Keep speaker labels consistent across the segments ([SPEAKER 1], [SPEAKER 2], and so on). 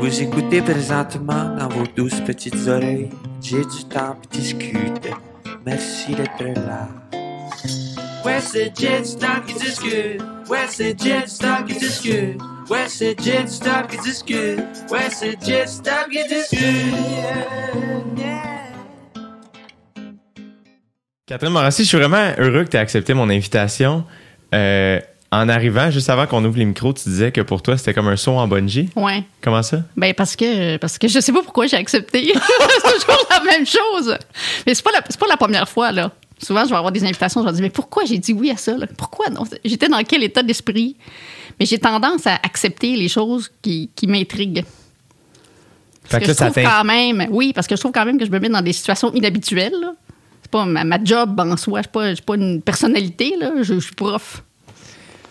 [SPEAKER 1] Vous écoutez présentement dans vos douces petites oreilles. J'ai du temps pour discuter. Merci d'être là. Ouais, c'est Jet qui discute. Ouais, c'est Jet qui discute. Ouais, c'est Jet qui discute. Ouais, c'est Jet qui discute.
[SPEAKER 2] Catherine Morassi, je suis vraiment heureux que tu aies accepté mon invitation. Euh, en arrivant, juste avant qu'on ouvre les micros, tu disais que pour toi, c'était comme un saut en bungee.
[SPEAKER 3] Ouais.
[SPEAKER 2] Comment ça?
[SPEAKER 3] Ben parce que parce que je sais pas pourquoi j'ai accepté. c'est toujours la même chose. Mais c'est pas la, pas la première fois là. Souvent, je vais avoir des invitations, je vais dire mais pourquoi j'ai dit oui à ça là? Pourquoi non? J'étais dans quel état d'esprit? Mais j'ai tendance à accepter les choses qui, qui m'intriguent.
[SPEAKER 2] Fait
[SPEAKER 3] Parce
[SPEAKER 2] que
[SPEAKER 3] que
[SPEAKER 2] là,
[SPEAKER 3] je
[SPEAKER 2] ça
[SPEAKER 3] trouve quand même, oui, parce que je trouve quand même que je me mets dans des situations inhabituelles. C'est pas ma, ma job en soi, je suis pas, pas une personnalité là, je, je suis prof.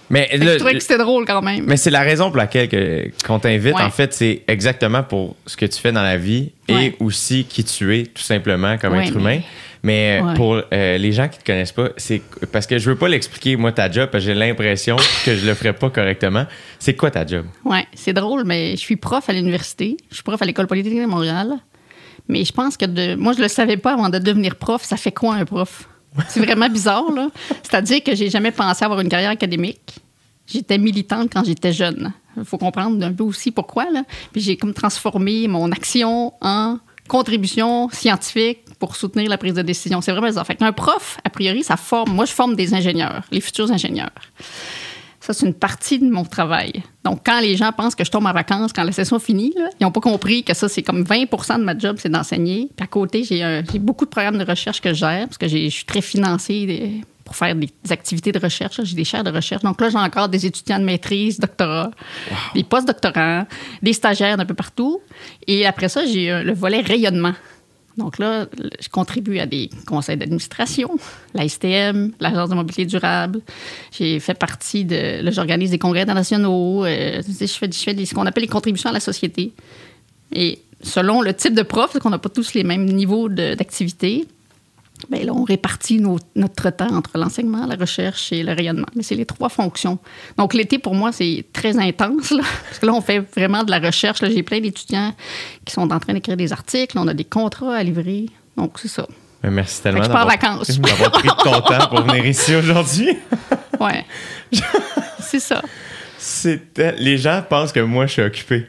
[SPEAKER 2] Mais,
[SPEAKER 3] je trouvais que c'était drôle quand même.
[SPEAKER 2] mais c'est la raison pour laquelle que- qu'on t'invite.
[SPEAKER 3] Ouais.
[SPEAKER 2] En fait, c'est exactement pour ce que tu fais dans la vie
[SPEAKER 3] Ouais.
[SPEAKER 2] et aussi qui tu es, tout simplement, comme
[SPEAKER 3] Ouais,
[SPEAKER 2] être
[SPEAKER 3] mais-
[SPEAKER 2] humain. Mais euh,
[SPEAKER 3] Ouais.
[SPEAKER 2] pour euh, les gens qui te connaissent pas, c'est parce que je veux pas l'expliquer, moi, ta job, parce que j'ai l'impression que je le ferais pas correctement. C'est quoi ta job?
[SPEAKER 3] Oui, c'est drôle, mais je suis prof à l'université. Je suis prof à l'École polytechnique de Montréal. Mais je pense que de. Moi, je le savais pas avant de devenir prof. Ça fait quoi un prof? C'est vraiment bizarre, là. C'est-à-dire que j'ai jamais pensé avoir une carrière académique. J'étais militante quand j'étais jeune. Il faut comprendre un peu aussi pourquoi, là. Puis j'ai comme transformé mon action en contribution scientifique pour soutenir la prise de décision. C'est vraiment bizarre. Fait qu'un prof, a priori, ça forme. Moi, je forme des ingénieurs, les futurs ingénieurs. Ça, c'est une partie de mon travail. Donc, quand les gens pensent que je tombe en vacances quand la session finit, là, ils n'ont pas compris que ça, c'est comme 20% de ma job, c'est d'enseigner. Puis à côté, j'ai beaucoup de programmes de recherche que je gère parce que je suis très financée des- pour faire des activités de recherche. J'ai des chaires de recherche. Donc là, j'ai encore des étudiants de maîtrise, doctorat, des post-doctorants, des stagiaires d'un peu partout. Et après ça, j'ai euh, le volet rayonnement. Donc là, je contribue à des conseils d'administration, la STM, l'Agence de mobilité durable. J'ai fait partie de. Là, j'organise des congrès internationaux. euh, je fais, je fais ce qu'on appelle les contributions à la société. Et selon le type de prof, parce qu'on n'a pas tous les mêmes niveaux d'activité, ben là, on répartit nos- notre temps entre l'enseignement, la recherche et le rayonnement. Mais c'est les trois fonctions. Donc, l'été, pour moi, c'est très intense. là, parce que là, on fait vraiment de la recherche. J'ai plein d'étudiants qui sont en train d'écrire des articles. On a des contrats à livrer. Donc, c'est ça.
[SPEAKER 2] Ben, merci tellement d'avoir pris de ton temps pour venir ici aujourd'hui.
[SPEAKER 3] Ouais. c'est ça.
[SPEAKER 2] Les gens pensent que moi, je suis occupé.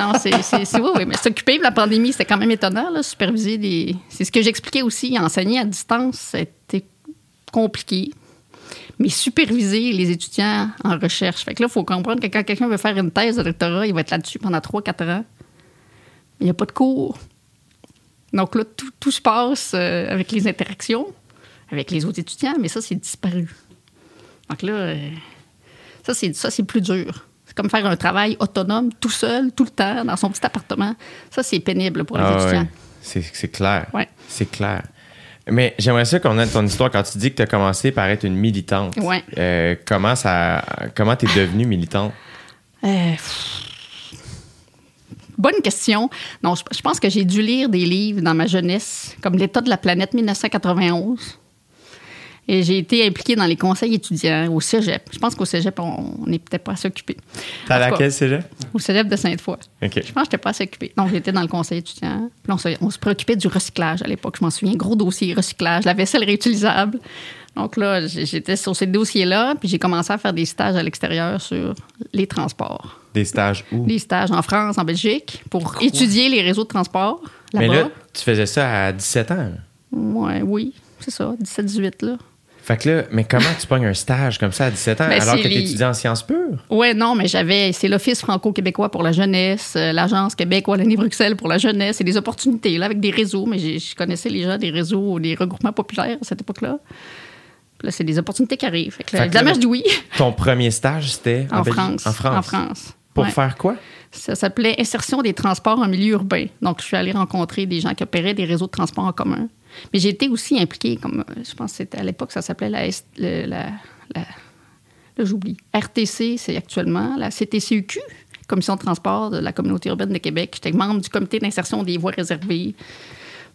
[SPEAKER 3] Non, c'est, c'est, c'est- oui, mais s'occuper de la pandémie, c'était quand même étonnant, là, superviser des. C'est ce que j'expliquais aussi. Enseigner à distance, c'était compliqué. Mais superviser les étudiants en recherche. Fait que là, il faut comprendre que quand quelqu'un veut faire une thèse de doctorat, il va être là-dessus pendant 3-4 ans. Il n'y a pas de cours. Donc là, tout, tout se passe euh, avec les interactions avec les autres étudiants, mais ça, c'est disparu. Donc là, euh, c'est, ça, c'est plus dur. Comme faire un travail autonome, tout seul, tout le temps, dans son petit appartement. Ça, c'est pénible pour les
[SPEAKER 2] Ah
[SPEAKER 3] étudiants.
[SPEAKER 2] ouais. C'est c'est clair.
[SPEAKER 3] Ouais.
[SPEAKER 2] C'est clair. Mais j'aimerais ça qu'on ait ton histoire quand tu dis que tu as commencé par être une militante.
[SPEAKER 3] Ouais.
[SPEAKER 2] Euh, comment ça comment tu es devenue militante?
[SPEAKER 3] Euh. Bonne question. Non, je, je pense que j'ai dû lire des livres dans ma jeunesse, comme L'État de la planète 1991. Et j'ai été impliquée dans les conseils étudiants au cégep. Je pense qu'au cégep, on n'est peut-être pas assez occupé.
[SPEAKER 2] T'as laquelle cégep?
[SPEAKER 3] Au cégep de Sainte-Foy. Je pense que j'étais pas assez occupée. Donc, j'étais dans le conseil étudiant. Puis on, se, on se préoccupait du recyclage à l'époque. Je m'en souviens, gros dossier recyclage, la vaisselle réutilisable. Donc là, j'étais sur ces dossiers-là, puis j'ai commencé à faire des stages à l'extérieur sur les transports.
[SPEAKER 2] Des stages où?
[SPEAKER 3] Des stages en France, en Belgique, pour étudier les réseaux de transport
[SPEAKER 2] Mais
[SPEAKER 3] là-bas.
[SPEAKER 2] là, tu faisais ça à 17 ans.
[SPEAKER 3] Ouais, oui, c'est ça, 17-18 là.
[SPEAKER 2] Fait que là, mais comment tu pognes un stage comme ça à 17 ans
[SPEAKER 3] Ben,
[SPEAKER 2] alors que tu
[SPEAKER 3] les-
[SPEAKER 2] étudies en sciences pures?
[SPEAKER 3] Ouais, non, mais j'avais, c'est l'Office franco-québécois pour la jeunesse, euh, l'Agence Québec Wallonie-Bruxelles pour la jeunesse, c'est des opportunités, là, avec des réseaux, mais je connaissais les gens des réseaux, des regroupements populaires à cette époque-là. Là, c'est des opportunités qui arrivent. Fait que là,
[SPEAKER 2] Fait que
[SPEAKER 3] évidemment,
[SPEAKER 2] là,
[SPEAKER 3] je dis oui.
[SPEAKER 2] Ton premier stage, c'était
[SPEAKER 3] En? France.
[SPEAKER 2] En France.
[SPEAKER 3] En France.
[SPEAKER 2] Pour
[SPEAKER 3] Ouais.
[SPEAKER 2] faire quoi?
[SPEAKER 3] Ça s'appelait Insertion des transports en milieu urbain. Donc, je suis allée rencontrer des gens qui opéraient des réseaux de transport en commun. Mais j'ai été aussi impliquée, comme euh, je pense que c'était à l'époque, ça s'appelait la, S- le- la, la- là, j'oublie. RTC, c'est actuellement la CTCUQ, Commission de transport de la communauté urbaine de Québec. J'étais membre du comité d'insertion des voies réservées.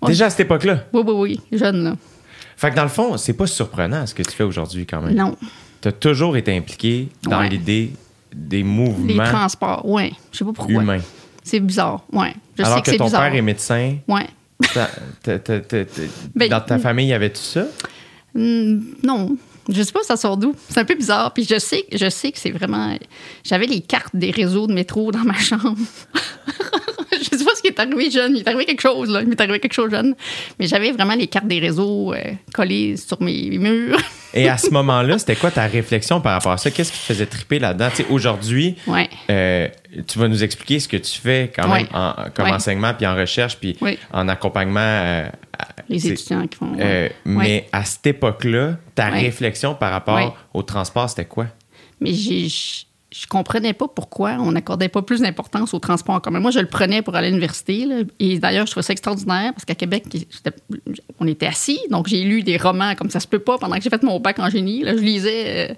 [SPEAKER 2] Déjà à cette époque-là?
[SPEAKER 3] Oui, oui, oui, jeune, là.
[SPEAKER 2] Fait que dans le fond, c'est pas surprenant ce que tu fais aujourd'hui quand même.
[SPEAKER 3] Non.
[SPEAKER 2] Tu as toujours été impliqué dans
[SPEAKER 3] Ouais.
[SPEAKER 2] l'idée des mouvements
[SPEAKER 3] transports, ouais. Je sais pas pourquoi.
[SPEAKER 2] humains.
[SPEAKER 3] C'est bizarre. Je
[SPEAKER 2] Alors
[SPEAKER 3] sais que,
[SPEAKER 2] que ton
[SPEAKER 3] bizarre.
[SPEAKER 2] père est médecin,
[SPEAKER 3] Ouais. Ben,
[SPEAKER 2] dans ta famille, y avait-tu ça?
[SPEAKER 3] Hmm, non. Je sais pas ça sort d'où? C'est un peu bizarre. Puis je sais, je sais que c'est vraiment. J'avais les cartes des réseaux de métro dans ma chambre. je sais pas ce qui est arrivé jeune. Il est arrivé quelque chose, là. Il m'est arrivé quelque chose jeune. Mais j'avais vraiment les cartes des réseaux euh, collées sur mes murs.
[SPEAKER 2] Et à ce moment-là, c'était quoi ta réflexion par rapport à ça? Qu'est-ce qui te faisait triper là-dedans? Tu sais, aujourd'hui,
[SPEAKER 3] ouais.
[SPEAKER 2] euh, tu vas nous expliquer ce que tu fais quand même
[SPEAKER 3] Ouais.
[SPEAKER 2] en- comme
[SPEAKER 3] Ouais.
[SPEAKER 2] enseignement, puis en recherche, puis en accompagnement. euh,
[SPEAKER 3] Les étudiants qui font.
[SPEAKER 2] euh, Mais à cette époque-là, ta réflexion par rapport au transport, c'était quoi?
[SPEAKER 3] Mais j'ai- je comprenais pas pourquoi on n'accordait pas plus d'importance au transport en commun. Moi, je le prenais pour aller à l'université. là. Et d'ailleurs, je trouvais ça extraordinaire parce qu'à Québec, on était assis. Donc, j'ai lu des romans comme ça se peut pas pendant que j'ai fait mon bac en génie. Là, je lisais euh,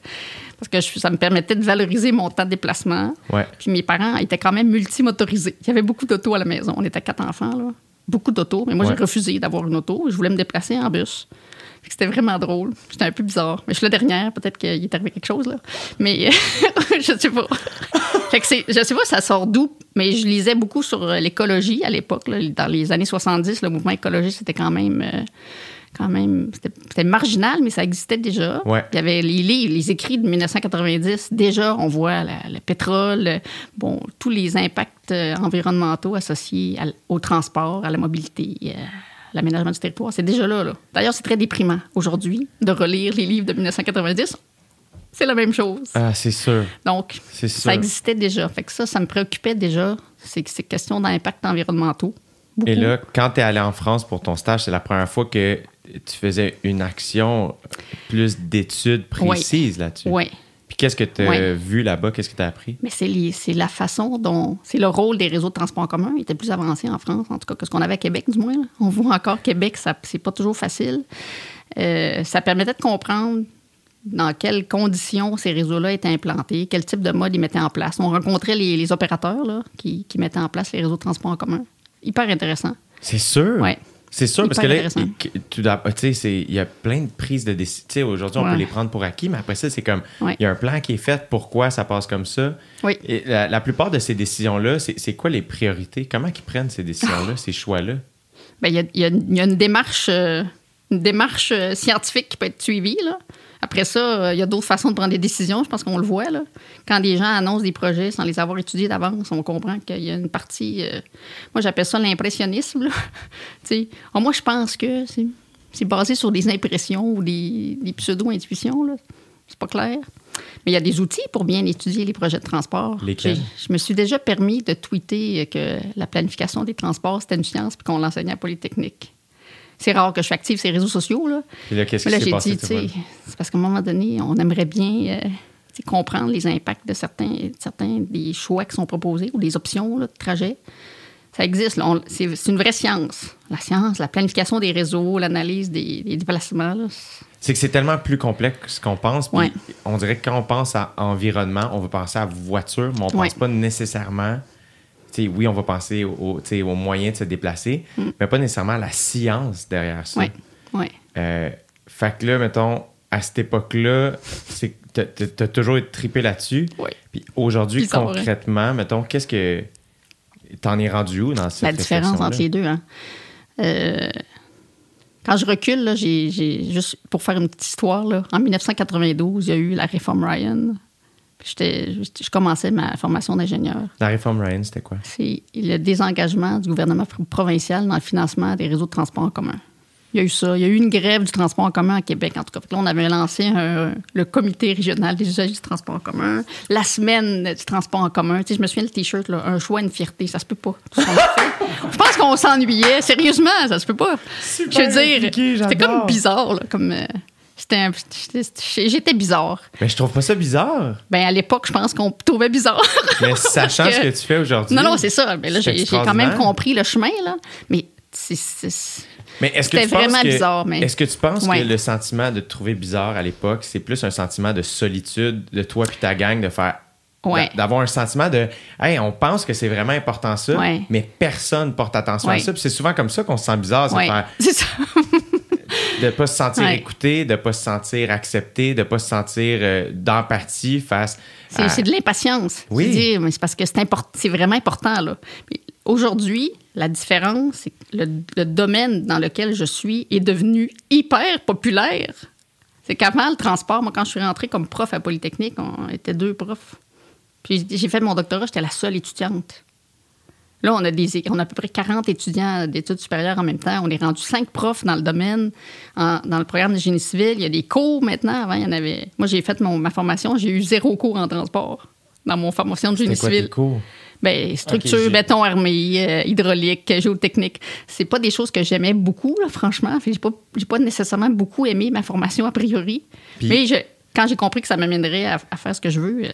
[SPEAKER 3] parce que je- ça me permettait de valoriser mon temps de déplacement.
[SPEAKER 2] Ouais.
[SPEAKER 3] Puis mes parents étaient quand même multimotorisés. Il y avait beaucoup d'autos à la maison. On était quatre enfants, là. Beaucoup d'autos. Mais moi,
[SPEAKER 2] Ouais.
[SPEAKER 3] j'ai refusé d'avoir une auto. Je voulais me déplacer en bus. C'était vraiment drôle. C'était un peu bizarre. Mais je suis la dernière. Peut-être qu'il est arrivé quelque chose, là. Mais je sais pas. fait que je sais pas, ça sort d'où? Mais je lisais beaucoup sur euh, l'écologie à l'époque. Dans les années 70, le mouvement écologiste, c'était quand même... euh, quand même, c'était marginal, mais ça existait déjà.
[SPEAKER 2] Ouais.
[SPEAKER 3] Il y avait les livres, les écrits de 1990. Déjà, on voit la- le pétrole, bon, tous les impacts euh, environnementaux associés à- au transport, à la mobilité, l'aménagement du territoire. C'est déjà là. là. D'ailleurs, c'est très déprimant aujourd'hui de relire les livres de 1990. C'est la même chose.
[SPEAKER 2] Ah, c'est sûr.
[SPEAKER 3] Donc,
[SPEAKER 2] sûr.
[SPEAKER 3] ça existait déjà. Fait que ça, ça me préoccupait déjà. C'est que c'est question d'impact environnementaux. Beaucoup.
[SPEAKER 2] Et là, quand tu es allé en France pour ton stage, c'est la première fois que tu faisais une action plus d'études précises là-dessus.
[SPEAKER 3] Oui.
[SPEAKER 2] Qu'est-ce que tu as
[SPEAKER 3] Ouais.
[SPEAKER 2] vu là-bas? Qu'est-ce que tu as appris?
[SPEAKER 3] Mais c'est la façon dont. C'est le rôle des réseaux de transport en commun. Il était plus avancé en France, en tout cas, que ce qu'on avait à Québec, du moins. là. On voit encore Québec, c'est pas toujours facile. Euh, ça permettait de comprendre dans quelles conditions ces réseaux-là étaient implantés, quel type de mode ils mettaient en place. On rencontrait les, les opérateurs là, qui, qui mettaient en place les réseaux de transport en commun. Hyper intéressant.
[SPEAKER 2] C'est sûr.
[SPEAKER 3] Ouais.
[SPEAKER 2] C'est sûr, parce que là, tu dois- il y a plein de prises de décision. Aujourd'hui, on
[SPEAKER 3] Ouais.
[SPEAKER 2] peut les prendre pour acquis, mais après ça, c'est comme, il
[SPEAKER 3] Ouais.
[SPEAKER 2] y a un plan qui est fait, pourquoi ça passe comme ça.
[SPEAKER 3] Oui.
[SPEAKER 2] Et la, la plupart de ces décisions-là, c'est quoi les priorités? Comment ils prennent ces décisions-là, ces choix-là?
[SPEAKER 3] Ben, Il y, a, il y a- y a une démarche, euh, une démarche euh, scientifique qui peut être suivie. Là. Après ça, euh, il y a d'autres façons de prendre des décisions. Je pense qu'on le voit. Là. Quand des gens annoncent des projets sans les avoir étudiés d'avance, on comprend qu'il y a une partie. euh, moi, j'appelle ça l'impressionnisme. ah, moi, je pense que c'est, basé sur des impressions ou des, des pseudo-intuitions. C'est pas clair. Mais il y a des outils pour bien étudier les projets de transport.
[SPEAKER 2] Lesquels?
[SPEAKER 3] Je me suis déjà permis de tweeter que la planification des transports, c'était une science puis qu'on l'enseignait à Polytechnique. C'est rare que je suis active sur les réseaux sociaux. Là.
[SPEAKER 2] Là, qu'est-ce qui s'est passé?
[SPEAKER 3] c'est parce qu'à un moment donné, on aimerait bien euh, comprendre les impacts de certains, certains des choix qui sont proposés ou des options là, de trajet. Ça existe. C'est une vraie science. La science, la planification des réseaux, l'analyse des, des déplacements. c'est-
[SPEAKER 2] que c'est tellement plus complexe qu'on pense. Puis
[SPEAKER 3] Ouais.
[SPEAKER 2] On dirait que quand on pense à environnement, on va penser à voiture, mais on pense
[SPEAKER 3] Ouais.
[SPEAKER 2] pas nécessairement. Tu oui, on va penser au, tu sais, aux moyens de se déplacer, mais pas nécessairement à la science derrière ça.
[SPEAKER 3] Mm. Ouais, ouais.
[SPEAKER 2] Euh, fait que là, mettons, à cette époque-là, c'est que t'as- t'as t'as toujours été trippé là-dessus. Puis aujourd'hui,
[SPEAKER 3] hein?
[SPEAKER 2] concrètement, mettons, qu'est-ce que. T'en es rendu où dans cette
[SPEAKER 3] La différence entre les deux. Hein. Euh, quand je recule, là, j'ai juste pour faire une petite histoire, là, en 1992, il y a eu la réforme Ryan. Je commençais ma formation d'ingénieur.
[SPEAKER 2] La réforme Ryan, c'était quoi?
[SPEAKER 3] C'est le désengagement du gouvernement pr- provincial dans le financement des réseaux de transport en commun. Il y a eu ça. Il y a eu une grève du transport en commun à Québec, en tout cas. Là, on avait lancé un- le comité régional des usagers du transport en commun, la semaine du transport en commun. Tu sais, je me souviens le T-shirt, là, un choix, une fierté. Ça se peut pas. tout ce je pense qu'on s'ennuyait. Sérieusement, ça se peut pas.
[SPEAKER 2] Super
[SPEAKER 3] je veux dire, c'était comme bizarre. là, comme, euh, un- j'étais bizarre.
[SPEAKER 2] Mais je trouve pas ça bizarre.
[SPEAKER 3] Ben, à l'époque, je pense qu'on trouvait bizarre.
[SPEAKER 2] Mais sachant ce
[SPEAKER 3] que-
[SPEAKER 2] tu fais aujourd'hui.
[SPEAKER 3] Non, non, c'est ça. Mais là,
[SPEAKER 2] c'est
[SPEAKER 3] j'ai quand même compris le chemin, là. Mais c'est-.
[SPEAKER 2] Mais est-ce que tu penses
[SPEAKER 3] vraiment
[SPEAKER 2] que-
[SPEAKER 3] bizarre, mais-
[SPEAKER 2] Est-ce que tu penses
[SPEAKER 3] Ouais.
[SPEAKER 2] que le sentiment de te trouver bizarre à l'époque, c'est plus un sentiment de solitude de toi puis ta gang de faire.
[SPEAKER 3] Ouais.
[SPEAKER 2] d'a- D'avoir un sentiment de Hey, on pense que c'est vraiment important ça,
[SPEAKER 3] Ouais.
[SPEAKER 2] mais personne porte attention à ça. Puis c'est souvent comme ça qu'on se sent bizarre. faire,
[SPEAKER 3] c'est ça.
[SPEAKER 2] De pas se sentir
[SPEAKER 3] Ouais.
[SPEAKER 2] écouté, de pas se sentir accepté, de pas se sentir euh, d'empathie face
[SPEAKER 3] C'est
[SPEAKER 2] à...
[SPEAKER 3] c'est de l'impatience.
[SPEAKER 2] Oui.
[SPEAKER 3] C'est dire, mais c'est parce que c'est import- c'est vraiment important. là. Aujourd'hui, la différence, c'est que le, le domaine dans lequel je suis est devenu hyper populaire. C'est qu'avant, le transport, moi, quand je suis rentrée comme prof à Polytechnique, on était deux profs. Puis j'ai fait mon doctorat, j'étais la seule étudiante. Là, on a, des, on a à peu près 40 étudiants d'études supérieures en même temps. On est rendu cinq profs dans le domaine, en- dans le programme de génie civil. Il y a des cours maintenant. Avant, il y en avait. Moi, j'ai fait mon- ma formation, j'ai eu zéro cours en transport dans mon formation de génie
[SPEAKER 2] tes
[SPEAKER 3] civil.
[SPEAKER 2] cours?
[SPEAKER 3] Ben, structure, béton armé, euh, hydraulique, géotechnique. C'est pas des choses que j'aimais beaucoup, là, franchement. J'ai pas, j'ai pas nécessairement beaucoup aimé ma formation a priori.
[SPEAKER 2] Puis-
[SPEAKER 3] Mais je- quand j'ai compris que ça m'amènerait à, à faire ce que je veux, euh.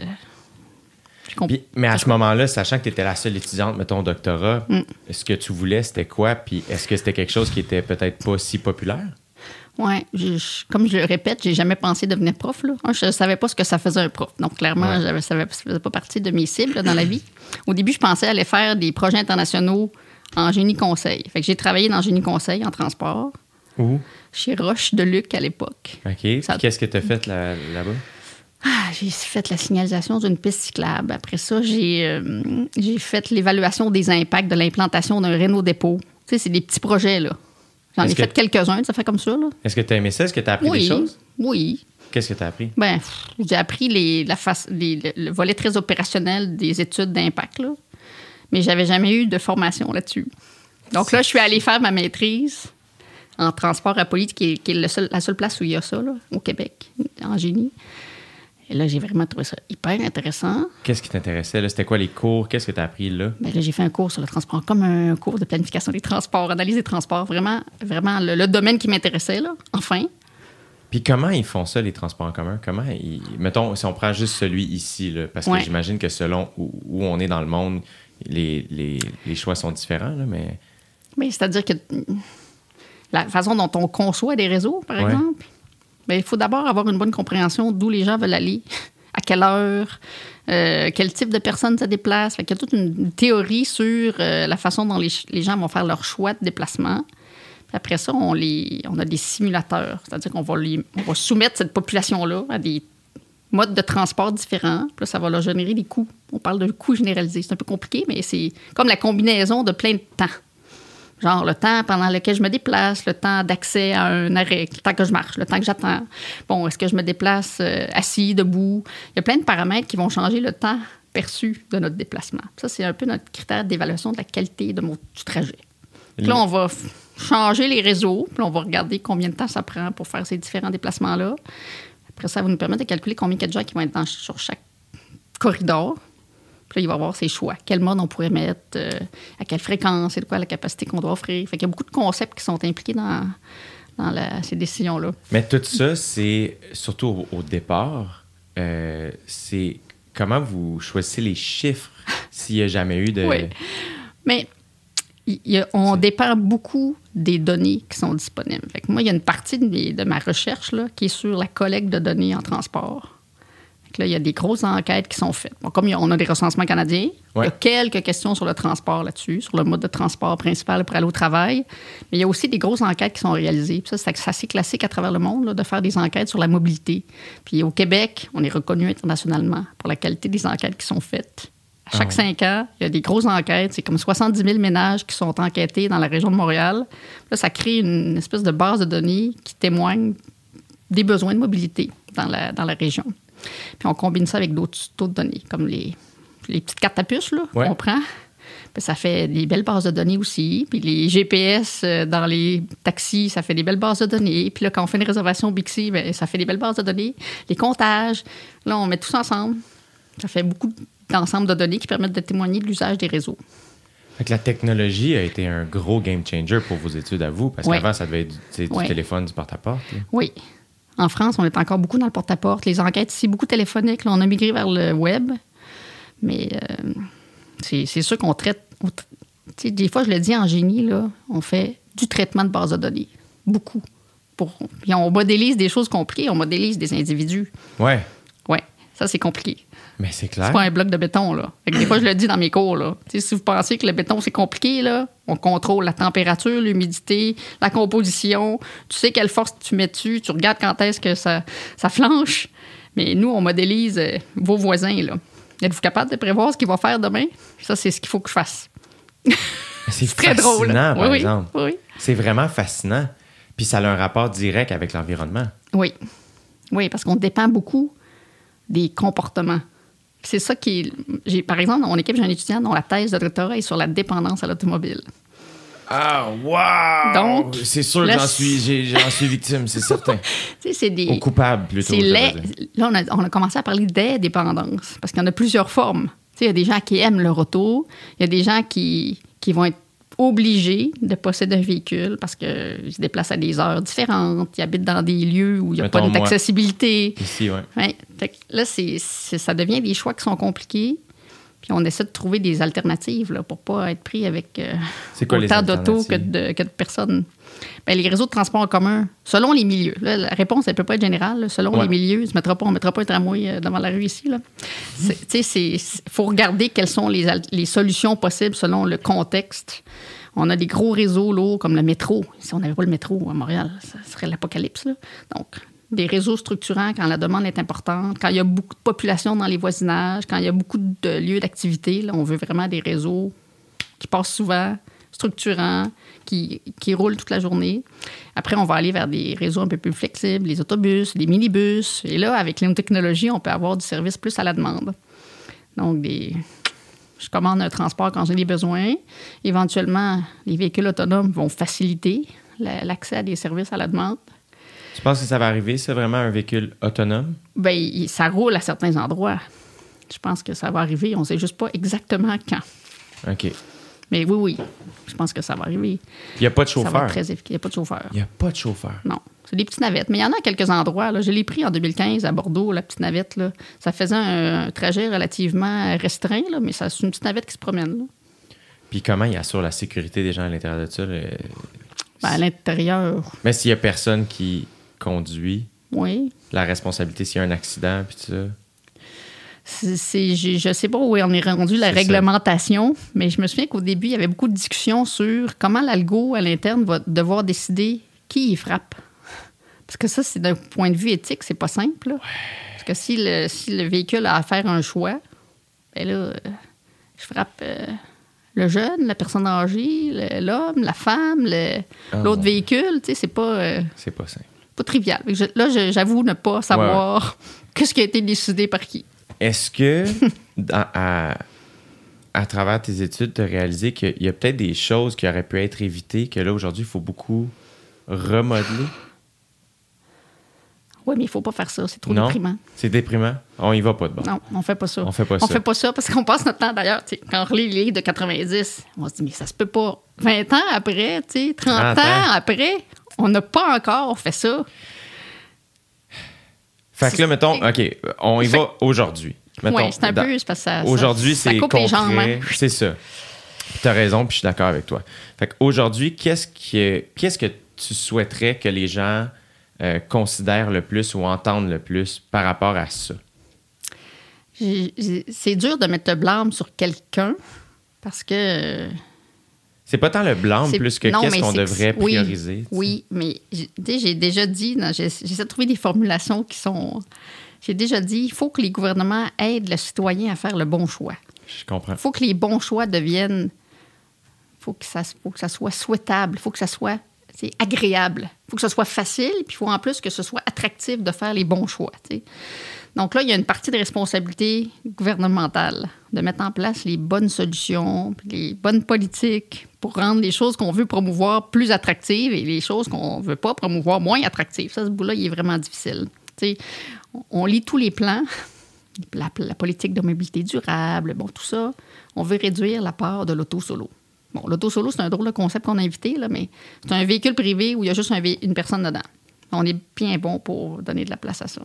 [SPEAKER 2] Puis- mais à ce moment-là, sachant que tu étais la seule étudiante, mettons, au doctorat,
[SPEAKER 3] Mm.
[SPEAKER 2] ce que tu voulais, c'était quoi? Puis est-ce que c'était quelque chose qui était peut-être pas si populaire?
[SPEAKER 3] Je- comme je le répète, j'ai jamais pensé devenir prof. Là. Je savais pas ce que ça faisait un prof. Donc, clairement,
[SPEAKER 2] Ouais.
[SPEAKER 3] ça ne faisait pas partie de mes cibles là, dans la vie. Au début, je pensais aller faire des projets internationaux en génie conseil. Fait que j'ai travaillé dans génie conseil en transport
[SPEAKER 2] Où?
[SPEAKER 3] chez Roche de Luc à l'époque.
[SPEAKER 2] OK.
[SPEAKER 3] Ça-
[SPEAKER 2] Qu'est-ce que tu as fait là- là-bas?
[SPEAKER 3] Ah, j'ai fait la signalisation d'une piste cyclable. Après ça, j'ai euh, fait l'évaluation des impacts de l'implantation d'un Renault dépôt. Tu sais, c'est des petits projets, là. J'en ai
[SPEAKER 2] que-
[SPEAKER 3] fait quelques-uns, ça fait comme ça, là.
[SPEAKER 2] Est-ce que tu as aimé ça? Est-ce que tu as appris
[SPEAKER 3] oui,
[SPEAKER 2] des choses?
[SPEAKER 3] oui.
[SPEAKER 2] Qu'est-ce que tu as appris?
[SPEAKER 3] Ben, j'ai appris les, la face, les- le, le volet très opérationnel des études d'impact, là. Mais j'avais jamais eu de formation là-dessus. Donc là, je suis allée faire ma maîtrise en transport à police, qui est, qui est le seul- la seule place où il y a ça, là, au Québec, en génie. Et là, j'ai vraiment trouvé ça hyper intéressant.
[SPEAKER 2] Qu'est-ce qui t'intéressait? C'était quoi les cours? Qu'est-ce que tu as appris là?
[SPEAKER 3] Ben là, j'ai fait un cours sur le transport, comme un cours de planification des transports, analyse des transports, vraiment, vraiment le, le domaine qui m'intéressait, là, enfin.
[SPEAKER 2] Puis comment ils font ça, les transports en commun? Comment ils... Mettons, si on prend juste celui ici, là, parce
[SPEAKER 3] Ouais.
[SPEAKER 2] que j'imagine que selon où, où on est dans le monde, les, les- les choix sont différents, là, mais...
[SPEAKER 3] Mais c'est-à-dire que la façon dont on conçoit des réseaux, par
[SPEAKER 2] Ouais.
[SPEAKER 3] exemple, ben, il faut d'abord avoir une bonne compréhension d'où les gens veulent aller, à quelle heure, euh, quel type de personnes se déplacent. Fait qu'il y a toute une théorie sur euh, la façon dont les, les gens vont faire leur choix de déplacement. Après ça, on, les, on a des simulateurs, c'est-à-dire qu'on va, on va soumettre cette population-là à des modes de transport différents. Là, ça va leur générer des coûts. On parle de coûts généralisés. C'est un peu compliqué, mais c'est comme la combinaison de plein de temps. Genre le temps pendant lequel je me déplace, le temps d'accès à un arrêt, le temps que je marche, le temps que j'attends. Bon, est-ce que je me déplace euh, assis, debout? Il y a plein de paramètres qui vont changer le temps perçu de notre déplacement. Ça, c'est un peu notre critère d'évaluation de la qualité de mon, du trajet. Puis là, on va changer les réseaux, puis on va regarder combien de temps ça prend pour faire ces différents déplacements-là. Après ça, va nous permettre de calculer combien de gens qui vont être dans- sur chaque corridor. Puis là, il va avoir ses choix. Quel mode on pourrait mettre, euh, à quelle fréquence, c'est de quoi la capacité qu'on doit offrir. Fait qu'il y a beaucoup de concepts qui sont impliqués dans, dans la- ces décisions-là.
[SPEAKER 2] Mais tout ça, c'est surtout au, au départ, euh, c'est comment vous choisissez les chiffres s'il n'y a jamais eu de...
[SPEAKER 3] Oui. Mais il y a- on dépend beaucoup des données qui sont disponibles. Fait que moi, il y a une partie de, mes- de ma recherche là, qui est sur la collecte de données en transport. Là, il y a des grosses enquêtes qui sont faites. Bon, comme on a des recensements canadiens, il y a quelques questions sur le transport là-dessus, sur le mode de transport principal pour aller au travail. Mais il y a aussi des grosses enquêtes qui sont réalisées. Puis ça, c'est assez classique à travers le monde là, de faire des enquêtes sur la mobilité. Puis au Québec, on est reconnu internationalement pour la qualité des enquêtes qui sont faites. À chaque
[SPEAKER 2] Ah
[SPEAKER 3] cinq ans, il y a des grosses enquêtes. C'est comme 70 000 ménages qui sont enquêtés dans la région de Montréal. Là, ça crée une espèce de base de données qui témoigne des besoins de mobilité dans la, dans la région. Puis on combine ça avec d'autres d'autres données, comme les, les petites cartes à puce là,
[SPEAKER 2] Ouais.
[SPEAKER 3] qu'on prend. Puis ça fait des belles bases de données aussi. Puis les GPS euh, dans les taxis, ça fait des belles bases de données. Puis là, quand on fait une réservation au Bixi, ben, ça fait des belles bases de données. Les comptages, là, on met tout ça ensemble. Ça fait beaucoup d'ensemble de données qui permettent de témoigner de l'usage des réseaux.
[SPEAKER 2] Fait que la technologie a été un gros game changer pour vos études à vous, parce qu'avant, ça devait être du, téléphone, du porte-à-porte. là.
[SPEAKER 3] Oui. En France, on est encore beaucoup dans le porte-à-porte. Les enquêtes ici, beaucoup téléphoniques. Là, on a migré vers le web. Mais euh, c'est c'est sûr qu'on traite. on des fois, je le dis en génie, là, on fait du traitement de base de données. Beaucoup. Pour, puis on modélise des choses compliquées, on modélise des individus.
[SPEAKER 2] Ouais.
[SPEAKER 3] Ouais. Ça, c'est compliqué.
[SPEAKER 2] Mais c'est clair.
[SPEAKER 3] C'est pas un bloc de béton, là. Fait que des fois, je le dis dans mes cours, là. Si vous pensez que le béton, c'est compliqué, là, on contrôle la température, l'humidité, la composition. Tu sais quelle force tu mets dessus. Tu regardes quand est-ce que ça, ça flanche. Mais nous, on modélise euh, vos voisins, là. Êtes-vous capable de prévoir ce qu'il va faire demain? Ça, c'est ce qu'il faut que je fasse.
[SPEAKER 2] C'est
[SPEAKER 3] Très drôle.
[SPEAKER 2] fascinant, par
[SPEAKER 3] oui,
[SPEAKER 2] exemple.
[SPEAKER 3] oui.
[SPEAKER 2] C'est vraiment fascinant. Puis ça a un rapport direct avec l'environnement.
[SPEAKER 3] Oui. Oui, parce qu'on dépend beaucoup des comportements. C'est ça qui. J'ai, par exemple, dans mon équipe, j'ai un étudiant dont la thèse de doctorat est sur la dépendance à l'automobile.
[SPEAKER 2] Ah, wow!
[SPEAKER 3] Donc,
[SPEAKER 2] c'est sûr que j'en suis, j'ai- j'en suis victime, c'est certain.
[SPEAKER 3] C'est des.
[SPEAKER 2] Ou coupable, plutôt.
[SPEAKER 3] C'est les-. Là, on a, on a commencé à parler des dépendances parce qu'il y en a plusieurs formes. Il y a des gens qui aiment leur auto, il y a des gens qui, qui vont être obligés de posséder un véhicule parce qu'ils se déplacent à des heures différentes, ils habitent dans des lieux où il n'y a
[SPEAKER 2] Mettons,
[SPEAKER 3] pas d'accessibilité.
[SPEAKER 2] Ici, ouais.
[SPEAKER 3] Ouais. Là, ça devient des choix qui sont compliqués. Puis on essaie de trouver des alternatives là, pour pas être pris avec euh,
[SPEAKER 2] quoi
[SPEAKER 3] autant d'autos que que de personnes. Ben, les réseaux de transport en commun, selon les milieux. Là, la réponse, elle peut pas être générale. là. Selon
[SPEAKER 2] Ouais.
[SPEAKER 3] les milieux, on ne mettra pas, on mettra pas un tramway euh, devant la rue ici. Il faut regarder quelles sont les, les solutions possibles selon le contexte. On a des gros réseaux lourds comme le métro. Si on n'avait pas le métro à Montréal, ça serait l'apocalypse. Donc, des réseaux structurants quand la demande est importante, quand il y a beaucoup de population dans les voisinages, quand il y a beaucoup de lieux d'activité. On veut vraiment des réseaux qui passent souvent, structurants, qui, qui roulent toute la journée. Après, on va aller vers des réseaux un peu plus flexibles, les autobus, les minibus. Et là, avec les technologies, on peut avoir du service plus à la demande. Donc, des... je commande un transport quand j'ai des besoins. Éventuellement, les véhicules autonomes vont faciliter la- l'accès à des services à la demande.
[SPEAKER 2] Tu penses que ça va arriver, c'est vraiment un véhicule autonome?
[SPEAKER 3] Il- ça roule à certains endroits. Je pense que ça va arriver. On ne sait juste pas exactement quand.
[SPEAKER 2] OK.
[SPEAKER 3] Mais oui, oui, je pense que ça va arriver.
[SPEAKER 2] Il n'y a pas de chauffeur.
[SPEAKER 3] Il n'y a pas de chauffeur.
[SPEAKER 2] Il n'y a pas de chauffeur.
[SPEAKER 3] Non, c'est des petites navettes. Mais il y en a à quelques endroits. Là. Je l'ai pris en 2015 à Bordeaux, la petite navette. Là. Ça faisait un, un trajet relativement restreint, là, mais c'est une petite navette qui se promène. là.
[SPEAKER 2] Puis comment il assure la sécurité des gens à l'intérieur de ça? le-
[SPEAKER 3] Ben, à l'intérieur,
[SPEAKER 2] Mais s'il n'y a personne qui conduit,
[SPEAKER 3] oui.
[SPEAKER 2] la responsabilité s'il y a un accident, puis tout ça.
[SPEAKER 3] C'est- je, je sais pas où on est rendu la
[SPEAKER 2] ça.
[SPEAKER 3] réglementation, mais je me souviens qu'au début, il y avait beaucoup de discussions sur comment l'algo à l'interne va devoir décider qui il frappe. Parce que ça, c'est d'un point de vue éthique, c'est pas simple. là. Parce que si le, si le véhicule a à faire un choix, ben là, je frappe euh, le jeune, la personne âgée, l'homme, la femme, le-
[SPEAKER 2] Ah,
[SPEAKER 3] l'autre véhicule, tu sais, c'est pas, euh,
[SPEAKER 2] C'est pas simple.
[SPEAKER 3] pas trivial. Je- là, j'avoue ne pas savoir qu'est-ce qui a été décidé par qui.
[SPEAKER 2] Est-ce que, dans- à, à travers tes études, tu as réalisé qu'il y a peut-être des choses qui auraient pu être évitées, que là, aujourd'hui, il faut beaucoup remodeler?
[SPEAKER 3] Oui, mais il faut pas faire ça, c'est trop
[SPEAKER 2] non?
[SPEAKER 3] déprimant.
[SPEAKER 2] C'est déprimant? On y va pas de bon.
[SPEAKER 3] Non, on fait pas ça.
[SPEAKER 2] On fait pas
[SPEAKER 3] On
[SPEAKER 2] ça.
[SPEAKER 3] fait pas ça parce qu'on passe notre temps d'ailleurs. Quand on relit les livres de 90, on se dit, mais ça se peut pas. 20 ans après, tu sais, 30
[SPEAKER 2] 30
[SPEAKER 3] ans
[SPEAKER 2] ans.
[SPEAKER 3] après, on n'a pas encore fait ça.
[SPEAKER 2] Fait que là, mettons, OK, on y
[SPEAKER 3] Fait-
[SPEAKER 2] va aujourd'hui.
[SPEAKER 3] Oui, c'est un peu. parce que ça-
[SPEAKER 2] Aujourd'hui, c'est concret.
[SPEAKER 3] hein.
[SPEAKER 2] C'est ça. Tu as raison, puis je suis d'accord avec toi. Fait qu'aujourd'hui, qu'est-ce, qui est- qu'est-ce que tu souhaiterais que les gens euh, considèrent le plus ou entendent le plus par rapport à ça?
[SPEAKER 3] C'est dur de mettre le blâme sur quelqu'un parce que.
[SPEAKER 2] C'est pas tant le
[SPEAKER 3] C'est-
[SPEAKER 2] plus que qu'est-ce qu'on devrait prioriser.
[SPEAKER 3] Oui, mais j'ai- déjà dit, j'essaie de trouver des formulations qui sont. J'ai déjà dit, il faut que les gouvernements aident le citoyen à faire le bon choix.
[SPEAKER 2] Je comprends.
[SPEAKER 3] Il faut que les bons choix deviennent. Il faut, que ça- faut que ça soit souhaitable. Il faut que ça soit c'est agréable. Il faut que ce soit facile. Puis il faut en plus que ce soit attractif de faire les bons choix. Donc là, il y a une partie de responsabilité gouvernementale de mettre en place les bonnes solutions, les bonnes politiques pour rendre les choses qu'on veut promouvoir plus attractives et les choses qu'on ne veut pas promouvoir moins attractives. Ça, ce bout-là, il est vraiment difficile. On- lit tous les plans, la, politique de mobilité durable, bon, tout ça. On veut réduire la part de l'auto solo. Bon, l'auto solo, c'est un drôle de concept qu'on a invité, mais c'est un véhicule privé où il y a juste une personne dedans. On est bien bon pour donner de la place à ça.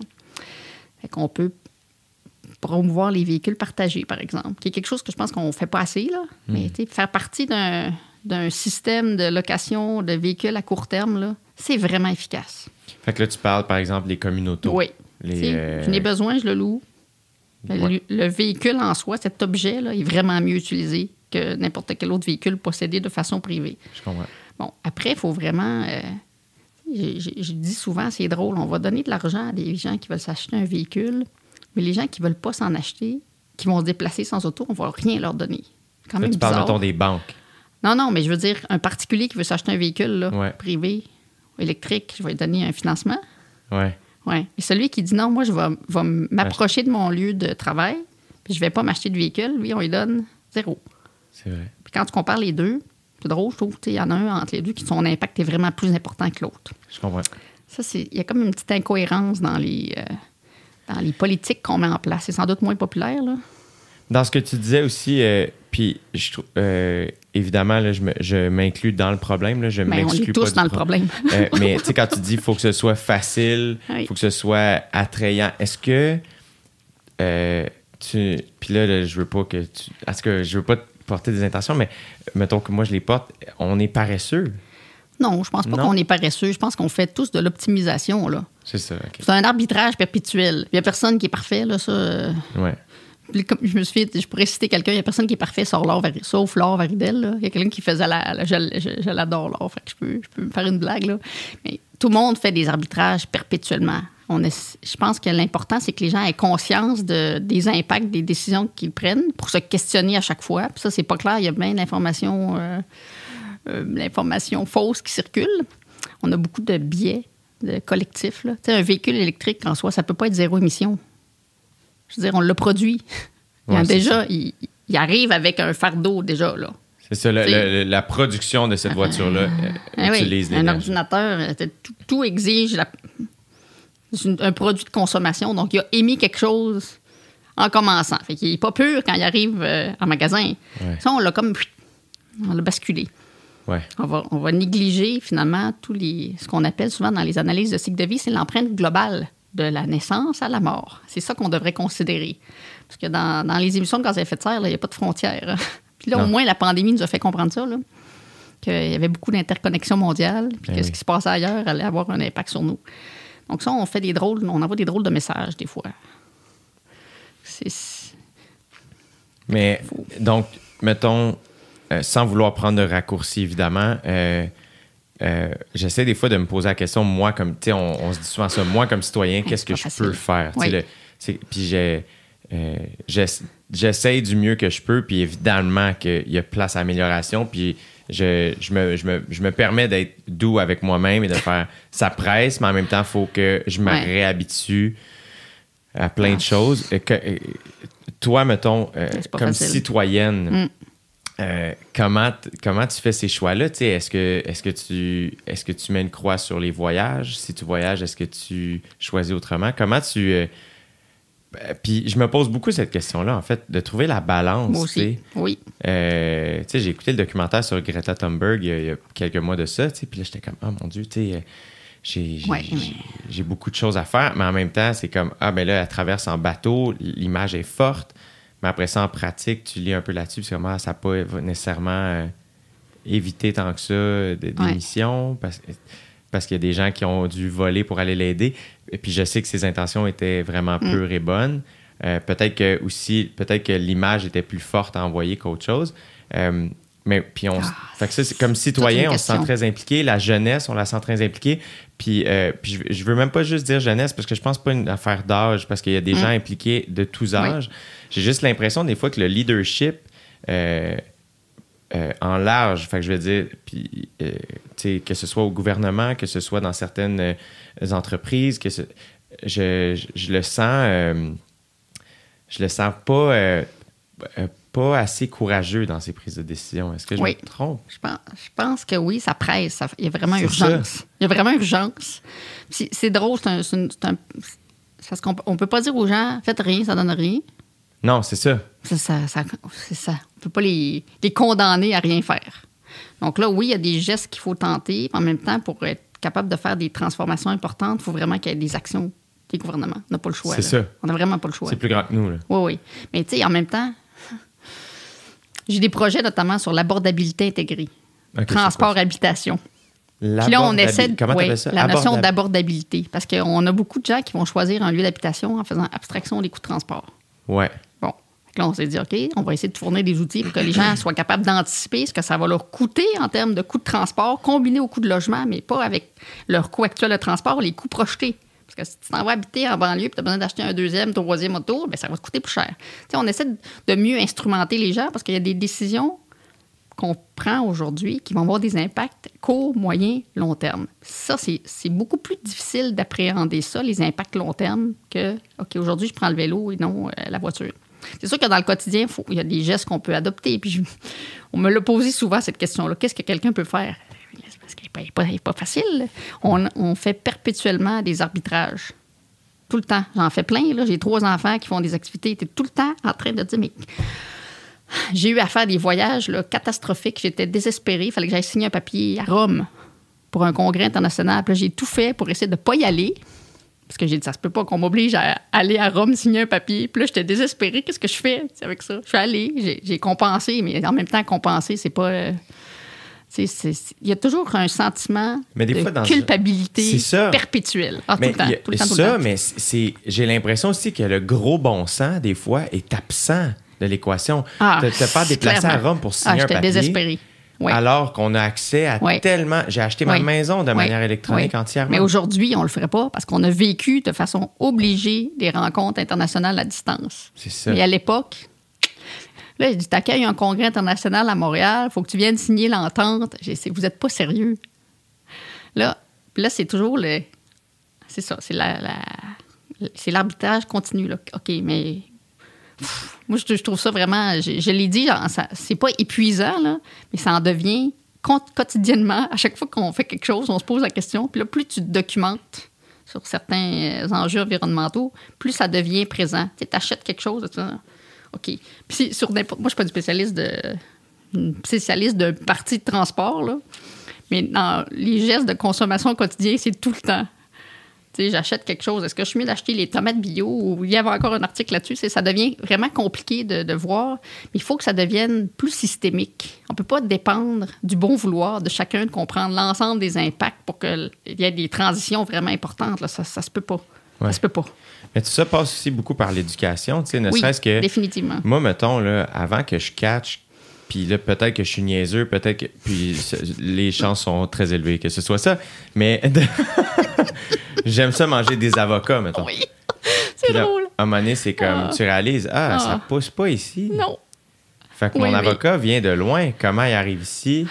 [SPEAKER 3] Fait qu'on peut promouvoir les véhicules partagés, par exemple, qui est quelque chose que je pense qu'on ne fait pas assez, là. Mais tu sais, faire partie d'un d'un système de location de véhicules à court terme, là, c'est vraiment efficace.
[SPEAKER 2] Fait que là, tu parles, par exemple, des communautés.
[SPEAKER 3] Oui.
[SPEAKER 2] Les, euh,
[SPEAKER 3] Je n'ai besoin, je le loue. Le-
[SPEAKER 2] Ouais.
[SPEAKER 3] Le, véhicule en soi, cet objet-là, est vraiment mieux utilisé que n'importe quel autre véhicule possédé de façon privée.
[SPEAKER 2] Je comprends.
[SPEAKER 3] Bon, après, il faut vraiment. euh, je dis souvent, c'est drôle, on va donner de l'argent à des gens qui veulent s'acheter un véhicule, mais les gens qui veulent pas s'en acheter, qui vont se déplacer sans auto, on va rien leur donner. Quand même
[SPEAKER 2] tu parles, mettons, des banques.
[SPEAKER 3] Non, non, mais je veux dire, un particulier qui veut s'acheter un véhicule là,
[SPEAKER 2] Ouais.
[SPEAKER 3] privé, électrique, je vais lui donner un financement.
[SPEAKER 2] Ouais.
[SPEAKER 3] Ouais. Et celui qui dit non, moi, je vais, vais m'approcher de mon lieu de travail, puis je vais pas m'acheter de véhicule, lui, on lui donne zéro.
[SPEAKER 2] C'est vrai.
[SPEAKER 3] Puis quand tu compares les deux, c'est drôle, je trouve, il y en a un entre les deux qui son impact est vraiment plus important que l'autre.
[SPEAKER 2] Je comprends.
[SPEAKER 3] Ça, c'est. Il y a comme une petite incohérence dans les, euh, dans les politiques qu'on met en place. C'est sans doute moins populaire, là.
[SPEAKER 2] Dans ce que tu disais aussi, euh, puis je trouve, euh, évidemment, là, je m'inclus dans le problème. Là, je
[SPEAKER 3] Mais Ben, on est tous dans le
[SPEAKER 2] pro-
[SPEAKER 3] problème.
[SPEAKER 2] Euh, mais tu sais, quand tu dis qu'il faut que ce soit facile, il
[SPEAKER 3] Oui.
[SPEAKER 2] faut que ce soit attrayant, est-ce que euh, tu. Puis là, là, je veux pas que tu. Est-ce que je veux pas porter des intentions, mais mettons que moi je les porte, on est paresseux.
[SPEAKER 3] Non, je pense pas qu'on est paresseux. Je pense qu'on fait tous de l'optimisation, là.
[SPEAKER 2] C'est ça.
[SPEAKER 3] C'est un arbitrage perpétuel. Il y a personne qui est parfait, là, ça. euh,
[SPEAKER 2] Ouais.
[SPEAKER 3] Comme je me suis fait- je pourrais citer quelqu'un, il n'y a personne qui est parfait sauf Laure, sauf Laure Varidel. là. Il y a quelqu'un qui faisait la. la- je, je- je l'adore, Laure, fait que je peux, je peux me faire une blague. Là. Mais tout le monde fait des arbitrages perpétuellement. On est, je pense que l'important, c'est que les gens aient conscience de, des impacts des décisions qu'ils prennent pour se questionner à chaque fois. Puis ça, c'est pas clair. Il y a bien euh, euh, l'information fausse qui circule. On a beaucoup de biais de collectifs. là. Tu sais, un véhicule électrique, en soi, ça peut pas être zéro émission. Je veux dire, on l'a produit. Il
[SPEAKER 2] Ouais,
[SPEAKER 3] déjà, il, il arrive avec un fardeau déjà, là.
[SPEAKER 2] C'est ça, le- le- la production de cette voiture-là euh,
[SPEAKER 3] Ah oui,
[SPEAKER 2] utilise
[SPEAKER 3] un
[SPEAKER 2] l'énergie.
[SPEAKER 3] ordinateur, euh, tout, tout exige la- c'est un produit de consommation. Donc, il a émis quelque chose en commençant. Fait qu'il n'est pas pur quand il arrive euh, en magasin.
[SPEAKER 2] Ouais.
[SPEAKER 3] Ça, on l'a comme... On l'a basculé.
[SPEAKER 2] Ouais.
[SPEAKER 3] On va, on va négliger finalement tous les, ce qu'on appelle souvent dans les analyses de cycle de vie, c'est l'empreinte globale de la naissance à la mort. C'est ça qu'on devrait considérer. Parce que dans, dans les émissions de gaz à effet de serre, il n'y a pas de frontières. Puis là,
[SPEAKER 2] Non.
[SPEAKER 3] au moins, la pandémie nous a fait comprendre ça, qu'il y avait beaucoup d'interconnexions mondiales, puis
[SPEAKER 2] Ben
[SPEAKER 3] que
[SPEAKER 2] oui.
[SPEAKER 3] ce qui se passait ailleurs allait avoir un impact sur nous. Donc ça, on fait des drôles, on envoie des drôles de messages des fois. C'est...
[SPEAKER 2] Mais donc, mettons, euh, sans vouloir prendre de raccourci, évidemment, euh, euh, j'essaie des fois de me poser la question, moi, comme, tu sais, on, on se dit souvent ça, moi, comme citoyen, qu'est-ce que je
[SPEAKER 3] facile.
[SPEAKER 2] peux faire?
[SPEAKER 3] Oui.
[SPEAKER 2] Puis j'ai. euh, J'essaie du mieux que je peux, puis évidemment qu'il y a place à amélioration, puis je, je, me, je, me, je me permets d'être doux avec moi-même et de faire ça presse, mais en même temps, il faut que je me
[SPEAKER 3] Ouais.
[SPEAKER 2] réhabitue à plein
[SPEAKER 3] Ah.
[SPEAKER 2] de choses. Euh, que- toi, mettons, euh, comme
[SPEAKER 3] facile.
[SPEAKER 2] citoyenne,
[SPEAKER 3] Mm.
[SPEAKER 2] euh, comment, comment tu fais ces choix-là? Est-ce que, est que, tu, est que tu mets une croix sur les voyages? Si tu voyages, est-ce que tu choisis autrement? Comment tu... euh, puis je me pose beaucoup cette question-là, en fait, de trouver la balance.
[SPEAKER 3] Moi aussi, oui.
[SPEAKER 2] Euh, tu sais, j'ai écouté le documentaire sur Greta Thunberg il y a, il y a quelques mois de ça, tu sais, puis là, j'étais comme, oh mon Dieu, tu sais, euh, j'ai
[SPEAKER 3] Ouais, mais-
[SPEAKER 2] beaucoup de choses à faire, mais en même temps, c'est comme, ah, ben là, elle traverse en bateau, l'image est forte, mais après ça, en pratique, tu lis un peu là-dessus, c'est comme, ah, ça n'a pas nécessairement euh, évité tant que ça d'émissions, parce, parce qu'il y a des gens qui ont dû voler pour aller l'aider, et puis je sais que ses intentions étaient vraiment
[SPEAKER 3] Mm.
[SPEAKER 2] pures et bonnes. Euh, peut-être que aussi, peut-être que l'image était plus forte à envoyer qu'autre chose. Euh, mais puis on, s- fait que ça, c'est comme citoyen, on se sent très impliqué. La jeunesse, on la sent très impliquée. Puis, euh, puis je, je veux même pas juste dire jeunesse parce que je pense pas une affaire d'âge parce qu'il y a des
[SPEAKER 3] Mm.
[SPEAKER 2] gens impliqués de tous âges. J'ai juste l'impression des fois que le leadership euh, en large, fait que je veux dire, puis euh, que ce soit au gouvernement, que ce soit dans certaines euh, entreprises, que ce- je, je- je le sens, je le sens pas, pas assez courageux dans ses prises de décision. Est-ce que je
[SPEAKER 3] Oui.
[SPEAKER 2] me trompe?
[SPEAKER 3] Je pense, je pense que oui, ça presse. ça- il y a vraiment urgence. Il y a vraiment urgence. C'est drôle, c'est un. un- c'est parce qu'on peut- on peut pas dire aux gens, faites rien, ça donne rien.
[SPEAKER 2] Non, c'est ça.
[SPEAKER 3] Ça, ça, ça- c'est ça. On peut pas les, les condamner à rien faire. Donc là, oui, il y a des gestes qu'il faut tenter. En même temps, pour être capable de faire des transformations importantes, il faut vraiment qu'il y ait des actions des gouvernements. On n'a pas le choix.
[SPEAKER 2] C'est ça.
[SPEAKER 3] On n'a vraiment pas le choix.
[SPEAKER 2] C'est plus grand que nous. Là.
[SPEAKER 3] Oui, oui. Mais tu sais, en même temps, j'ai des projets notamment sur l'abordabilité intégrée.
[SPEAKER 2] Ok, c'est
[SPEAKER 3] Transport,
[SPEAKER 2] quoi
[SPEAKER 3] habitation.
[SPEAKER 2] ça?
[SPEAKER 3] Puis là, on essaie de. Ouais,
[SPEAKER 2] ça?
[SPEAKER 3] La notion
[SPEAKER 2] Abordab-
[SPEAKER 3] d'abordabilité. Parce qu'on a beaucoup de gens qui vont choisir un lieu d'habitation en faisant abstraction des coûts de transport.
[SPEAKER 2] Ouais.
[SPEAKER 3] On s'est dit, OK, on va essayer de fournir des outils pour que les gens soient capables d'anticiper ce que ça va leur coûter en termes de coûts de transport, combiné au coût de logement, mais pas avec leur coût actuel de transport, les coûts projetés. Parce que si tu t'en vas habiter en banlieue et tu as besoin d'acheter un deuxième, troisième auto, ben, ça va te coûter plus cher. On essaie de- mieux instrumenter les gens parce qu'il y a des décisions qu'on prend aujourd'hui qui vont avoir des impacts court, moyen, long terme. Ça, c'est c'est beaucoup plus difficile d'appréhender ça, les impacts long terme, que, OK, aujourd'hui, je prends le vélo et non euh, la voiture. C'est sûr que dans le quotidien, il y a des gestes qu'on peut adopter. Puis on me l'a posé souvent, cette question-là. Qu'est-ce que quelqu'un peut faire? Parce qu'elle n'est pas, facile. On, fait perpétuellement des arbitrages. Tout le temps. J'en fais plein. J'ai trois enfants qui font des activités. Tu tout le temps en train de dire, mais j'ai eu à faire des voyages catastrophiques. J'étais désespérée. Il fallait que j'aille signer un papier à Rome pour un congrès international. J'ai tout fait pour essayer de ne pas y aller. Parce que j'ai dit, ça se peut pas qu'on m'oblige à aller à Rome signer un papier. Puis là, j'étais désespérée. Qu'est-ce que je fais tu avec ça? Je suis allée, j'ai- compensé, mais en même temps, compenser, c'est pas. euh, tu Il y a toujours un sentiment
[SPEAKER 2] Mais des
[SPEAKER 3] de
[SPEAKER 2] fois, dans-
[SPEAKER 3] culpabilité
[SPEAKER 2] ça.
[SPEAKER 3] perpétuelle. Ah, tout le temps,
[SPEAKER 2] a-
[SPEAKER 3] tout le temps, tout le
[SPEAKER 2] ça,
[SPEAKER 3] temps.
[SPEAKER 2] mais c'est, j'ai l'impression aussi que le gros bon sens, des fois, est absent de l'équation.
[SPEAKER 3] Ah,
[SPEAKER 2] te, te faire déplacer à
[SPEAKER 3] clairement.
[SPEAKER 2] Rome pour
[SPEAKER 3] Ah,
[SPEAKER 2] signer un
[SPEAKER 3] j'étais
[SPEAKER 2] papier.
[SPEAKER 3] désespérée.
[SPEAKER 2] Alors qu'on a accès à tellement. J'ai acheté ma maison de manière électronique entièrement.
[SPEAKER 3] Mais aujourd'hui, on le ferait pas parce qu'on a vécu de façon obligée des rencontres internationales à distance.
[SPEAKER 2] C'est ça.
[SPEAKER 3] Mais à l'époque, là, il dit T'accueilles un congrès international à Montréal, il faut que tu viennes signer l'entente. J'ai dit, Vous n'êtes pas sérieux. Là, c'est toujours le. C'est ça, c'est la, la- c'est l'arbitrage continu. Là. OK, mais. Moi, je, trouve ça vraiment. Je, l'ai dit, c'est pas épuisant, mais ça en devient quotidiennement. À chaque fois qu'on fait quelque chose, on se pose la question. Puis là, plus tu te documentes sur certains euh, enjeux environnementaux, plus ça devient présent. Tu achètes quelque chose, OK. Puis sur moi, je suis pas du spécialiste de une spécialiste d'un parti de transport. Mais dans les gestes de consommation quotidien, c'est tout le temps. J'achète quelque chose. Est-ce que je suis mieux d'acheter les tomates bio ou il y avait encore un article là-dessus? C'est- Ça devient vraiment compliqué de, de voir, mais il faut que ça devienne plus systémique. On peut pas dépendre du bon vouloir de chacun de comprendre l'ensemble des impacts pour qu'il y ait des transitions vraiment importantes. Là. Ça, ça se peut pas.
[SPEAKER 2] Ouais.
[SPEAKER 3] Ça se peut pas.
[SPEAKER 2] Mais tout ça passe aussi beaucoup par l'éducation, tu sais, ne
[SPEAKER 3] oui,
[SPEAKER 2] serait-ce que.
[SPEAKER 3] définitivement.
[SPEAKER 2] Moi, mettons, là, avant que je catch, puis là, peut-être que je suis niaiseux, peut-être que. Puis les chances sont très élevées que ce soit ça. Mais j'aime ça manger des avocats, mettons.
[SPEAKER 3] Oui, c'est
[SPEAKER 2] là,
[SPEAKER 3] drôle.
[SPEAKER 2] à un moment donné, c'est comme,
[SPEAKER 3] Ah.
[SPEAKER 2] tu réalises, ah,
[SPEAKER 3] Ah.
[SPEAKER 2] ça pousse pas ici.
[SPEAKER 3] Non.
[SPEAKER 2] Fait que
[SPEAKER 3] Oui,
[SPEAKER 2] mon
[SPEAKER 3] oui.
[SPEAKER 2] avocat vient de loin. Comment il arrive ici?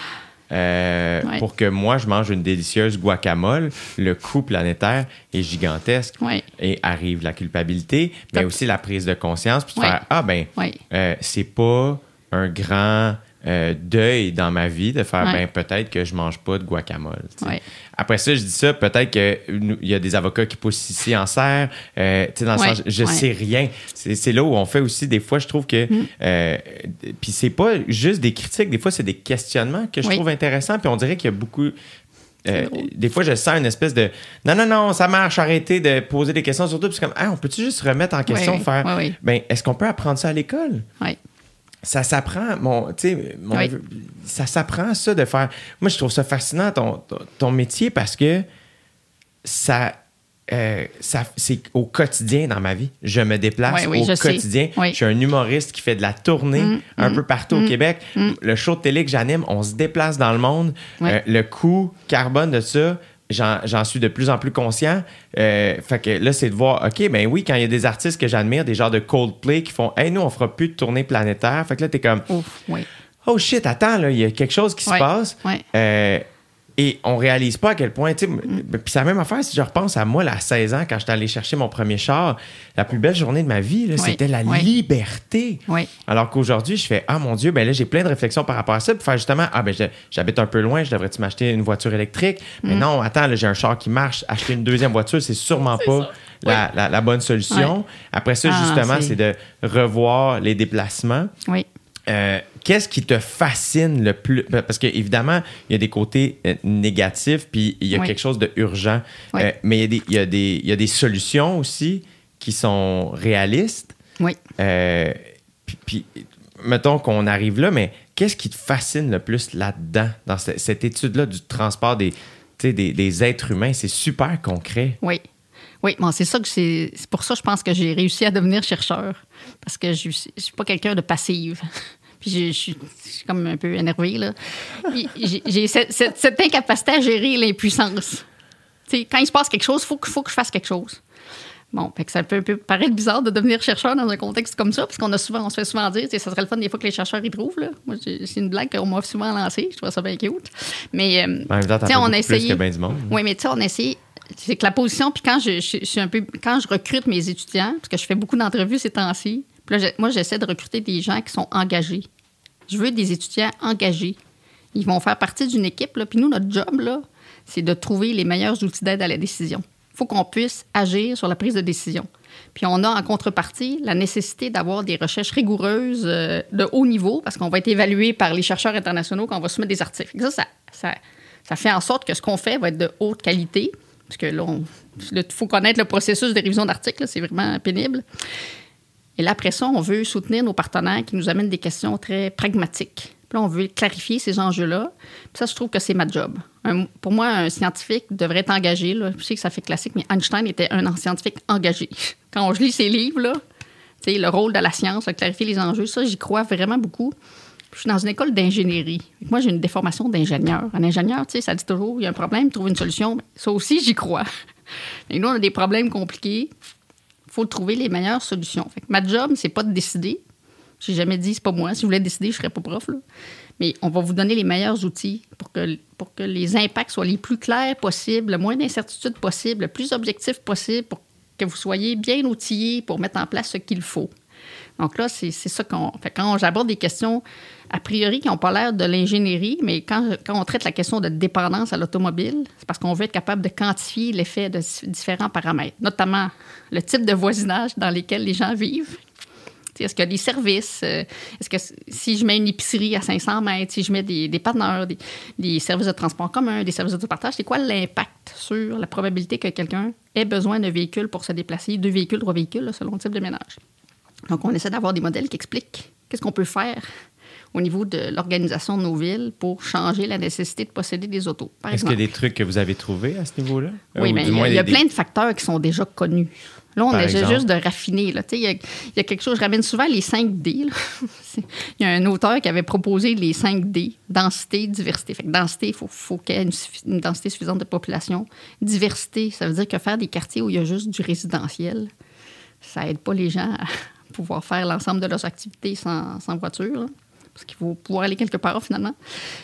[SPEAKER 2] euh,
[SPEAKER 3] Ouais.
[SPEAKER 2] Pour que moi, je mange une délicieuse guacamole, le coût planétaire est gigantesque.
[SPEAKER 3] Oui.
[SPEAKER 2] Et arrive la culpabilité, mais
[SPEAKER 3] Top.
[SPEAKER 2] aussi la prise de conscience. Puis de
[SPEAKER 3] Ouais.
[SPEAKER 2] faire, ah ben, euh, c'est pas un grand euh, deuil dans ma vie de faire,
[SPEAKER 3] Ouais.
[SPEAKER 2] ben peut-être que je mange pas de guacamole.
[SPEAKER 3] Ouais.
[SPEAKER 2] Après ça, je dis ça, peut-être qu'il y a des avocats qui poussent ici en serre. euh, tu sais, dans le
[SPEAKER 3] Ouais,
[SPEAKER 2] sens, je sais rien. C'est là où on fait aussi, des fois, je trouve que.
[SPEAKER 3] Mm.
[SPEAKER 2] euh, puis c'est pas juste des critiques, des fois, c'est des questionnements que je
[SPEAKER 3] Oui.
[SPEAKER 2] trouve intéressants. Puis on dirait qu'il y a beaucoup. euh, des fois, je sens une espèce de non, non, non, ça marche, arrêtez de poser des questions. Surtout, puis c'est comme, ah, on peut-tu juste remettre en question,
[SPEAKER 3] Oui, oui,
[SPEAKER 2] faire,
[SPEAKER 3] oui.
[SPEAKER 2] ben, est-ce qu'on peut apprendre ça à l'école? Ça s'apprend, mon,
[SPEAKER 3] Oui.
[SPEAKER 2] ça s'apprend ça de faire. Moi, je trouve ça fascinant ton, ton, ton métier parce que ça, euh, ça c'est au quotidien dans ma vie. Je me déplace
[SPEAKER 3] Oui, oui,
[SPEAKER 2] au
[SPEAKER 3] je
[SPEAKER 2] quotidien. Je suis un humoriste qui fait de la tournée
[SPEAKER 3] Mm,
[SPEAKER 2] un
[SPEAKER 3] mm,
[SPEAKER 2] peu partout au
[SPEAKER 3] mm,
[SPEAKER 2] Québec. Le show de télé que j'anime, on se déplace dans le monde. Euh, le coût carbone de ça. J'en suis de plus en plus conscient. Euh, fait que là, c'est de voir, OK, ben oui, quand il y a des artistes que j'admire, des genres de Coldplay qui font, hey, nous, on fera plus de tournée planétaire. Fait que là, t'es comme,
[SPEAKER 3] Ouf, oui.
[SPEAKER 2] oh shit, attends, là, il y a quelque chose qui se passe.
[SPEAKER 3] ouais.
[SPEAKER 2] Euh, et on réalise pas à quel point, tu sais,
[SPEAKER 3] Mm.
[SPEAKER 2] puis c'est la même affaire si je repense à moi, là, à 16 ans, quand j'étais allé chercher mon premier char, la plus belle journée de ma vie, là, c'était la liberté.
[SPEAKER 3] Oui.
[SPEAKER 2] Alors qu'aujourd'hui, je fais, ah mon Dieu, ben là, j'ai plein de réflexions par rapport à ça, pour faire justement, ah ben je- j'habite un peu loin, je devrais-tu m'acheter une voiture électrique? Mais
[SPEAKER 3] Mm.
[SPEAKER 2] non, attends, là, j'ai un char qui marche, acheter une deuxième voiture, c'est sûrement pas
[SPEAKER 3] ça.
[SPEAKER 2] la, la- la bonne solution. Après ça,
[SPEAKER 3] Ah,
[SPEAKER 2] justement,
[SPEAKER 3] c'est-
[SPEAKER 2] c'est de revoir les déplacements.
[SPEAKER 3] Oui.
[SPEAKER 2] Euh, Qu'est-ce qui te fascine le plus? Parce qu'évidemment, il y a des côtés euh, négatifs, puis il y a
[SPEAKER 3] Oui.
[SPEAKER 2] quelque chose de urgent.
[SPEAKER 3] Oui.
[SPEAKER 2] Euh, mais il y, a des, il, y a des, il y a des solutions aussi qui sont réalistes.
[SPEAKER 3] Oui.
[SPEAKER 2] Euh, puis, puis, mettons qu'on arrive là, mais qu'est-ce qui te fascine le plus là-dedans, dans ce- cette étude-là du transport des, êtres humains? C'est super concret.
[SPEAKER 3] Oui. Oui, bon, c'est ça que c'est. C'est pour ça, je pense que j'ai réussi à devenir chercheur. Parce que je ne suis pas quelqu'un de passive. Puis je, suis comme un peu énervée, là. J'ai- cette, cette- cette incapacité à gérer l'impuissance. Tu sais, quand il se passe quelque chose, il faut, que- faut que je fasse quelque chose. Bon, fait que ça peut un peu paraître bizarre de devenir chercheur dans un contexte comme ça, parce qu'on a souvent, on se fait souvent dire, ça serait le fun des fois que les chercheurs y trouvent. Là. Moi, c'est une blague qu'on m'a souvent lancée. Je trouve ça bien cute. Mais, euh,
[SPEAKER 2] En même temps, t'en
[SPEAKER 3] tu sais,
[SPEAKER 2] fais
[SPEAKER 3] on a
[SPEAKER 2] plus
[SPEAKER 3] essayé.
[SPEAKER 2] que bien du monde.
[SPEAKER 3] Oui, mais tu sais, on essaie. C'est que la position, puis quand je, je- je suis un peu, quand je recrute mes étudiants, parce que je fais beaucoup d'entrevues ces temps-ci, moi, j'essaie de recruter des gens qui sont engagés. Je veux des étudiants engagés. Ils vont faire partie d'une équipe, là, puis nous, notre job, c'est de trouver les meilleurs outils d'aide à la décision. Il faut qu'on puisse agir sur la prise de décision. Puis on a en contrepartie la nécessité d'avoir des recherches rigoureuses euh, de haut niveau, parce qu'on va être évalué par les chercheurs internationaux quand on va soumettre des articles. Ça, ça, ça, ça fait en sorte que ce qu'on fait va être de haute qualité, parce que là, il faut connaître le processus de révision d'articles, c'est vraiment pénible. Et là, après ça, on veut soutenir nos partenaires qui nous amènent des questions très pragmatiques. Puis là, on veut clarifier ces enjeux-là. Puis ça, je trouve que c'est ma job. Pour moi, un scientifique devrait être engagé. Là. Je sais que ça fait classique, mais Einstein était un scientifique engagé. Quand je lis ses livres, là, le rôle de la science, de clarifier les enjeux, ça, j'y crois vraiment beaucoup. Je suis dans une école d'ingénierie. Moi, j'ai une déformation d'ingénieur. Un ingénieur, ça dit toujours, il y a un problème, trouve une solution. Ça aussi, j'y crois. Et nous, on a des problèmes compliqués. Il faut trouver les meilleures solutions. Fait ma job, c'est pas de décider. J'ai jamais dit, c'est pas moi. Si je voulais décider, je serais pas prof. là. Mais on va vous donner les meilleurs outils pour que, pour que les impacts soient les plus clairs possibles, le moins d'incertitudes possible, le plus objectif possible pour que vous soyez bien outillés pour mettre en place ce qu'il faut. Donc là, c'est ça qu'on. Fait quand j'aborde des questions a priori qui n'ont pas l'air de l'ingénierie, mais quand, quand on traite la question de dépendance à l'automobile, c'est parce qu'on veut être capable de quantifier l'effet de différents paramètres, notamment le type de voisinage dans lesquels les gens vivent. Est-ce qu'il y a des services? euh, Est-ce que si je mets une épicerie à 500 mètres, si je mets des, des partenaires, des, des services de transport commun, des services de partage, c'est quoi l'impact sur la probabilité que quelqu'un ait besoin d'un véhicule pour se déplacer, deux véhicules, trois véhicules, selon le type de ménage? Donc, on essaie d'avoir des modèles qui expliquent qu'est-ce qu'on peut faire au niveau de l'organisation de nos villes pour changer la nécessité de posséder des autos.
[SPEAKER 2] Est-ce qu'il y a des trucs que vous avez trouvés à ce niveau-là?
[SPEAKER 3] Oui,
[SPEAKER 2] Ou
[SPEAKER 3] mais
[SPEAKER 2] du
[SPEAKER 3] il y a,
[SPEAKER 2] des-
[SPEAKER 3] plein de facteurs qui sont déjà connus. Là, on essaie juste de raffiner. Il, y a, il y a quelque chose, je ramène souvent les 5 D. il y a un auteur qui avait proposé les 5 D, densité, diversité. Fait que densité, il faut, faut qu'il y ait une, densité suffisante de population. Diversité, ça veut dire que faire des quartiers où il y a juste du résidentiel, ça aide pas les gens à pouvoir faire l'ensemble de leurs activités sans, sans voiture. là. Parce qu'il faut pouvoir aller quelque part, finalement.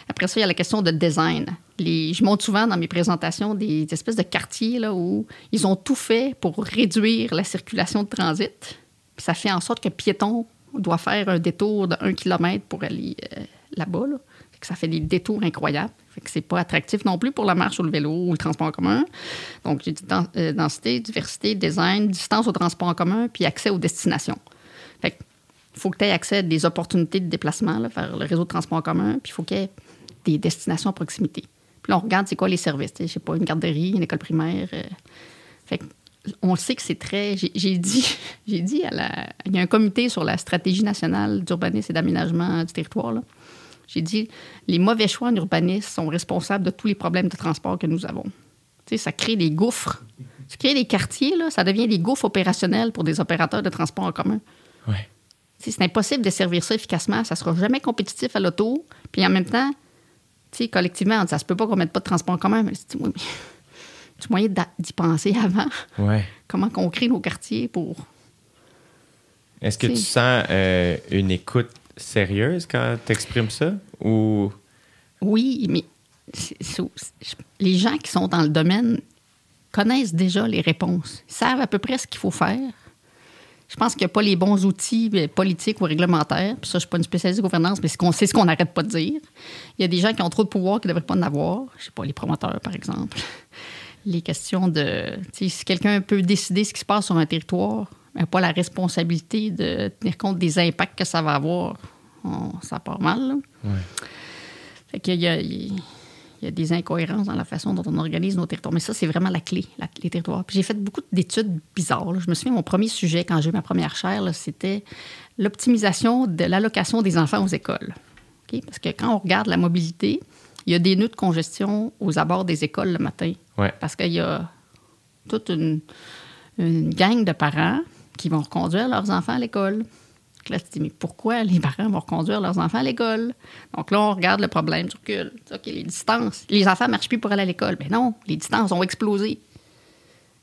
[SPEAKER 3] Après ça, il y a la question de design. Je montre souvent dans mes présentations des espèces de quartiers là, où ils ont tout fait pour réduire la circulation de transit. Ça fait en sorte que piéton doit faire un détour de 1 km pour aller euh, là-bas. ça fait des détours incroyables. Fait que c'est pas attractif non plus pour la marche ou le vélo ou le transport en commun. Donc, euh, densité, diversité, design, distance au transport en commun, puis accès aux destinations. Faut que tu aies accès à des opportunités de déplacement vers le réseau de transport en commun, puis il faut qu'il y ait des destinations à proximité. Puis là, on regarde c'est quoi les services. Je sais pas, une garderie, une école primaire. euh. Fait on sait que c'est très. J'ai dit, j'ai dit à la. Il y a un comité sur la stratégie nationale d'urbanisme et d'aménagement du territoire. J'ai dit les mauvais choix en urbanisme sont responsables de tous les problèmes de transport que nous avons. Ça crée des gouffres. Tu crées des quartiers, ça devient des gouffres opérationnels pour des opérateurs de transport en commun. C'est impossible de servir ça efficacement. Ça sera jamais compétitif à l'auto. Puis en même temps, tu sais, collectivement, on dit, ça se peut pas qu'on mette pas de transport en commun. Mais c'est oui, mais tu moyen d'y penser avant?
[SPEAKER 2] Ouais.
[SPEAKER 3] Comment qu'on crée nos quartiers pour.
[SPEAKER 2] Est-ce que tu sens euh, une écoute sérieuse quand tu exprimes ça? Ou.
[SPEAKER 3] Oui, mais les gens qui sont dans le domaine connaissent déjà les réponses. Ils savent à peu près ce qu'il faut faire. Je pense qu'il n'y a pas les bons outils euh, politiques ou réglementaires. Puis ça, je ne suis pas une spécialiste de gouvernance, mais c'est ce qu'on n'arrête pas de dire. Il y a des gens qui ont trop de pouvoir qui ne devraient pas en avoir. Je ne sais pas, les promoteurs, par exemple. Les questions de... Si quelqu'un peut décider ce qui se passe sur un territoire, mais n'a pas la responsabilité de tenir compte des impacts que ça va avoir, on- ça part mal. là. Fait qu'il y a, y a des incohérences dans la façon dont on organise nos territoires. Mais ça, c'est vraiment la clé, la- les territoires. Puis j'ai fait beaucoup d'études bizarres. là. Je me souviens, mon premier sujet, quand j'ai eu ma première chaire, c'était l'optimisation de l'allocation des enfants aux écoles. Parce que quand on regarde la mobilité, il y a des nœuds de congestion aux abords des écoles le matin.
[SPEAKER 2] Ouais.
[SPEAKER 3] Parce qu'il y a toute une, une gang de parents qui vont reconduire leurs enfants à l'école. Là, tu te dis, mais pourquoi les parents vont reconduire leurs enfants à l'école? Donc là, on regarde le problème du recul. OK, les distances. Les enfants ne marchent plus pour aller à l'école. Mais non, les distances ont explosé.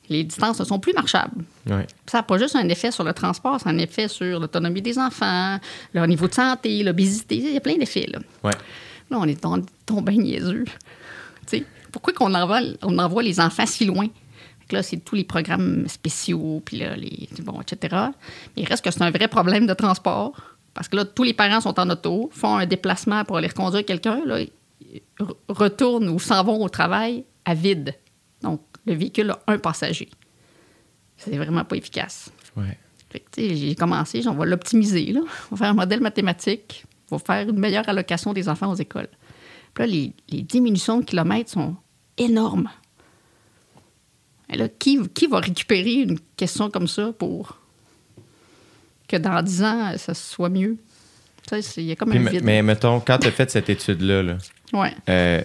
[SPEAKER 3] Les distances ne sont plus marchables.
[SPEAKER 2] Ouais.
[SPEAKER 3] Ça n'a pas juste un effet sur le transport, ça a un effet sur l'autonomie des enfants, leur niveau de santé, l'obésité. Il y a plein d'effets. Là.
[SPEAKER 2] Ouais.
[SPEAKER 3] Là, on est tom- tombé niaiseux. Pourquoi qu'on envoie, on envoie les enfants si loin? Là, c'est tous les programmes spéciaux, puis là, les, bon, etc. Mais il reste que c'est un vrai problème de transport. Parce que là, tous les parents sont en auto, font un déplacement pour aller reconduire quelqu'un, là, retournent ou s'en vont au travail à vide. Donc, le véhicule a un passager. C'est vraiment pas efficace.
[SPEAKER 2] Ouais.
[SPEAKER 3] J'ai commencé, on va l'optimiser. là. On va faire un modèle mathématique. On va faire une meilleure allocation des enfants aux écoles. Puis là, les, les diminutions de kilomètres sont énormes. Et là, qui, qui va récupérer une question comme ça pour que dans 10 ans, ça soit mieux? Tu sais, c'est- il y a comme un vide.
[SPEAKER 2] mais mettons, quand tu as fait cette étude-là, là,
[SPEAKER 3] Ouais.
[SPEAKER 2] euh,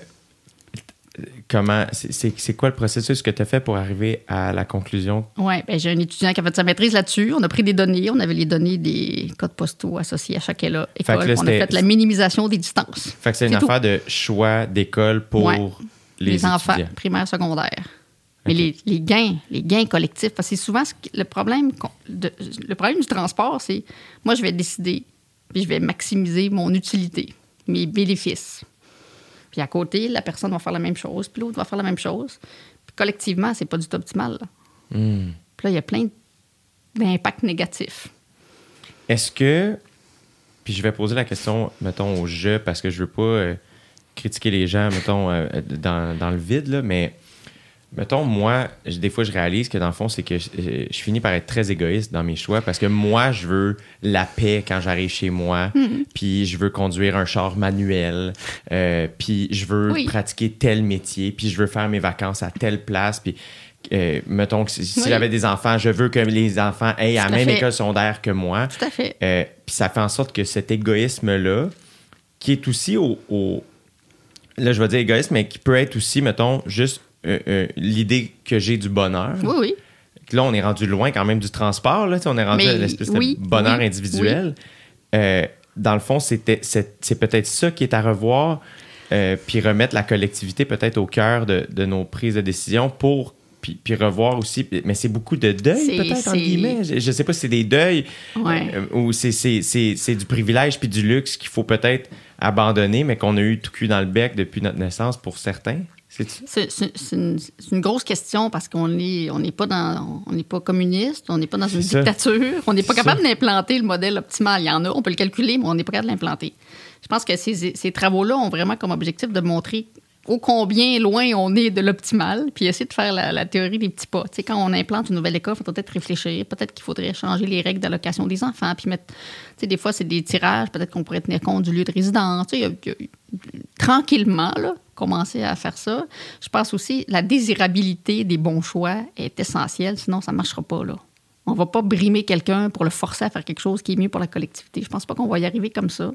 [SPEAKER 2] comment c'est- quoi le processus que tu as fait pour arriver à la conclusion?
[SPEAKER 3] Oui, ben, j'ai un étudiant qui a fait sa maîtrise là-dessus. On a pris des données. On avait les données des codes postaux associés à chaque
[SPEAKER 2] Fait
[SPEAKER 3] école.
[SPEAKER 2] là,
[SPEAKER 3] on a fait la minimisation des distances.
[SPEAKER 2] Fait que c'est une
[SPEAKER 3] tout.
[SPEAKER 2] affaire de choix d'école pour
[SPEAKER 3] Ouais.
[SPEAKER 2] les,
[SPEAKER 3] les, enfants primaires, secondaires. Mais les, les gains, les gains collectifs, parce que c'est souvent ce que- le problème, de- le problème du transport, c'est moi, je vais décider, puis je vais maximiser mon utilité, mes bénéfices. Puis à côté, la personne va faire la même chose, puis l'autre va faire la même chose. Puis collectivement, c'est pas du tout optimal. là.
[SPEAKER 2] Hmm.
[SPEAKER 3] Puis là, il y a plein d'impacts négatifs.
[SPEAKER 2] Est-ce que. Puis je vais poser la question, mettons, au jeu, parce que je veux pas euh, critiquer les gens, mettons, euh, dans, dans le vide, là, mais. Mettons, moi, je- des fois, je réalise que dans le fond, c'est que je, euh, je finis par être très égoïste dans mes choix parce que moi, je veux la paix quand j'arrive chez moi, puis je veux conduire un char manuel, euh, puis je veux
[SPEAKER 3] Oui.
[SPEAKER 2] pratiquer tel métier, puis je veux faire mes vacances à telle place, puis euh, mettons que si, j'avais des enfants, je veux que les enfants aient la même
[SPEAKER 3] fait.
[SPEAKER 2] école secondaire que moi.
[SPEAKER 3] Tout à fait.
[SPEAKER 2] Euh, puis ça fait en sorte que cet égoïsme-là, qui est aussi au, au- Là, je vais dire égoïsme, mais qui peut être aussi, mettons, juste euh, euh, l'idée que j'ai du bonheur.
[SPEAKER 3] Oui, oui.
[SPEAKER 2] Là, on est rendu loin quand même du transport. Là, on est rendu
[SPEAKER 3] Mais
[SPEAKER 2] à l'espèce
[SPEAKER 3] oui,
[SPEAKER 2] de bonheur
[SPEAKER 3] oui,
[SPEAKER 2] individuel. Euh, dans le fond, c'était- c'est c'est peut-être ça qui est à revoir, euh, puis remettre la collectivité peut-être au cœur de, de nos prises de décision pour puis, puis revoir aussi. Mais c'est beaucoup de deuil, peut-être, entre guillemets. Je, je sais pas si c'est des deuils
[SPEAKER 3] Ouais.
[SPEAKER 2] euh, ou c'est- c'est c'est- c'est du privilège puis du luxe qu'il faut peut-être abandonner, mais qu'on a eu tout cul dans le bec depuis notre naissance pour certains. C'est
[SPEAKER 3] une, grosse question parce qu'on n'est on pas dans on n'est pas communiste, on n'est pas dans une dictature, on n'est pas capable d'implanter le modèle optimal. Il y en a, on peut le calculer, mais on n'est pas capable de l'implanter. Je pense que ces, ces travaux-là ont vraiment comme objectif de montrer ô combien loin on est de l'optimal, puis essayer de faire la, la théorie des petits pas. Tu sais, quand on implante une nouvelle école, il faut peut-être réfléchir. Peut-être qu'il faudrait changer les règles d'allocation des enfants, puis mettre... Tu sais, des fois, c'est des tirages. Peut-être qu'on pourrait tenir compte du lieu de résidence. Tu sais, il y a- il y a- tranquillement, là, commencer à faire ça. Je pense aussi la désirabilité des bons choix est essentielle, sinon ça ne marchera pas. Là. On ne va pas brimer quelqu'un pour le forcer à faire quelque chose qui est mieux pour la collectivité. Je pense pas qu'on va y arriver comme ça.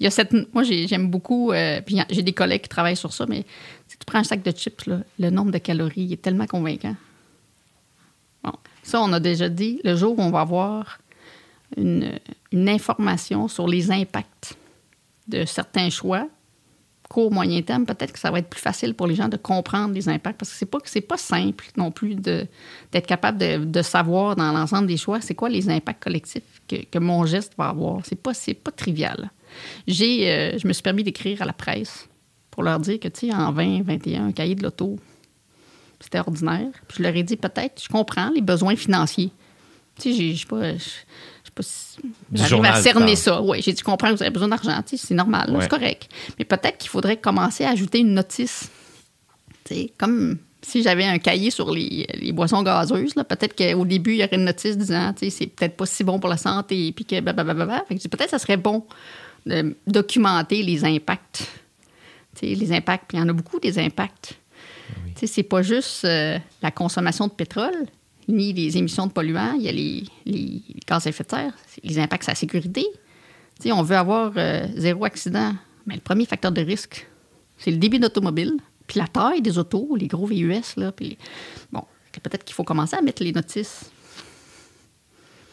[SPEAKER 3] Il y a cette, moi, j'ai- j'aime beaucoup, euh, puis j'ai des collègues qui travaillent sur ça, mais si tu prends un sac de chips, là, le nombre de calories est tellement convaincant. Bon, ça, on a déjà dit, le jour où on va avoir une information sur les impacts de certains choix, court, moyen terme, peut-être que ça va être plus facile pour les gens de comprendre les impacts parce que c'est pas c'est pas simple non plus d'être capable de, savoir dans l'ensemble des choix c'est quoi les impacts collectifs que, mon geste va avoir. C'est pas c'est pas trivial. J'ai euh, je me suis permis d'écrire à la presse pour leur dire que tu sais en 20 21 un cahier de l'auto c'était ordinaire. Puis je leur ai dit peut-être je comprends les besoins financiers. Tu sais j'ai- pas j'arrive à cerner ça. Oui, j'ai dit, je comprends que vous avez besoin d'argent. C'est normal,
[SPEAKER 2] Ouais.
[SPEAKER 3] c'est correct. Mais peut-être qu'il faudrait commencer à ajouter une notice. Tu sais, comme si j'avais un cahier sur les, les boissons gazeuses, peut-être qu'au début, il y aurait une notice disant, c'est peut-être pas si bon pour la santé, puis que blablabla. Peut-être que ça serait bon de documenter les impacts. Tu sais, les impacts, puis il y en a beaucoup des impacts. Sais, c'est pas juste euh, la consommation de pétrole, ni les émissions de polluants, il y a les, gaz à effet de serre, les impacts sur la sécurité. On veut avoir euh, zéro accident, mais le premier facteur de risque, c'est le débit d'automobile, puis la taille des autos, les gros VUS, là, bon. peut-être qu'il faut commencer à mettre les notices.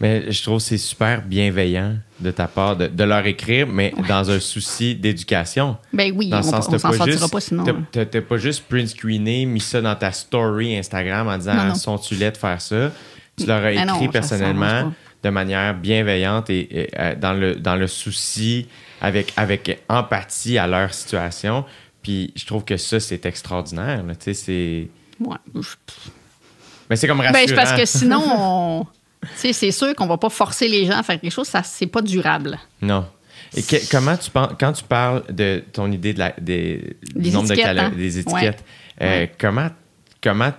[SPEAKER 2] Mais je trouve que c'est super bienveillant de ta part de, de leur écrire, mais dans un souci d'éducation.
[SPEAKER 3] Ben oui,
[SPEAKER 2] Dans
[SPEAKER 3] on,
[SPEAKER 2] sens,
[SPEAKER 3] on s'en
[SPEAKER 2] pas
[SPEAKER 3] sortira
[SPEAKER 2] juste-
[SPEAKER 3] pas sinon.
[SPEAKER 2] t'as-
[SPEAKER 3] là.
[SPEAKER 2] T'as pas juste print screené, mis ça dans ta story Instagram en disant ah, sont-tu laid de faire ça? Tu leur as
[SPEAKER 3] Ah non,
[SPEAKER 2] écrit
[SPEAKER 3] ça
[SPEAKER 2] personnellement de manière bienveillante et, et, euh, dans, le, dans le souci, avec, avec empathie à leur situation. Puis je trouve que ça, c'est extraordinaire. Tu sais, c'est.
[SPEAKER 3] Ouais.
[SPEAKER 2] Mais c'est comme rassurant.
[SPEAKER 3] Ben, c'est parce que sinon, on- c'est sûr qu'on va pas forcer les gens à faire quelque chose, ça c'est pas durable.
[SPEAKER 2] Non. Et que- comment tu penses, quand tu parles de ton idée de la, des, du nombre de
[SPEAKER 3] étiquettes,
[SPEAKER 2] calo-
[SPEAKER 3] hein?
[SPEAKER 2] des étiquettes,
[SPEAKER 3] Ouais.
[SPEAKER 2] euh,
[SPEAKER 3] Ouais.
[SPEAKER 2] comment, comment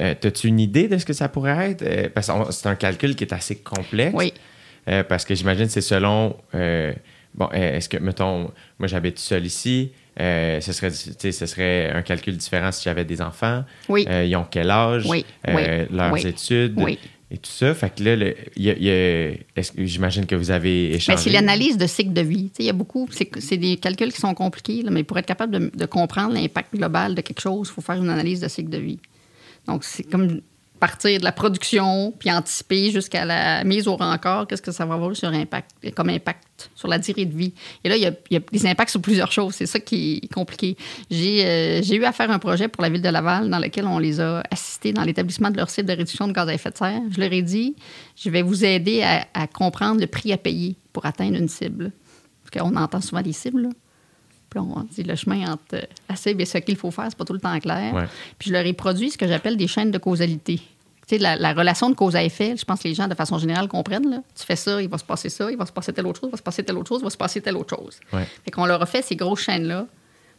[SPEAKER 2] euh, as-tu une idée de ce que ça pourrait être? Euh, parce que c'est un calcul qui est assez complexe.
[SPEAKER 3] Oui.
[SPEAKER 2] Parce que j'imagine que c'est selon. bon, est-ce que, mettons, moi j'habite seul ici, euh, ce, serait, ce serait un calcul différent si j'avais des enfants.
[SPEAKER 3] Oui.
[SPEAKER 2] Euh, ils ont quel âge?
[SPEAKER 3] Oui,
[SPEAKER 2] Euh,
[SPEAKER 3] oui,
[SPEAKER 2] Leurs
[SPEAKER 3] oui,
[SPEAKER 2] études? Et tout ça. Fait que là, j'imagine que vous avez échangé?
[SPEAKER 3] c'est l'analyse de cycle de vie. Il y a beaucoup, c'est c'est des calculs qui sont compliqués, là, mais pour être capable de, de comprendre l'impact global de quelque chose, il faut faire une analyse de cycle de vie. Donc, c'est comme partir de la production, puis anticiper jusqu'à la mise au rencard, qu'est-ce que ça va avoir sur impact, comme impact sur la durée de vie. Et là, il y a, il y a des impacts sur plusieurs choses. C'est ça qui est compliqué. J'ai euh, eu à faire un projet pour la ville de Laval dans lequel on les a assistés dans l'établissement de leur cible de réduction de gaz à effet de serre. Je leur ai dit, je vais vous aider à, à comprendre le prix à payer pour atteindre une cible. Parce qu'on entend souvent des cibles, là. On dit le chemin entre euh, la cible et ce qu'il faut faire, c'est pas tout le temps clair.
[SPEAKER 2] Ouais.
[SPEAKER 3] Puis je leur ai produit ce que j'appelle des chaînes de causalité. Tu sais, la, la relation de cause à effet, je pense que les gens, de façon générale, comprennent. Là. Tu fais ça, il va se passer ça, il va se passer telle autre chose, il va se passer telle autre chose, il va se passer telle autre chose.
[SPEAKER 2] Ouais.
[SPEAKER 3] Fait qu'on leur a fait ces grosses chaînes-là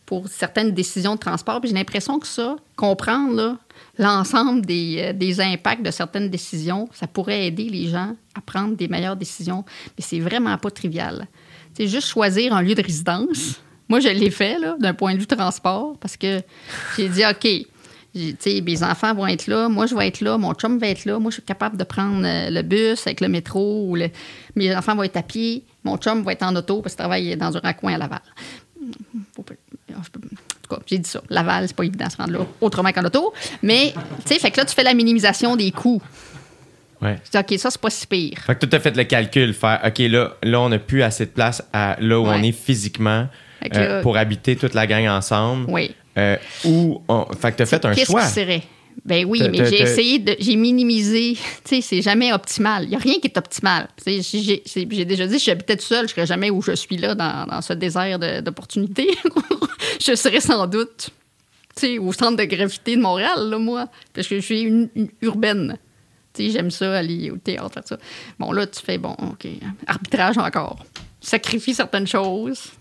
[SPEAKER 3] pour certaines décisions de transport. Puis j'ai l'impression que ça, comprendre l'ensemble des, euh, des impacts de certaines décisions, ça pourrait aider les gens à prendre des meilleures décisions. Mais c'est vraiment pas trivial. C'est juste choisir un lieu de résidence. Moi, je l'ai fait là, d'un point de vue transport parce que j'ai dit, OK, j'ai- tu sais, mes enfants vont être là, moi je vais être là, mon chum va être là, moi je suis capable de prendre euh, le bus avec le métro, ou le- mes enfants vont être à pied, mon chum va être en auto parce qu'il travaille dans un raccoin à Laval. Faut pas- je peux- En tout cas, j'ai dit ça. Laval, c'est pas évident de se rendre là autrement qu'en auto. Mais, tu sais, fait que là, tu fais la minimisation des coûts.
[SPEAKER 2] Ouais.
[SPEAKER 3] Tu dis, OK, ça, c'est pas si pire.
[SPEAKER 2] Fait que tu as fait le calcul, faire OK, là, là on n'a plus assez de place à là où
[SPEAKER 3] Ouais.
[SPEAKER 2] on est physiquement euh,
[SPEAKER 3] là-
[SPEAKER 2] pour habiter toute la gang ensemble.
[SPEAKER 3] Oui.
[SPEAKER 2] Euh, ou on... Fait que tu as fait un
[SPEAKER 3] Qu'est-ce
[SPEAKER 2] choix.
[SPEAKER 3] qui serait? Ben oui, mais j'ai essayé de. J'ai minimisé. Tu sais, c'est jamais optimal. Il n'y a rien qui est optimal. J'ai déjà dit, si j'habitais tout seul, je serais jamais où je suis là, dans, dans ce désert d'opportunités. je serais sans doute tu sais, au centre de gravité de Montréal, là, moi. Parce que je suis une, une urbaine. Tu sais, j'aime ça, aller au théâtre, faire ça. Bon, là, tu fais, bon, OK, arbitrage encore. Sacrifie certaines choses.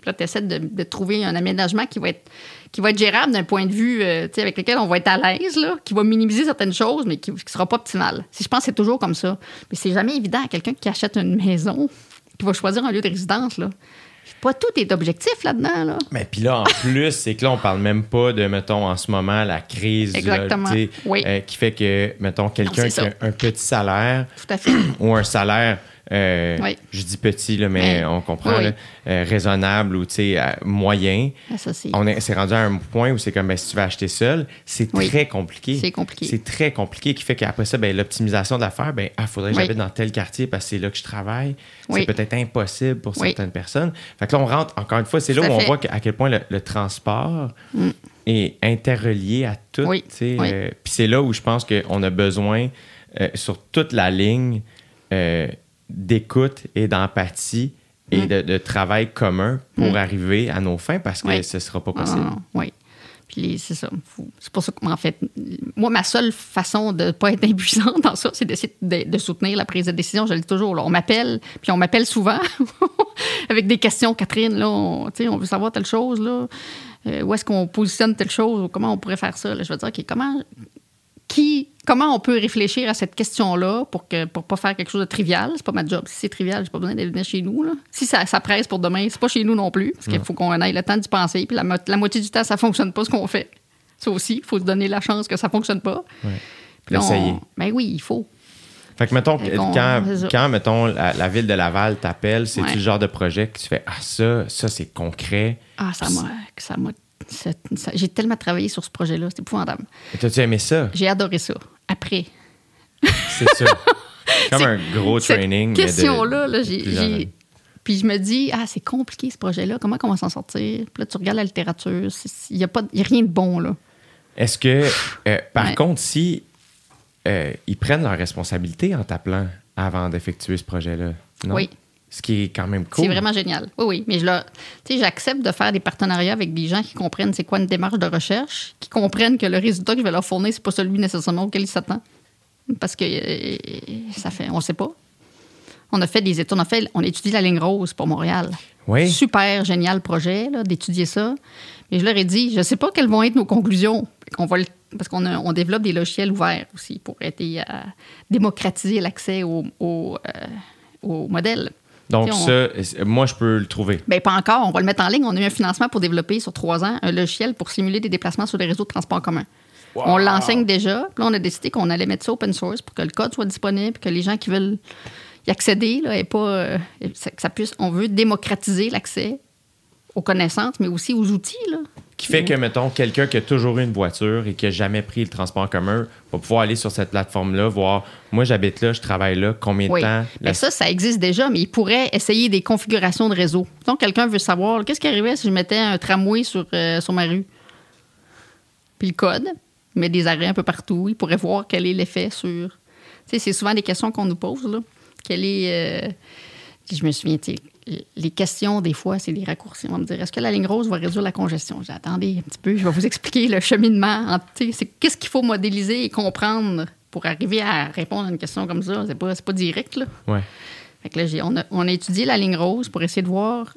[SPEAKER 3] Puis là, tu essaies de, de trouver un aménagement qui va être, qui va être gérable d'un point de vue euh, avec lequel on va être à l'aise, là, qui va minimiser certaines choses, mais qui ne sera pas optimal. Si je pense que c'est toujours comme ça. Mais c'est jamais évident à quelqu'un qui achète une maison, qui va choisir un lieu de résidence. Là. Pas tout est objectif là-dedans. Là.
[SPEAKER 2] Mais puis là, en plus, c'est que là, on parle même pas de, mettons, en ce moment, la crise là,
[SPEAKER 3] Exactement.
[SPEAKER 2] sais,
[SPEAKER 3] Oui.
[SPEAKER 2] euh, qui fait que, mettons, quelqu'un qui a un petit salaire
[SPEAKER 3] Tout à fait.
[SPEAKER 2] ou un salaire, euh,
[SPEAKER 3] Oui.
[SPEAKER 2] je dis petit, là, mais
[SPEAKER 3] Oui.
[SPEAKER 2] on comprend,
[SPEAKER 3] Oui.
[SPEAKER 2] là, euh, raisonnable ou, euh, moyen.
[SPEAKER 3] Ah.
[SPEAKER 2] On est, c'est rendu à un point où c'est comme, ben, si tu vas acheter seul, c'est très compliqué.
[SPEAKER 3] C'est compliqué.
[SPEAKER 2] C'est très compliqué qui fait qu'après ça, ben, l'optimisation de l'affaire, ben, ah, faudrait que j'habite dans tel quartier parce que c'est là que je travaille. C'est peut-être impossible pour certaines personnes. Fait que là, on rentre, encore une fois, c'est là
[SPEAKER 3] Tout
[SPEAKER 2] où on
[SPEAKER 3] fait. Mm.
[SPEAKER 2] voit à quel point le, le transport est interrelié à tout. Euh, Puis c'est là où je pense qu'on a besoin, sur toute la ligne, euh, d'écoute et d'empathie
[SPEAKER 3] Mm.
[SPEAKER 2] et de, de travail commun pour arriver à nos fins parce que
[SPEAKER 3] Oui.
[SPEAKER 2] ce ne sera pas
[SPEAKER 3] Ah,
[SPEAKER 2] possible.
[SPEAKER 3] oui. Puis c'est ça. C'est pour ça que, en fait, moi, ma seule façon de ne pas être impuissante dans ça, c'est d'essayer de, de soutenir la prise de décision. Je le dis toujours. là. On m'appelle, puis on m'appelle souvent avec des questions. Catherine, là, on, on veut savoir telle chose, là. Euh, où est-ce qu'on positionne telle chose, ou comment on pourrait faire ça. là? Je veux dire, OK, comment, qui, comment on peut réfléchir à cette question-là pour que pour pas faire quelque chose de trivial? C'est pas ma job. Si c'est trivial, j'ai pas besoin d'aller venir chez nous. Là. Si ça, ça presse pour demain, c'est pas chez nous non plus, parce qu'il faut qu'on ait le temps d'y penser. Puis la, mo- la moitié du temps, ça fonctionne pas ce qu'on fait. Ça aussi, il faut se donner la chance que ça fonctionne pas.
[SPEAKER 2] Ouais.
[SPEAKER 3] Puis on-. Ben oui, il faut.
[SPEAKER 2] Fait que, mettons, quand, mettons, la, la ville de Laval t'appelle, c'est-tu
[SPEAKER 3] Ouais.
[SPEAKER 2] le genre de projet que tu fais, ah, ça, ça, c'est concret?
[SPEAKER 3] Ah, ça m'a, j'ai tellement travaillé sur ce projet-là, c'est épouvantable.
[SPEAKER 2] Et T'as-tu aimé ça?
[SPEAKER 3] J'ai adoré ça. Après,
[SPEAKER 2] C'est ça. Comme un gros training.
[SPEAKER 3] question-là, là, j'ai. Puis je me dis, ah, c'est compliqué ce projet-là, comment on va s'en sortir? Puis là, tu regardes la littérature, il n'y a, pas- y a rien de bon, là.
[SPEAKER 2] Est-ce que, euh, par
[SPEAKER 3] Ouais.
[SPEAKER 2] contre, si euh, ils prennent leurs responsabilités en t'appelant avant d'effectuer ce projet-là?
[SPEAKER 3] Oui.
[SPEAKER 2] Ce qui est quand même cool.
[SPEAKER 3] C'est vraiment génial. Oui, oui. Mais je j'accepte de faire des partenariats avec des gens qui comprennent c'est quoi une démarche de recherche, qui comprennent que le résultat que je vais leur fournir, c'est pas celui nécessairement auquel ils s'attendent. Parce que euh, ça fait, on sait pas. On a fait des études, on a fait, on a étudié la ligne rose pour Montréal.
[SPEAKER 2] Oui.
[SPEAKER 3] Super génial projet là, d'étudier ça. Mais je leur ai dit, je sais pas quelles vont être nos conclusions. On va le- parce qu'on a- on développe des logiciels ouverts aussi pour aider à démocratiser l'accès au, au, euh, au modèle.
[SPEAKER 2] Donc,
[SPEAKER 3] on-
[SPEAKER 2] ça, c'est- moi, je peux le trouver.
[SPEAKER 3] Bien, pas encore. On va le mettre en ligne. On a eu un financement pour développer sur trois ans un logiciel pour simuler des déplacements sur les réseaux de transport en commun. On l'enseigne déjà. Puis là, on a décidé qu'on allait mettre ça open source pour que le code soit disponible, que les gens qui veulent y accéder, là, aient pas, euh, que ça puisse. On veut démocratiser l'accès aux connaissances, mais aussi aux outils. Là.
[SPEAKER 2] Qui fait que, mettons, quelqu'un qui a toujours eu une voiture et qui n'a jamais pris le transport en commun va pouvoir aller sur cette plateforme-là, voir moi, j'habite là, je travaille là, combien de
[SPEAKER 3] Oui.
[SPEAKER 2] temps?
[SPEAKER 3] Mais ça, ça existe déjà, mais il pourrait essayer des configurations de réseau. Donc, quelqu'un veut savoir qu'est-ce qui arrivait si je mettais un tramway sur, euh, sur ma rue? Puis le code, il met des arrêts un peu partout. Il pourrait voir quel est l'effet sur. Tu sais, c'est souvent des questions qu'on nous pose, là. Quel est. euh, Je me souviens, les questions, des fois, c'est des raccourcis. On va me dire est-ce que la ligne rose va réduire la congestion? J'ai attendez un petit peu, je vais vous expliquer le cheminement. C'est qu'est-ce qu'il faut modéliser et comprendre pour arriver à répondre à une question comme ça? C'est pas, pas direct, là.
[SPEAKER 2] Ouais.
[SPEAKER 3] Fait que là, j'ai- on, a, on a étudié la ligne rose pour essayer de voir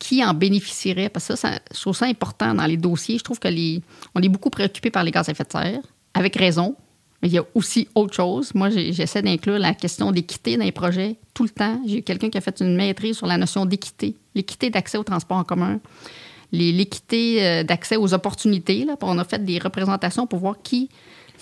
[SPEAKER 3] qui en bénéficierait. Parce que ça, ça je trouve ça important dans les dossiers. Je trouve que les, on est beaucoup préoccupé par les gaz à effet de serre, avec raison. Mais il y a aussi autre chose. Moi, j'essaie d'inclure la question d'équité dans les projets tout le temps. J'ai quelqu'un qui a fait une maîtrise sur la notion d'équité, l'équité d'accès au transport en commun, l'équité euh, d'accès aux opportunités. Là. On a fait des représentations pour voir qui,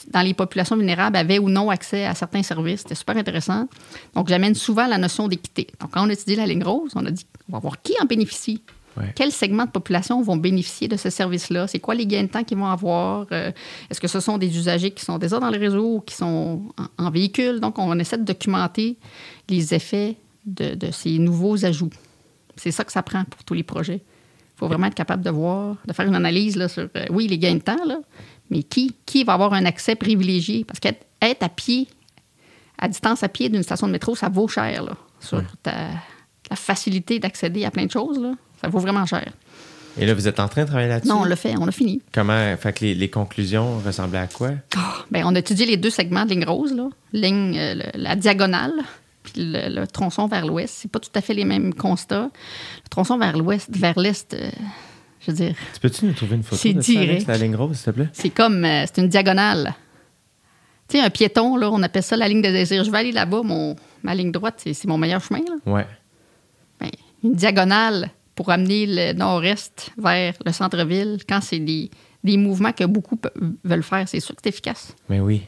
[SPEAKER 3] dans les populations vulnérables, avait ou non accès à certains services. C'était super intéressant. Donc, j'amène souvent la notion d'équité. Donc, quand on a étudié la ligne rose, on a dit on va voir qui en bénéficie.
[SPEAKER 2] Ouais.
[SPEAKER 3] Quels segments de population vont bénéficier de ce service-là? C'est quoi les gains de temps qu'ils vont avoir? Euh, Est-ce que ce sont des usagers qui sont déjà dans le réseau ou qui sont en, en véhicule? Donc, on essaie de documenter les effets de, de ces nouveaux ajouts. C'est ça que ça prend pour tous les projets. Il faut vraiment être capable de voir, de faire une analyse là, sur, euh, oui, les gains de temps, là, mais qui, qui va avoir un accès privilégié? Parce qu'être être à pied, à distance à pied d'une station de métro, ça vaut cher là, sur ta, la facilité d'accéder à plein de choses. Là. Ça vaut vraiment cher.
[SPEAKER 2] Et là, vous êtes en train de travailler là-dessus?
[SPEAKER 3] Non, on l'a fait, on a fini.
[SPEAKER 2] Comment, fait que les, les conclusions ressemblaient à quoi?
[SPEAKER 3] Ben, on a étudié les deux segments de ligne rose, là. Ligne, euh, le- la diagonale, puis le, le tronçon vers l'ouest. C'est pas tout à fait les mêmes constats. Le tronçon vers l'ouest, vers l'est, euh, je veux dire,
[SPEAKER 2] Tu peux-tu nous trouver une photo
[SPEAKER 3] C'est
[SPEAKER 2] de ça, Alex,
[SPEAKER 3] direct.
[SPEAKER 2] la ligne rose, s'il te plaît?
[SPEAKER 3] c'est comme, euh, c'est une diagonale. Tu sais, un piéton, là, on appelle ça la ligne de désir. Je vais aller là-bas, mon, ma ligne droite, c'est, c'est mon meilleur chemin, là.
[SPEAKER 2] Ouais.
[SPEAKER 3] Ben, une diagonale pour amener le nord-est vers le centre-ville, quand c'est des, des mouvements que beaucoup veulent faire, c'est sûr que c'est efficace.
[SPEAKER 2] Mais oui.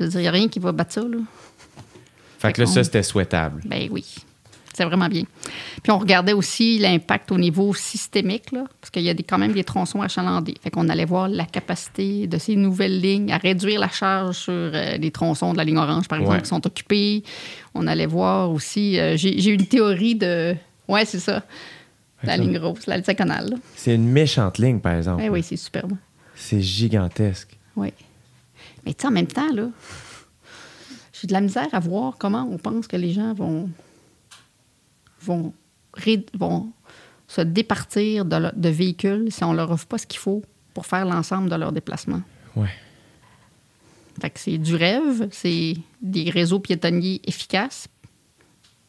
[SPEAKER 3] Je veux dire, il n'y a rien qui va battre ça, là.
[SPEAKER 2] Fait que là, ça, c'était souhaitable.
[SPEAKER 3] Ben oui. C'est vraiment bien. Puis on regardait aussi l'impact au niveau systémique, là, parce qu'il y a des, quand même des tronçons achalandés. Fait qu'on allait voir la capacité de ces nouvelles lignes à réduire la charge sur euh, les tronçons de la ligne orange, par exemple,
[SPEAKER 2] Ouais.
[SPEAKER 3] qui sont occupés. On allait voir aussi. euh, J'ai j'ai une théorie de. Ouais, c'est ça. La ligne rose, la diagonale.
[SPEAKER 2] C'est une méchante ligne, par exemple.
[SPEAKER 3] Ben oui, c'est superbe.
[SPEAKER 2] C'est gigantesque.
[SPEAKER 3] Oui. Mais tu sais, en même temps, là, j'ai de la misère à voir comment on pense que les gens vont, vont, vont se départir de, de véhicules si on leur offre pas ce qu'il faut pour faire l'ensemble de leur déplacement.
[SPEAKER 2] Ouais.
[SPEAKER 3] Fait que c'est du rêve, c'est des réseaux piétonniers efficaces,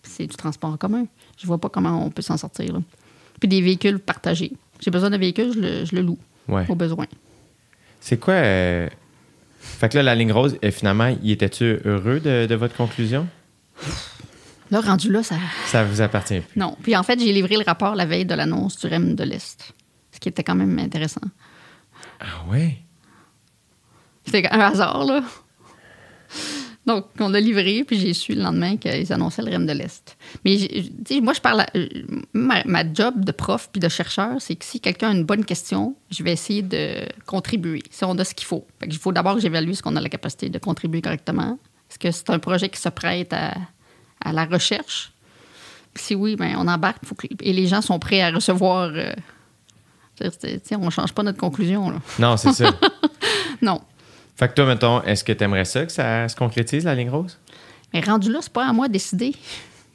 [SPEAKER 3] c'est du transport en commun. Je vois pas comment on peut s'en sortir. là. Puis des véhicules partagés. J'ai besoin d'un véhicule, je le, je le loue
[SPEAKER 2] Ouais.
[SPEAKER 3] au besoin.
[SPEAKER 2] C'est quoi. euh, Fait que là, la ligne rose, euh, finalement, y était-tu heureux de, de votre conclusion?
[SPEAKER 3] Là, rendu là, ça,
[SPEAKER 2] Ça vous appartient plus.
[SPEAKER 3] Non. Puis en fait, j'ai livré le rapport la veille de l'annonce du REM de l'Est, ce qui était quand même intéressant.
[SPEAKER 2] Ah ouais?
[SPEAKER 3] C'était un hasard, là. Donc, on a livré, puis j'ai su le lendemain qu'ils annonçaient le REM de l'Est. Mais, j'ai- tu sais, moi, je parle. à- ma, ma job de prof puis de chercheur, c'est que si quelqu'un a une bonne question, je vais essayer de contribuer, si on a ce qu'il faut. Fait que il faut d'abord que j'évalue ce qu'on a la capacité de contribuer correctement. Est-ce que c'est un projet qui se prête à, à la recherche? Puis si oui, ben, on embarque. faut que- et les gens sont prêts à recevoir. euh, on ne change pas notre conclusion. Là.
[SPEAKER 2] Non, c'est ça.
[SPEAKER 3] Non.
[SPEAKER 2] Fait que toi, mettons, est-ce que tu aimerais ça que ça se concrétise, la ligne rose?
[SPEAKER 3] Mais rendu là, c'est pas à moi de décider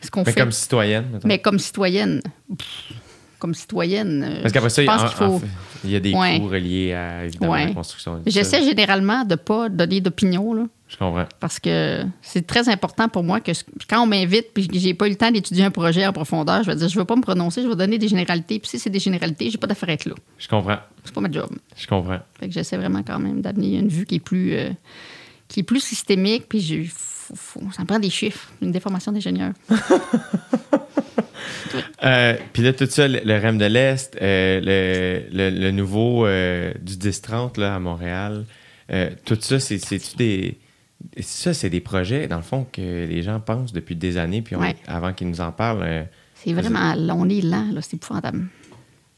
[SPEAKER 3] ce qu'on
[SPEAKER 2] Mais
[SPEAKER 3] fait.
[SPEAKER 2] comme citoyenne, mettons.
[SPEAKER 3] Mais comme citoyenne, pff, comme citoyenne, euh,
[SPEAKER 2] Parce qu'après ça, il y a-
[SPEAKER 3] pense
[SPEAKER 2] en-
[SPEAKER 3] qu'il faut.
[SPEAKER 2] en fait, il y a des
[SPEAKER 3] Ouais.
[SPEAKER 2] coûts reliés à, évidemment,
[SPEAKER 3] Ouais.
[SPEAKER 2] la construction.
[SPEAKER 3] J'essaie généralement de pas donner d'opinion, là,
[SPEAKER 2] Je comprends.
[SPEAKER 3] parce que c'est très important pour moi que quand on m'invite puis que j'ai pas eu le temps d'étudier un projet en profondeur, je vais dire je veux pas me prononcer, je vais donner des généralités. Puis si c'est des généralités, j'ai pas d'affaire à être là.
[SPEAKER 2] Je comprends.
[SPEAKER 3] C'est pas ma job.
[SPEAKER 2] Je comprends.
[SPEAKER 3] Fait que j'essaie vraiment quand même d'amener une vue qui est plus euh, qui est plus systémique. Puis faut- faut- ça me prend des chiffres, une déformation d'ingénieur.
[SPEAKER 2] Euh, Puis là, tout ça, le, le REM de l'Est, euh, le, le- le nouveau du 10-30 là, à Montréal, tout ça, c'est- c'est-tu des. Ça, c'est des projets, dans le fond, que les gens pensent depuis des années, puis on-
[SPEAKER 3] Ouais.
[SPEAKER 2] avant qu'ils nous en parlent. euh,
[SPEAKER 3] C'est vraiment on est lent, là, c'est épouvantable.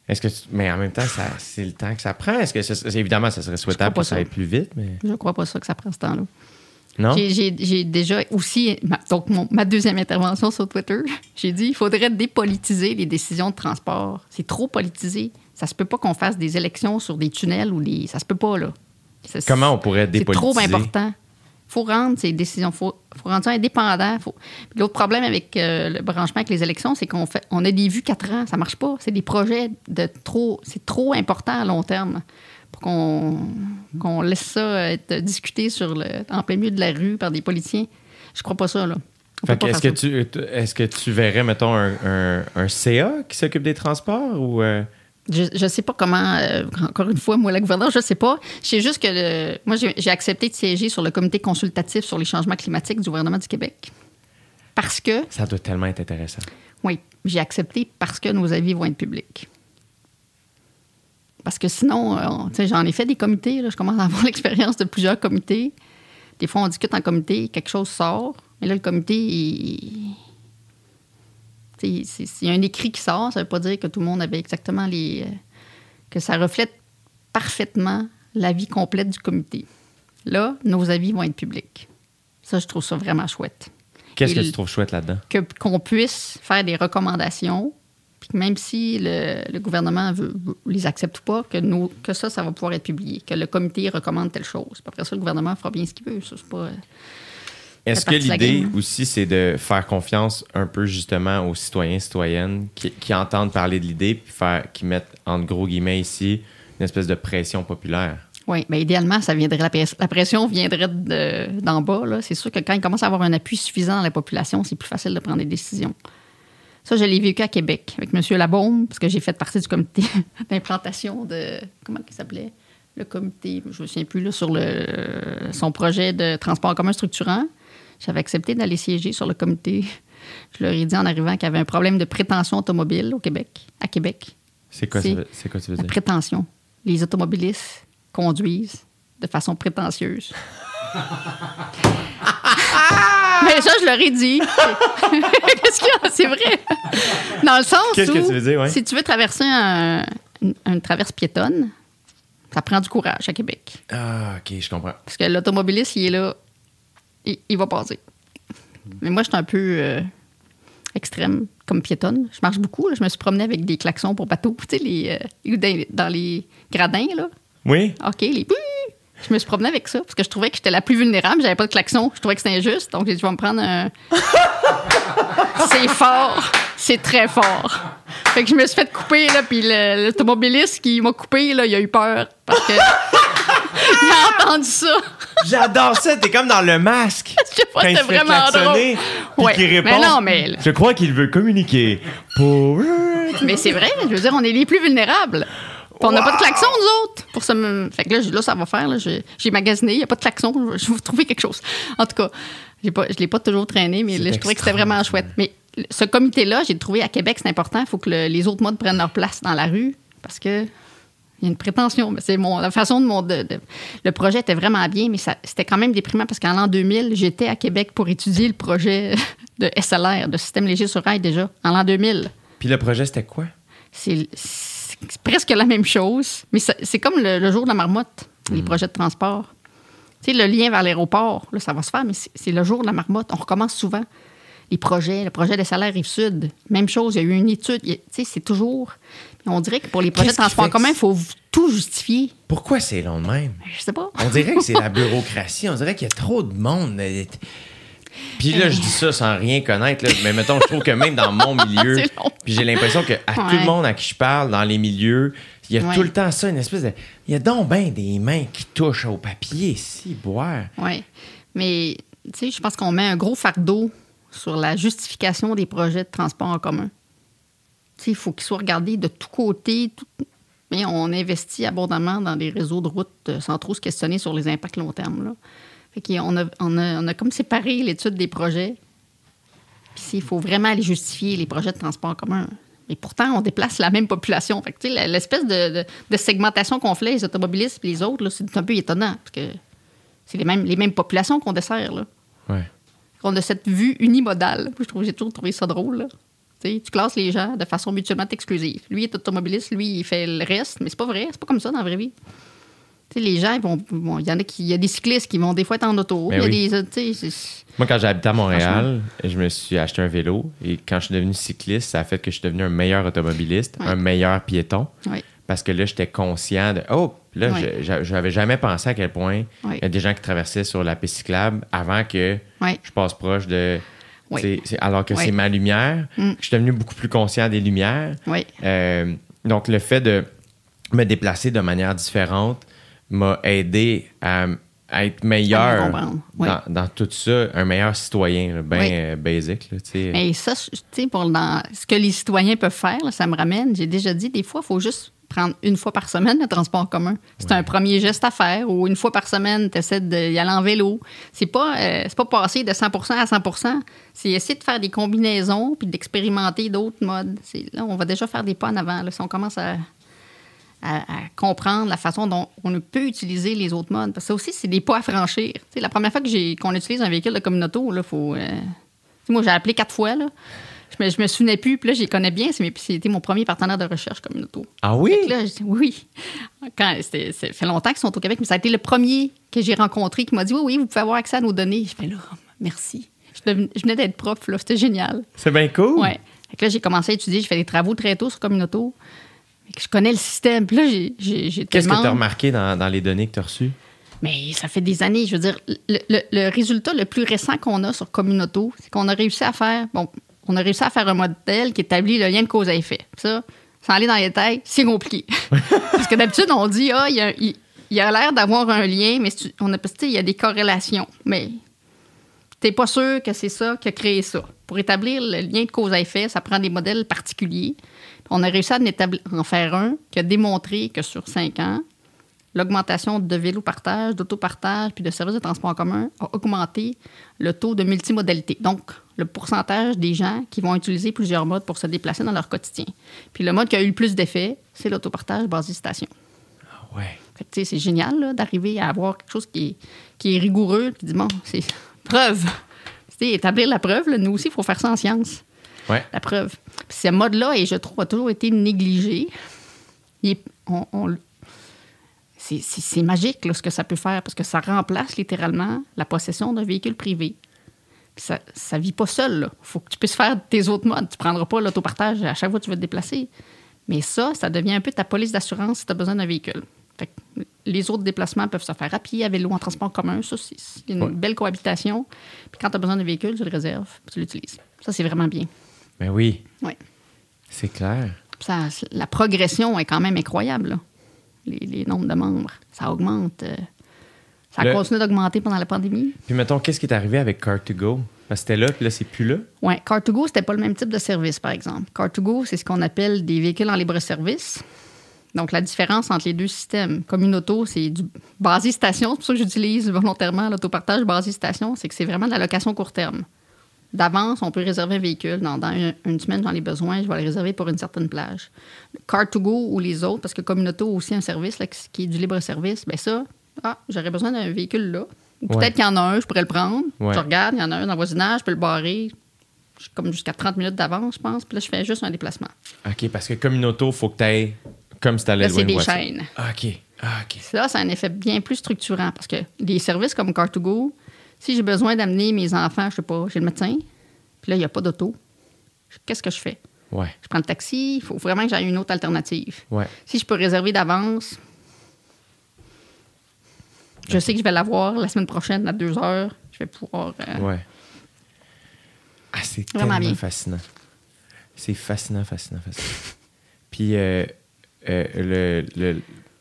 [SPEAKER 2] Est-ce que tu- mais en même temps, ça- c'est le temps que ça prend. Est-ce que ça- évidemment, ça serait souhaitable que ça
[SPEAKER 3] ça.
[SPEAKER 2] aille plus vite, mais
[SPEAKER 3] Je crois pas ça que ça prend ce temps-là.
[SPEAKER 2] non?
[SPEAKER 3] J'ai- déjà aussi, ma, donc mon- ma deuxième intervention sur Twitter, j'ai dit il faudrait dépolitiser les décisions de transport. C'est trop politisé. Ça se peut pas qu'on fasse des élections sur des tunnels ou des. Ça se peut pas, là.
[SPEAKER 2] Comment on pourrait
[SPEAKER 3] C'est trop
[SPEAKER 2] dépolitiser?
[SPEAKER 3] important. Faut rendre ces décisions, faut, faut rendre ça indépendant. Faut... L'autre problème avec euh, le branchement avec les élections, c'est qu'on fait, on a des vues quatre ans, ça marche pas. C'est des projets de trop, c'est trop important à long terme pour qu'on qu'on laisse ça être discuté sur le, en plein milieu de la rue par des politiciens. Je crois pas ça là.
[SPEAKER 2] Est-ce que tu est-ce que tu verrais, mettons, un, un- un CA qui s'occupe des transports ou euh.
[SPEAKER 3] Je, je sais pas comment. euh, encore une fois, moi, la gouverneure, je sais pas. Je sais juste que le- moi, j'ai accepté de siéger sur le comité consultatif sur les changements climatiques du gouvernement du Québec parce que
[SPEAKER 2] ça doit tellement être intéressant.
[SPEAKER 3] Oui, j'ai accepté parce que nos avis vont être publics. Parce que sinon, euh, on- tu sais, j'en ai fait des comités, là, je commence à avoir l'expérience de plusieurs comités. Des fois, on discute en comité, quelque chose sort, mais là, le comité, il- s'il y a un écrit qui sort, ça ne veut pas dire que tout le monde avait exactement les. euh, que ça reflète parfaitement l'avis complète du comité. Là, nos avis vont être publics. Ça, je trouve ça vraiment chouette
[SPEAKER 2] Qu'est-ce que tu trouves chouette là-dedans?
[SPEAKER 3] que- qu'on puisse faire des recommandations, puis que même si le, le gouvernement veut, les accepte ou pas, que, que ça, ça va pouvoir être publié, que le comité recommande telle chose. Puis après ça, le gouvernement fera bien ce qu'il veut. Ça, c'est pas...
[SPEAKER 2] Est-ce que l'idée aussi, c'est de faire confiance un peu justement aux citoyens, citoyennes qui, qui entendent parler de l'idée, puis faire, qui mettent entre gros guillemets ici une espèce de pression populaire?
[SPEAKER 3] Oui, mais idéalement, ça viendrait, la, press- la pression viendrait de- d'en bas. C'est sûr que quand il commence à avoir un appui suffisant dans la population, c'est plus facile de prendre des décisions. Ça, je l'ai vécu à Québec avec M. Labaume, parce que j'ai fait partie du comité d'implantation de. Comment il s'appelait? Le comité, je ne me souviens plus, là, sur le, son projet de transport en commun structurant. J'avais accepté d'aller siéger sur le comité. Je leur ai dit en arrivant qu'il y avait un problème de prétention automobile au Québec, à Québec.
[SPEAKER 2] C'est quoi,
[SPEAKER 3] C'est-
[SPEAKER 2] ça veut- quoi tu veux
[SPEAKER 3] La
[SPEAKER 2] dire?
[SPEAKER 3] prétention. Les automobilistes conduisent de façon prétentieuse. Mais ça, je leur ai dit. Qu'est-ce qu'il y a? C'est vrai. Dans le sens
[SPEAKER 2] Qu'est-ce
[SPEAKER 3] où,
[SPEAKER 2] que tu veux dire, ouais?
[SPEAKER 3] si tu veux traverser un- une, une traverse piétonne, ça prend du courage à Québec.
[SPEAKER 2] Ah, ok, je comprends.
[SPEAKER 3] Parce que l'automobiliste, il est là, il, il va passer. Mais moi, je suis un peu euh, extrême comme piétonne. Je marche beaucoup. là. Je me suis promenée avec des klaxons pour bateau. Tu sais, les, euh, dans, dans les gradins, là.
[SPEAKER 2] Oui?
[SPEAKER 3] OK, les! Je me suis promenée avec ça parce que je trouvais que j'étais la plus vulnérable. J'avais pas de klaxon. Je trouvais que c'était injuste. Donc, j'ai dit, je vais me prendre un. c'est fort. C'est très fort. Fait que je me suis fait couper, là. Puis l'automobiliste qui m'a coupé, là, il a eu peur parce que. il a entendu ça.
[SPEAKER 2] J'adore ça, t'es comme dans le masque.
[SPEAKER 3] Je sais pas, c'était vraiment drôle.
[SPEAKER 2] puis
[SPEAKER 3] Ouais,
[SPEAKER 2] qu'il répond.
[SPEAKER 3] mais non, mais-
[SPEAKER 2] Je crois qu'il veut communiquer. Pour...
[SPEAKER 3] Mais c'est vrai, je veux dire, on est les plus vulnérables. On n'a pas de klaxon, nous autres. Pour fait que là, j'ai- là, ça va faire. J'ai j'ai magasiné, il n'y a pas de klaxon. Je vais- vous trouver quelque chose. En tout cas, j'ai pas, je ne l'ai pas toujours traîné, mais là, je trouvais que c'était vraiment chouette. Mais ce comité-là, j'ai trouvé à Québec, c'est important. Il faut que le- les autres modes prennent leur place dans la rue parce que il y a une prétention. mais C'est mon, la façon de mon. de- de- le projet était vraiment bien, mais ça- c'était quand même déprimant parce qu'en l'an 2000, j'étais à Québec pour étudier le projet de SLR, de système léger sur rail déjà, en l'an 2000.
[SPEAKER 2] Puis le projet, c'était quoi?
[SPEAKER 3] C'est c'est presque la même chose, mais ça- c'est comme le, le jour de la marmotte, les projets de transport. Tu sais, le lien vers l'aéroport, là, ça va se faire, mais c'est c'est le jour de la marmotte. On recommence souvent les projets, le projet des salaires Rive-Sud. Même chose, il y a eu une étude. Tu sais, c'est toujours. On dirait que pour les projets de transport en commun, il faut tout justifier.
[SPEAKER 2] Pourquoi c'est long de même?
[SPEAKER 3] Je sais pas.
[SPEAKER 2] On dirait que c'est la bureaucratie. On dirait qu'il y a trop de monde. Puis là, je dis ça sans rien connaître, là, mais mettons, je trouve que même dans mon milieu, puis j'ai l'impression que à tout le monde à qui je parle, dans les milieux, il y a
[SPEAKER 3] Ouais.
[SPEAKER 2] tout le temps ça, une espèce de... Il y a donc bien des mains qui touchent au papier, si, boire.
[SPEAKER 3] Oui. Mais, tu sais, je pense qu'on met un gros fardeau sur la justification des projets de transport en commun. Il faut qu'ils soient regardés de tous côtés. tout- Mais on investit abondamment dans des réseaux de routes euh, sans trop se questionner sur les impacts long terme. Là. Fait qu'on a, on a, on a comme séparé l'étude des projets. Puis il faut vraiment aller justifier les projets de transport en commun. Et pourtant, on déplace la même population. Fait que, l'espèce de, de- de segmentation qu'on fait, les automobilistes et les autres, là, c'est un peu étonnant. Parce que c'est les mêmes, les mêmes populations qu'on dessert. Là.
[SPEAKER 2] Ouais.
[SPEAKER 3] On a cette vue unimodale. Je trouve, j'ai toujours trouvé ça drôle. là. Tu classes les gens de façon mutuellement exclusive. Lui est automobiliste, lui, il fait le reste, mais c'est pas vrai. C'est pas comme ça dans la vraie vie. Les gens, ils vont. bon, Il y en a qui. Il y a des cyclistes qui vont des fois être en auto.
[SPEAKER 2] Ben
[SPEAKER 3] y a des.
[SPEAKER 2] Moi, quand habité à Montréal, je me suis acheté un vélo. Et quand je suis devenu cycliste, ça a fait que je suis devenu un meilleur automobiliste, un meilleur piéton. Parce que là, j'étais conscient de. Oh, là, je- n'avais jamais pensé à quel point il y a des gens qui traversaient sur la piste cyclable avant que je passe proche de.
[SPEAKER 3] Oui.
[SPEAKER 2] alors que
[SPEAKER 3] Oui.
[SPEAKER 2] c'est ma lumière.
[SPEAKER 3] Mm.
[SPEAKER 2] Je suis devenu beaucoup plus conscient des lumières. Euh, donc, le fait de me déplacer de manière différente m'a aidé à, à être meilleur dans, dans tout ça, un meilleur citoyen, bien
[SPEAKER 3] Oui.
[SPEAKER 2] basic. là.
[SPEAKER 3] Mais ça, je- tu sais, pour dans ce que les citoyens peuvent faire, là, ça me ramène. J'ai déjà dit, des fois, il faut juste prendre une fois par semaine le transport en commun. C'est un premier geste à faire. Ou une fois par semaine, tu essaies d'y aller en vélo. C'est pas, euh, pas passer de 100 à 100 C'est essayer de faire des combinaisons puis d'expérimenter d'autres modes. Là, on va déjà faire des pas en avant. là, si on commence à, à- à comprendre la façon dont on peut utiliser les autres modes. Parce que ça aussi, c'est des pas à franchir. La première fois que j'ai, qu'on utilise un véhicule de communauté, il faut... euh, moi, j'ai appelé quatre fois. Là. Je, me, je me souvenais plus. Puis là, j'y connais bien. C'était mon premier partenaire de recherche communauté.
[SPEAKER 2] Ah oui?
[SPEAKER 3] Oui. Quand, ça fait longtemps qu'ils sont au Québec, mais ça a été le premier que j'ai rencontré qui m'a dit Oui, oui, vous pouvez avoir accès à nos données. Je fais là, merci. Je, je venais d'être prof, là, c'était génial.
[SPEAKER 2] C'est bien cool.
[SPEAKER 3] Ouais. Fait que là, j'ai commencé à étudier, j'ai fait des travaux très tôt sur Communauto. Je connais le système. Puis là, j'ai,
[SPEAKER 2] Qu'est-ce que tu as remarqué dans, dans les données que tu as reçues?
[SPEAKER 3] Mais ça fait des années. Je veux dire, le, le- le résultat le plus récent qu'on a sur Communauto, c'est qu'on a réussi à faire. Bon, on a réussi à faire un modèle qui établit le lien de cause à effet. Ça, sans aller dans les détails, c'est compliqué. Parce que d'habitude, on dit, ah, il y a, il- il y a l'air d'avoir un lien, mais on a, il y a des corrélations. Mais t'es pas sûr que c'est ça qui a créé ça. Pour établir le lien de cause à effet, ça prend des modèles particuliers. On a réussi à en, établir- en faire un qui a démontré que sur cinq ans, l'augmentation de vélo-partage, d'autopartage puis de services de transport en commun a augmenté le taux de multimodalité. Donc, le pourcentage des gens qui vont utiliser plusieurs modes pour se déplacer dans leur quotidien. Puis le mode qui a eu le plus d'effet, c'est l'autopartage basé station.
[SPEAKER 2] Ah ouais.
[SPEAKER 3] C'est génial là, d'arriver à avoir quelque chose qui est, qui est rigoureux. Puis, dis, bon, c'est preuve. Tu sais, établir la preuve, là, nous aussi, il faut faire ça en science.
[SPEAKER 2] Ouais.
[SPEAKER 3] La preuve. Puis ce mode-là, et je trouve, a toujours été négligé. Est- on- on- c'est, magique là, ce que ça peut faire parce que ça remplace littéralement la possession d'un véhicule privé. Puis ça ne vit pas seul. Il faut que tu puisses faire tes autres modes. Tu ne prendras pas l'autopartage à chaque fois que tu veux te déplacer. Mais ça, ça devient un peu ta police d'assurance si tu as besoin d'un véhicule. Fait que les autres déplacements peuvent se faire à pied, à vélo, en transport commun. Ça, c'est une
[SPEAKER 2] Ouais.
[SPEAKER 3] belle cohabitation. Puis quand tu as besoin d'un véhicule, tu le réserves, puis tu l'utilises. Ça, c'est vraiment bien.
[SPEAKER 2] Ben oui,
[SPEAKER 3] Ouais.
[SPEAKER 2] c'est clair.
[SPEAKER 3] Ça, la progression est quand même incroyable. là. Les, les nombres de membres, ça augmente. euh, ça a
[SPEAKER 2] Le-
[SPEAKER 3] continué d'augmenter pendant la pandémie.
[SPEAKER 2] Puis mettons, qu'est-ce qui est arrivé avec Car2Go? Parce que c'était là, puis là, c'est plus là.
[SPEAKER 3] Oui, Car2Go, c'était pas le même type de service, par exemple. Car2Go, c'est ce qu'on appelle des véhicules en libre-service. Donc, la différence entre les deux systèmes, Communauto, c'est du basé station. C'est pour ça que j'utilise volontairement l'autopartage basé station. C'est que c'est vraiment de la location court terme. d'avance, on peut réserver un véhicule. Dans, dans une, une semaine, j'en ai besoin, je vais le réserver pour une certaine plage. Car2Go ou les autres, parce que Communauto a aussi un service là, qui est du libre-service, ben ça, ah, j'aurais besoin d'un véhicule là. Ou
[SPEAKER 2] Ouais.
[SPEAKER 3] peut-être qu'il y en a un, je pourrais le prendre.
[SPEAKER 2] Ouais.
[SPEAKER 3] Je regarde, il y en a un dans le voisinage, je peux le barrer. J'ai comme jusqu'à 30 minutes d'avance, je pense. Puis là, je fais juste un déplacement.
[SPEAKER 2] OK, parce que comme une auto, faut que tu ailles comme si tu allais
[SPEAKER 3] Là, c'est des
[SPEAKER 2] voiture.
[SPEAKER 3] chaînes.
[SPEAKER 2] Ah, OK. Ah, OK.
[SPEAKER 3] Là, a un effet bien plus structurant parce que des services comme Car2Go, si j'ai besoin d'amener mes enfants, je sais pas, chez le médecin, puis là, il n'y a pas d'auto, qu'est-ce que je fais?
[SPEAKER 2] Ouais.
[SPEAKER 3] Je prends le taxi, il faut vraiment que j'aille une autre alternative.
[SPEAKER 2] Ouais.
[SPEAKER 3] Si je peux réserver d'avance, je sais que je vais l'avoir la semaine prochaine à 2 heures. Je vais pouvoir. euh,
[SPEAKER 2] Ouais. Ah, c'est tellement
[SPEAKER 3] bien.
[SPEAKER 2] fascinant. C'est fascinant, fascinant, fascinant. Puis, euh, euh, le, le,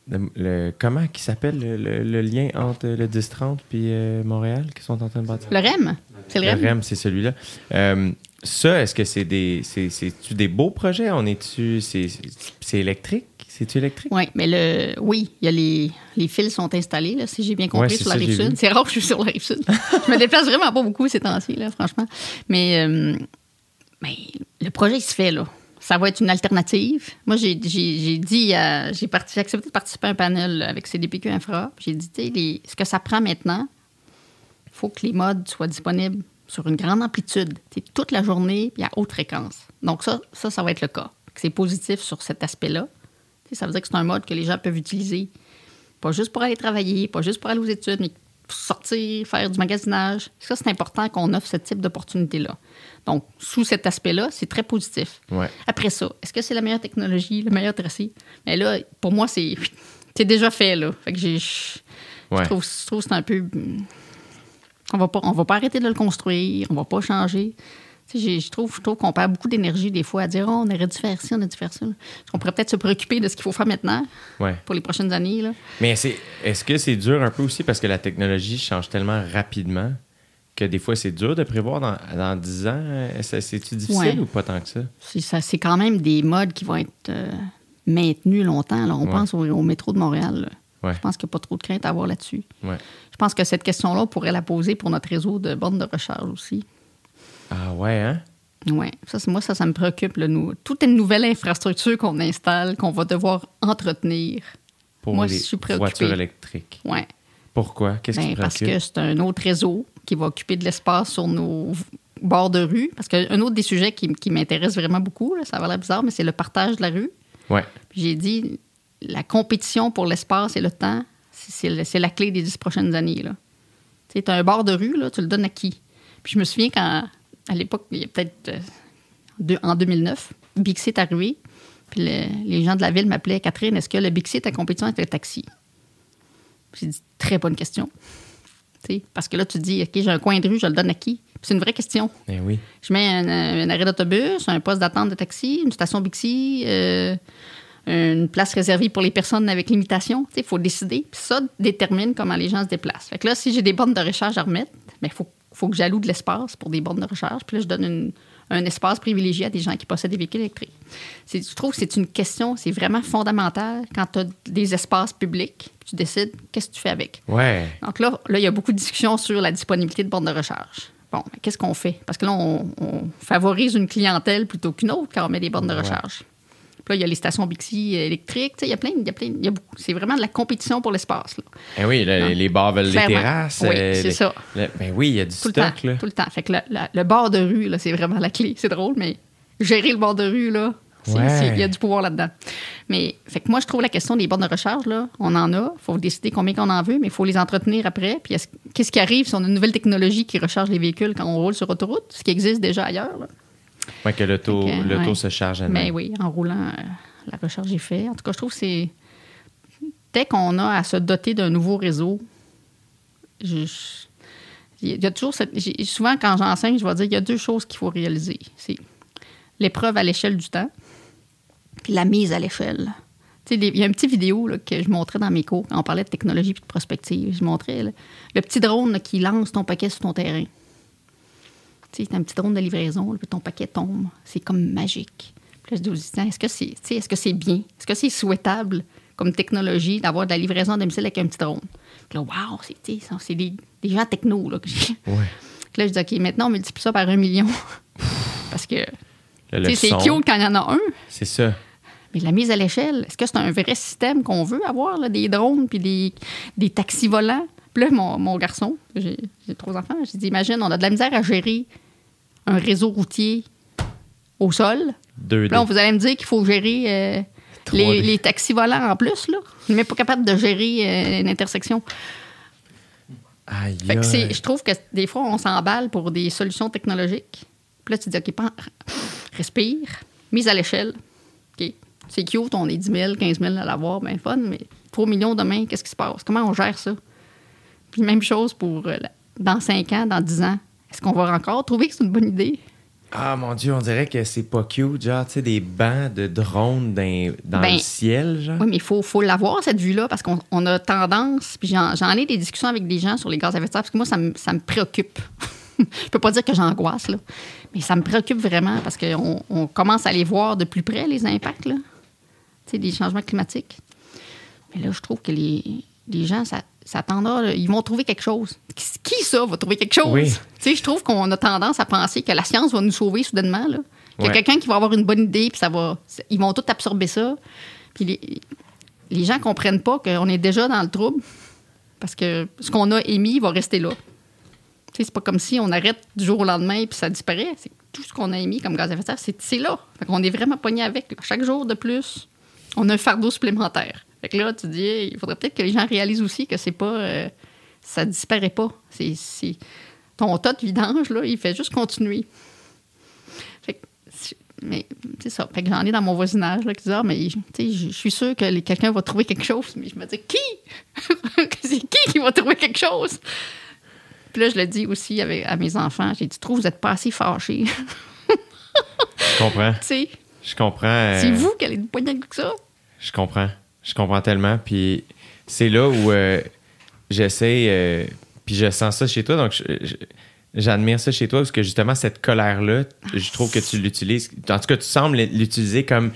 [SPEAKER 2] le- le- comment qui s'appelle le, lien entre le 10-30 puis euh, Montréal qui sont en train de bâtir?
[SPEAKER 3] Le REM, c'est le,
[SPEAKER 2] Le
[SPEAKER 3] REM.
[SPEAKER 2] REM, c'est celui-là. Euh, ça, est-ce que c'est des, c'est, c'est-tu des beaux projets? On est-tu, c'est- c'est électrique? C'est-tu électrique?
[SPEAKER 3] Oui, mais le, oui, il y a les, les fils sont installés, là, si j'ai bien compris, sur la
[SPEAKER 2] ça,
[SPEAKER 3] rive sud. C'est rare que je suis sur la rive sud. je me déplace vraiment pas beaucoup ces temps-ci, là, franchement. Mais, euh, mais le projet, il se fait, là. Ça va être une alternative. Moi, j'ai, dit, j'ai, accepté de participer à un panel avec CDPQ Infra. J'ai dit, les- ce que ça prend maintenant, il faut que les modes soient disponibles sur une grande amplitude, toute la journée, puis à haute fréquence. Donc ça, ça, ça va être le cas. C'est positif sur cet aspect-là. Ça veut dire que c'est un mode que les gens peuvent utiliser, pas juste pour aller travailler, pas juste pour aller aux études, mais pour sortir, faire du magasinage. Ça, c'est important qu'on offre ce type d'opportunité-là. Donc, sous cet aspect-là, c'est très positif.
[SPEAKER 2] Ouais.
[SPEAKER 3] Après ça, est-ce que c'est la meilleure technologie, le meilleur tracé? Mais là, pour moi, c'est c'est déjà fait, là. Fait que j'ai... Je trouve, je trouve que c'est un peu... On va pas, on va pas arrêter de le construire, on va pas changer. Je trouve, je trouve qu'on perd beaucoup d'énergie des fois à dire oh, on aurait dû faire ci, on aurait dû faire ça. On pourrait peut-être se préoccuper de ce qu'il faut faire maintenant
[SPEAKER 2] Ouais.
[SPEAKER 3] pour les prochaines années. Là.
[SPEAKER 2] Mais c'est, est-ce que c'est dur un peu aussi parce que la technologie change tellement rapidement que des fois c'est dur de prévoir dans, dans 10 ans? C'est-tu difficile
[SPEAKER 3] Ouais.
[SPEAKER 2] ou pas tant que ça?
[SPEAKER 3] C'est, ça- c'est quand même des modes qui vont être euh, maintenus longtemps. là. On
[SPEAKER 2] Ouais.
[SPEAKER 3] pense au, au métro de Montréal. là.
[SPEAKER 2] Ouais.
[SPEAKER 3] Je pense qu'il n'y a pas trop de crainte à avoir là-dessus.
[SPEAKER 2] Ouais.
[SPEAKER 3] Je pense que cette question-là, on pourrait la poser pour notre réseau de bornes de recharge aussi.
[SPEAKER 2] Ah ouais, hein?
[SPEAKER 3] Oui, ça, c'est- moi, ça, ça me préoccupe. là, nous. Toute une nouvelle infrastructure qu'on installe, qu'on va devoir entretenir.
[SPEAKER 2] Pour
[SPEAKER 3] Moi,
[SPEAKER 2] les
[SPEAKER 3] je suis préoccupée.
[SPEAKER 2] voitures électriques.
[SPEAKER 3] Ouais.
[SPEAKER 2] Pourquoi? Qu'est-ce qui
[SPEAKER 3] Ben,
[SPEAKER 2] te
[SPEAKER 3] parce que c'est un autre réseau qui va occuper de l'espace sur nos bords de rue. Parce qu'un autre des sujets qui, qui m'intéresse vraiment beaucoup, là, ça va l'air bizarre, mais c'est le partage de la rue.
[SPEAKER 2] Ouais.
[SPEAKER 3] Puis J'ai dit, la compétition pour l'espace et le temps, c'est- la clé des dix prochaines années. Tu un bord de rue, là, tu le donnes à qui? Puis je me souviens quand, à l'époque, il y a peut-être euh, en 2009, Bixi est arrivé. Puis le- les gens de la ville m'appelaient Catherine, est-ce que le Bixi est en compétition avec le taxi? J'ai dit, très bonne question. Parce que là, tu te dis, OK, j'ai un coin de rue, je le donne à qui? Puis C'est une vraie question.
[SPEAKER 2] Eh oui.
[SPEAKER 3] Je mets un, un arrêt d'autobus, un poste d'attente de taxi, une station Bixi, euh, une place réservée pour les personnes avec limitation. Il faut décider. Puis ça détermine comment les gens se déplacent. Fait que là, si j'ai des bornes de recharge à remettre, il faut, faut que j'alloue de l'espace pour des bornes de recharge. Puis là, je donne une- un espace privilégié à des gens qui possèdent des véhicules électriques. Je trouve que c'est une question, c'est vraiment fondamental quand tu as des espaces publics, puis tu décides qu'est-ce que tu fais avec.
[SPEAKER 2] Ouais.
[SPEAKER 3] Donc là, là, il y a beaucoup de discussions sur la disponibilité de bornes de recharge. Bon, mais qu'est-ce qu'on fait? Parce que là, on, on favorise une clientèle plutôt qu'une autre quand on met des bornes de
[SPEAKER 2] Ouais.
[SPEAKER 3] Puis là, il y a les stations Bixi électriques. Tu sais, Il y a plein, il y a plein, il y a beaucoup. C'est vraiment de la compétition pour l'espace. là.
[SPEAKER 2] Eh oui, les bars veulent les terrasses.
[SPEAKER 3] Oui,
[SPEAKER 2] euh,
[SPEAKER 3] c'est ça.
[SPEAKER 2] le- ben oui, il y a du
[SPEAKER 3] Tout le
[SPEAKER 2] stock,
[SPEAKER 3] temps.
[SPEAKER 2] là.
[SPEAKER 3] Tout le temps. Fait que le bord de rue, là, c'est vraiment la clé. C'est drôle, mais gérer le bord de rue, là,
[SPEAKER 2] Ouais.
[SPEAKER 3] il y a du pouvoir là-dedans. Mais fait que moi, je trouve la question des bornes de recharge, là, on en a. Il faut décider combien qu'on en veut, mais il faut les entretenir après. Puis est-ce- qu'est-ce qui arrive si on a une nouvelle technologie qui recharge les véhicules quand on roule sur autoroute, ce qui existe déjà ailleurs? là?
[SPEAKER 2] Ouais, que l'auto,
[SPEAKER 3] ouais.
[SPEAKER 2] se charge à
[SPEAKER 3] Mais oui, en roulant, euh, la recharge est faite. En tout cas, je trouve que c'est. Dès qu'on a à se doter d'un nouveau réseau, je- il y a toujours cette- Souvent, quand j'enseigne, je vais dire qu'il y a deux choses qu'il faut réaliser. C'est l'épreuve à l'échelle du temps, puis la mise à l'échelle. Il y a une petite vidéo là, que je montrais dans mes cours quand on parlait de technologie et de prospective. Je montrais là, le petit drone là, qui lance ton paquet sur ton terrain. Tu sais, c'est un petit drone de livraison, là, puis ton paquet tombe. C'est comme magique. Puis là, je dis est-ce que c'est est -ce c'est bien? Est-ce que c'est souhaitable comme technologie d'avoir de la livraison à domicile avec un petit drone? Puis là, wow, c'est des, des gens techno. Là, que
[SPEAKER 2] Ouais.
[SPEAKER 3] Là, je dis, OK, maintenant, on multiplie ça par un million. Parce que, c'est cute quand il y en a un.
[SPEAKER 2] C'est ça.
[SPEAKER 3] Mais la mise à l'échelle, est-ce que c'est un vrai système qu'on veut avoir, là, des drones puis des, des taxis volants? Puis là, mon, mon garçon, j'ai j'ai trois enfants, j'ai dit, imagine, on a de la misère à gérer un réseau routier au sol.
[SPEAKER 2] 2D.
[SPEAKER 3] Puis là, vous allez me dire qu'il faut gérer euh,
[SPEAKER 2] 3D.
[SPEAKER 3] les, les taxis volants en plus, là. On n'est même pas capable de gérer euh, une intersection.
[SPEAKER 2] Aïe,
[SPEAKER 3] Fait que je trouve que des fois, on s'emballe pour des solutions technologiques. Puis là, tu te dis, OK, pen- respire, mise à l'échelle. OK, c'est cute, on est 10 000, 15 000 à l'avoir, bien fun, mais 3 millions demain, qu'est-ce qui se passe? Comment on gère ça? Puis même chose pour euh, dans 5 ans, dans 10 ans. Est-ce qu'on va encore trouver que c'est une bonne idée?
[SPEAKER 2] Ah mon Dieu, on dirait que c'est pas cute, genre, tu sais, des bancs de drones dans, dans
[SPEAKER 3] Ben,
[SPEAKER 2] le ciel, genre.
[SPEAKER 3] Oui, mais il faut, faut l'avoir, cette vue-là, parce qu'on on a tendance, puis j'en j'en ai des discussions avec des gens sur les gaz à effet de serre, parce que moi, ça me, ça me préoccupe. Je peux pas dire que j'angoisse, là, mais ça me préoccupe vraiment, parce qu'on on commence à les voir de plus près, les impacts, là. Tu sais, des changements climatiques. Mais là, je trouve que les, les gens ça- s'attendent, là, ils vont trouver quelque chose. Qui, ça, va trouver quelque chose?
[SPEAKER 2] Oui.
[SPEAKER 3] Je trouve qu'on a tendance à penser que la science va nous sauver soudainement, là. Qu'il y a
[SPEAKER 2] Ouais.
[SPEAKER 3] quelqu'un qui va avoir une bonne idée, puis ça va... Ils vont tout absorber ça. Puis les, les gens comprennent pas qu'on est déjà dans le trouble parce que ce qu'on a émis va rester là. Tu sais, c'est pas comme si on arrête du jour au lendemain puis ça disparaît. C'est tout ce qu'on a émis comme gaz à effet de serre, c'est c'est là. Qu'on est vraiment pogné avec. Chaque jour de plus, on a un fardeau supplémentaire. Fait que là, tu dis, hey, il faudrait peut-être que les gens réalisent aussi que c'est pas. euh, ça disparaît pas. C'est. Ton tas de vidange, là, il fait juste continuer. Fait que mais c'est ça. Fait que j'en ai dans mon voisinage là, qui disent Ah, mais tu sais, je suis sûr que quelqu'un va trouver quelque chose. Mais je me dis Qui? C'est qui qui va trouver quelque chose? Puis là, je le dis aussi avec, à mes enfants J'ai dit Trouve, vous n'êtes pas assez fâchés.
[SPEAKER 2] Je comprends.
[SPEAKER 3] tu sais,
[SPEAKER 2] Je comprends. euh,
[SPEAKER 3] c'est vous qui allez nous poigner avec ça?
[SPEAKER 2] Je comprends. Je comprends tellement. Puis c'est là où euh, j'essaie. euh, puis je sens ça chez toi. Donc j'admire ça chez toi parce que justement, cette colère-là, je trouve que tu l'utilises. En tout cas, tu sembles l'utiliser comme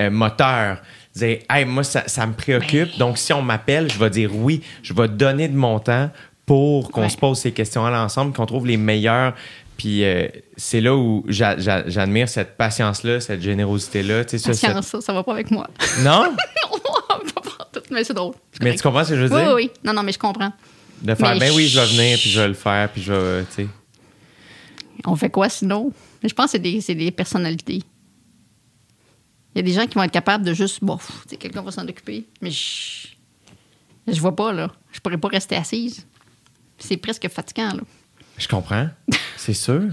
[SPEAKER 2] euh, moteur. Dire, hey, moi, ça, ça me préoccupe.
[SPEAKER 3] Ben.
[SPEAKER 2] Donc, si on m'appelle, je vais dire oui. Je vais donner de mon temps pour qu'on
[SPEAKER 3] Ouais.
[SPEAKER 2] se pose ces questions-là ensemble, qu'on trouve les meilleurs. Puis euh, c'est là où j'a- j'a- j'admire cette patience-là, cette générosité-là. Sais, ça, cette-
[SPEAKER 3] Patience, ça, ça va pas avec moi.
[SPEAKER 2] Non?
[SPEAKER 3] mais c'est drôle.
[SPEAKER 2] Mais tu comprends ce que je veux dire?
[SPEAKER 3] oui, oui. Non, non, mais je comprends.
[SPEAKER 2] De faire,
[SPEAKER 3] Mais
[SPEAKER 2] ben oui, je vais venir, puis je vais le faire, puis je vais, tu sais.
[SPEAKER 3] On fait quoi sinon? Mais je pense que c'est des, des personnalités. Il y a des gens qui vont être capables de juste, bon, pff, tu sais, quelqu'un va s'en occuper. Mais je, je vois pas, là. Je pourrais pas rester assise. C'est presque fatigant, là.
[SPEAKER 2] Je comprends, c'est sûr.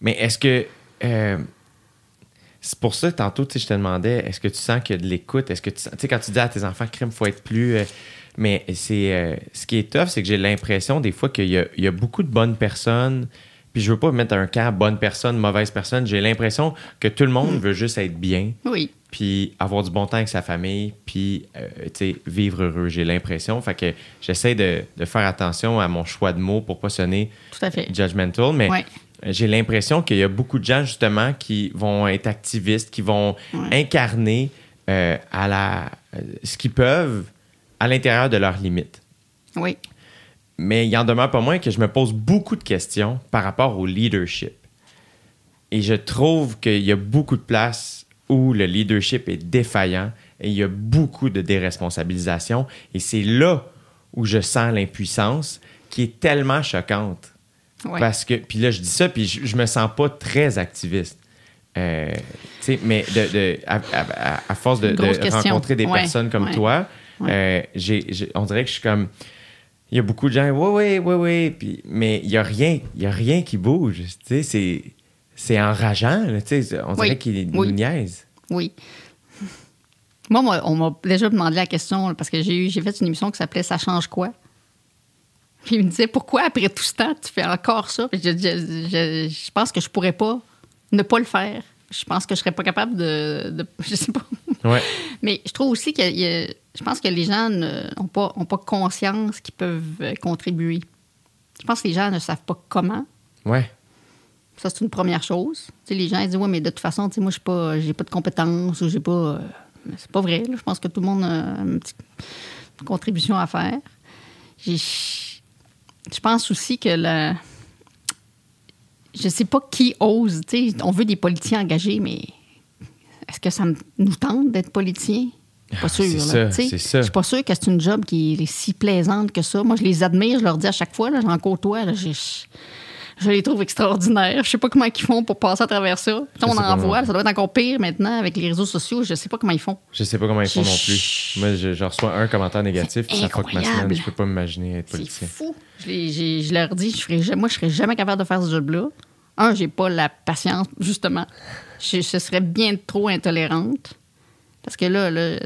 [SPEAKER 2] Mais est-ce que. euh, c'est pour ça, tantôt, je te demandais, est-ce que tu sens qu'il y a de l'écoute? Est-ce que tu sais, quand tu dis à tes enfants, crime, faut être plus. euh, mais c'est. euh, ce qui est tough, c'est que j'ai l'impression, des fois, qu'il y a, il y a beaucoup de bonnes personnes. Puis je veux pas mettre un camp bonne personne, mauvaise personne. J'ai l'impression que tout le monde veut juste être bien.
[SPEAKER 3] Oui.
[SPEAKER 2] puis avoir du bon temps avec sa famille, puis euh, tu sais, vivre heureux, j'ai l'impression. Fait que j'essaie de, de faire attention à mon choix de mots pour pas sonner
[SPEAKER 3] Tout à fait.
[SPEAKER 2] judgmental, mais
[SPEAKER 3] Ouais.
[SPEAKER 2] J'ai l'impression qu'il y a beaucoup de gens justement qui vont être activistes, qui vont
[SPEAKER 3] Ouais.
[SPEAKER 2] incarner euh, à la, euh, ce qu'ils peuvent à l'intérieur de leurs limites.
[SPEAKER 3] Oui.
[SPEAKER 2] Mais il en demeure pas moins que je me pose beaucoup de questions par rapport au leadership. Et je trouve qu'il y a beaucoup de places où le leadership est défaillant et il y a beaucoup de déresponsabilisation. Et c'est là où je sens l'impuissance qui est tellement choquante.
[SPEAKER 3] Ouais.
[SPEAKER 2] Parce que, puis là, je dis ça, puis je, je me sens pas très activiste. Euh, tu sais, mais de, de- à, à- à- à force de, rencontrer des
[SPEAKER 3] Ouais,
[SPEAKER 2] personnes comme
[SPEAKER 3] ouais.
[SPEAKER 2] toi, euh, j'ai- on dirait que je suis comme. Il y a beaucoup de gens, oui, oui, oui, oui, puis, mais il n'y a rien, il y a rien qui bouge. Tu sais, c'est, c'est enrageant, là, tu sais, on dirait
[SPEAKER 3] Oui,
[SPEAKER 2] qu'il nous
[SPEAKER 3] oui.
[SPEAKER 2] niaise.
[SPEAKER 3] Oui. Moi, moi, on m'a déjà demandé la question parce que j'ai fait une émission qui s'appelait Ça change quoi? Puis il me disait pourquoi après tout ce temps tu fais encore ça? Je, je- je- je pense que je pourrais pas ne pas le faire. Je pense que je serais pas capable de, de- je sais pas.
[SPEAKER 2] Ouais.
[SPEAKER 3] Mais je trouve aussi que je pense que les gens n'ont pas, ont pas conscience qu'ils peuvent euh, contribuer. Je pense que les gens ne savent pas comment.
[SPEAKER 2] Ouais.
[SPEAKER 3] Ça, c'est une première chose. Les gens ils disent, ouais, mais de toute façon, moi, je n'ai pas, j'ai pas de compétences ou j'ai pas. euh, mais c'est pas vrai. là. Je pense que tout le monde a une petite contribution à faire. J'ai- Je pense aussi que la- je sais pas qui ose. On veut des politiciens engagés, mais est-ce que ça nous tente d'être politicien? Je suis Pas
[SPEAKER 2] Ah,
[SPEAKER 3] sûr. Je suis pas sûre que c'est une job qui est si plaisante que ça. Moi, je les admire, je leur dis à chaque fois, j'en côtoie, là, je, les trouve extraordinaires. Je sais pas comment ils font pour passer à travers ça. On en voit, ça doit être encore pire maintenant avec les réseaux sociaux. Je sais pas comment ils font.
[SPEAKER 2] Je sais pas comment ils font non plus. Moi, je, je reçois un commentaire négatif,
[SPEAKER 3] C'est
[SPEAKER 2] puis ça fuck ma semaine. Je peux pas m'imaginer être
[SPEAKER 3] C'est
[SPEAKER 2] politicien.
[SPEAKER 3] fou. Je, les- j'ai- je leur dis, je ferai, moi, je serais jamais capable de faire ce job-là. Un, j'ai pas la patience, justement. Je, je serais bien trop intolérante. Parce que là, là,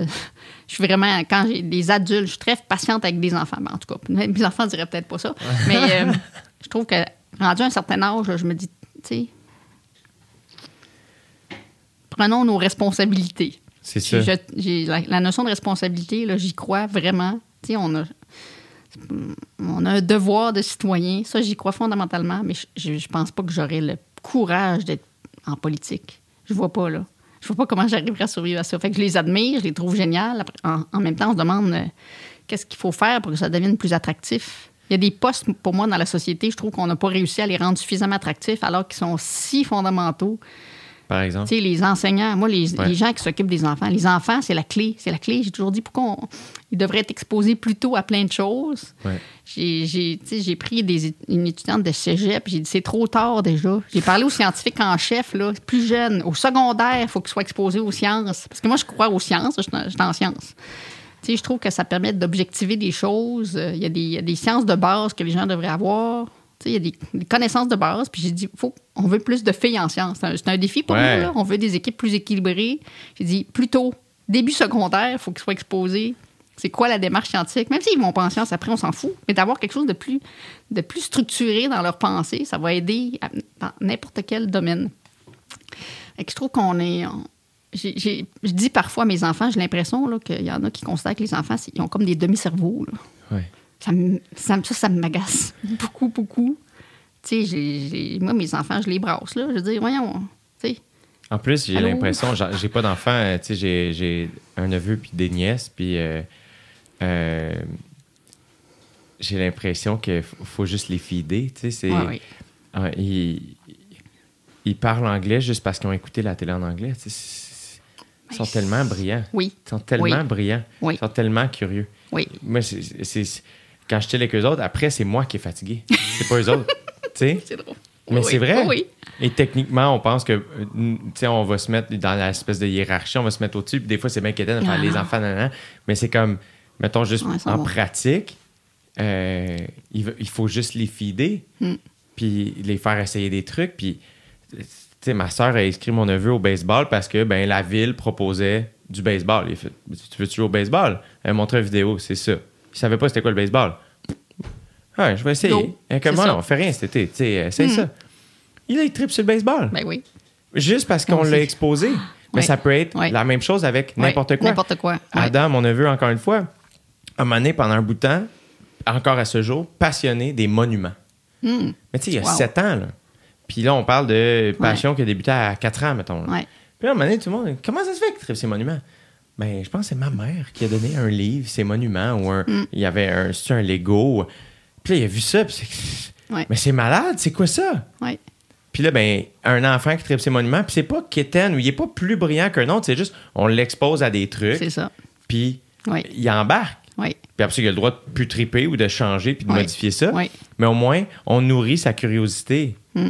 [SPEAKER 3] je suis vraiment, quand j'ai des adultes, je suis très patiente avec des enfants. Ben, en tout cas, mes enfants diraient peut-être pas ça. Mais euh, je trouve que, rendu à un certain âge, là, je me dis, tu sais, prenons nos responsabilités.
[SPEAKER 2] C'est ça.
[SPEAKER 3] je- j'ai la, la notion de responsabilité, là, j'y crois vraiment. Tu sais, on a, on a un devoir de citoyen. Ça, j'y crois fondamentalement, mais je, je pense pas que j'aurais le courage d'être en politique. Je vois pas, là. Je vois pas comment j'arriverais à survivre à ça. Fait que je les admire, je les trouve géniales. En même temps, on se demande euh, qu'est-ce qu'il faut faire pour que ça devienne plus attractif? Il y a des postes, pour moi, dans la société, je trouve qu'on n'a pas réussi à les rendre suffisamment attractifs alors qu'ils sont si fondamentaux.
[SPEAKER 2] Par exemple?
[SPEAKER 3] Tu sais, les enseignants, moi, les,
[SPEAKER 2] Ouais.
[SPEAKER 3] les gens qui s'occupent des enfants, les enfants, c'est la clé. C'est la clé. J'ai toujours dit pourquoi on- ils devraient être exposés plus tôt à plein de choses.
[SPEAKER 2] Ouais.
[SPEAKER 3] J'ai, pris des, une étudiante de cégep, j'ai dit c'est trop tard déjà. J'ai parlé aux scientifiques en chef, là, plus jeunes. Au secondaire, il faut qu'ils soient exposés aux sciences. Parce que moi, je crois aux sciences, je suis en sciences. Tu sais, je trouve que ça permet d'objectiver des choses. Euh, Il y, a des, il y a des sciences de base que les gens devraient avoir. Tu sais, il y a des, des connaissances de base. Puis j'ai dit, faut, on veut plus de filles en sciences. C'est un, défi pour
[SPEAKER 2] Ouais.
[SPEAKER 3] nous. Là. On veut des équipes plus équilibrées. J'ai dit, plutôt début secondaire, il faut qu'ils soient exposés. C'est quoi la démarche scientifique? Même s'ils vont pas en sciences, après, on s'en fout. Mais d'avoir quelque chose de plus, de plus structuré dans leur pensée, ça va aider à- dans n'importe quel domaine. Que je trouve qu'on est. je dis parfois à mes enfants, j'ai l'impression qu'il y en a qui considèrent que les enfants, ils ont comme des demi-cerveaux. Ça, me- ça, me- ça, ça m'agace beaucoup, beaucoup. Tu sais, moi, mes enfants, je les brasse. Là. Je veux dire, voyons, tu sais.
[SPEAKER 2] En plus, j'ai l'impression, j'ai pas d'enfants, tu sais, j'ai- un neveu puis des nièces, puis euh, euh, j'ai l'impression qu'il faut, juste les feeder, tu sais, c'est...
[SPEAKER 3] Ouais, ouais.
[SPEAKER 2] Ah, ils, ils parlent anglais juste parce qu'ils ont écouté la télé en anglais, tu sais, Ils sont tellement brillants.
[SPEAKER 3] Oui,
[SPEAKER 2] Ils sont tellement
[SPEAKER 3] Oui.
[SPEAKER 2] brillants.
[SPEAKER 3] Oui.
[SPEAKER 2] Ils sont tellement curieux.
[SPEAKER 3] oui.
[SPEAKER 2] Moi, c'est- quand je chill avec eux autres, après, c'est moi qui est fatigué. C'est pas eux autres. Tu sais?
[SPEAKER 3] C'est drôle.
[SPEAKER 2] Mais
[SPEAKER 3] Oui,
[SPEAKER 2] c'est vrai.
[SPEAKER 3] Oui,
[SPEAKER 2] Et techniquement, on pense que, euh, tu sais, on va se mettre dans l'espèce de hiérarchie, on va se mettre au-dessus. Des fois, c'est bien inquiétant de faire
[SPEAKER 3] Ah.
[SPEAKER 2] les enfants, nanana. mais c'est comme, mettons, juste
[SPEAKER 3] Ouais,
[SPEAKER 2] en pratique, euh, il, faut juste les feeder,
[SPEAKER 3] Hmm.
[SPEAKER 2] puis les faire essayer des trucs. Puis, sais, ma soeur a inscrit mon neveu au baseball parce que, ben, la ville proposait du baseball. Il a fait, tu veux-tu jouer au baseball? Elle a montré une vidéo, c'est ça. Il savait pas c'était quoi le baseball. Ouais, je vais essayer.
[SPEAKER 3] Go.
[SPEAKER 2] Et comme
[SPEAKER 3] C'est ça.
[SPEAKER 2] on fait rien cet été, sais, essaye
[SPEAKER 3] Hmm.
[SPEAKER 2] ça. Il a il tripe sur le baseball.
[SPEAKER 3] Ben oui.
[SPEAKER 2] Juste parce qu'on l'a exposé. Mais
[SPEAKER 3] Ouais.
[SPEAKER 2] ça peut être la même chose avec n'importe quoi.
[SPEAKER 3] N'importe quoi.
[SPEAKER 2] Adam, mon neveu, encore une fois, a mené pendant un bout de temps, encore à ce jour, passionné des monuments.
[SPEAKER 3] Hmm.
[SPEAKER 2] Mais tu sais, il y a
[SPEAKER 3] Wow.
[SPEAKER 2] 7 ans, là. Puis là, on parle de passion qui a débuté à 4 ans, mettons. là.
[SPEAKER 3] Ouais.
[SPEAKER 2] Puis là, à un moment donné, tout le monde, comment ça se fait qu'il tripe ces monuments? Ben, je pense que c'est ma mère qui a donné un livre, ces monuments, ou un,
[SPEAKER 3] Mm.
[SPEAKER 2] il y avait un, un Lego? Puis là, il a vu ça, puis c'est,
[SPEAKER 3] Ouais.
[SPEAKER 2] mais c'est malade, c'est quoi ça?
[SPEAKER 3] Ouais.
[SPEAKER 2] Puis là, ben, un enfant qui tripe ses monuments, puis c'est pas quétaine ou il est pas plus brillant qu'un autre, c'est juste, on l'expose à des trucs,
[SPEAKER 3] C'est ça.
[SPEAKER 2] puis il embarque.
[SPEAKER 3] Oui.
[SPEAKER 2] Puis après, il a le droit de plus triper ou de changer puis de modifier ça. Mais au moins, on nourrit sa curiosité.
[SPEAKER 3] Mm.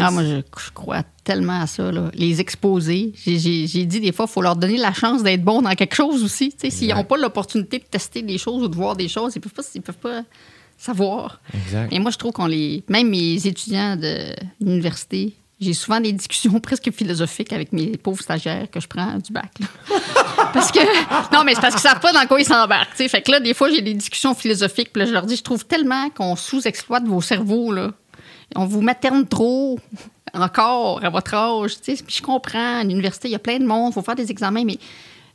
[SPEAKER 3] Ah, moi, je, je crois tellement à ça. Là. Les exposer. J'ai- dit des fois, il faut leur donner la chance d'être bons dans quelque chose aussi. Tu sais, S'ils n'ont pas l'opportunité de tester des choses ou de voir des choses, ils ne peuvent, pas- ils peuvent pas savoir.
[SPEAKER 2] Exact.
[SPEAKER 3] Et moi, je trouve qu'on les. Même mes étudiants de l'université, j'ai souvent des discussions presque philosophiques avec mes pauvres stagiaires que je prends du bac. là. parce que. Non, mais c'est parce qu'ils savent pas dans quoi ils s'embarquent. tu sais. Fait que là, des fois, j'ai des discussions philosophiques. Puis là, je leur dis, je trouve tellement qu'on sous-exploite vos cerveaux, là. On vous materne trop encore à votre âge. je comprends, à l'université, il y a plein de monde, il faut faire des examens, mais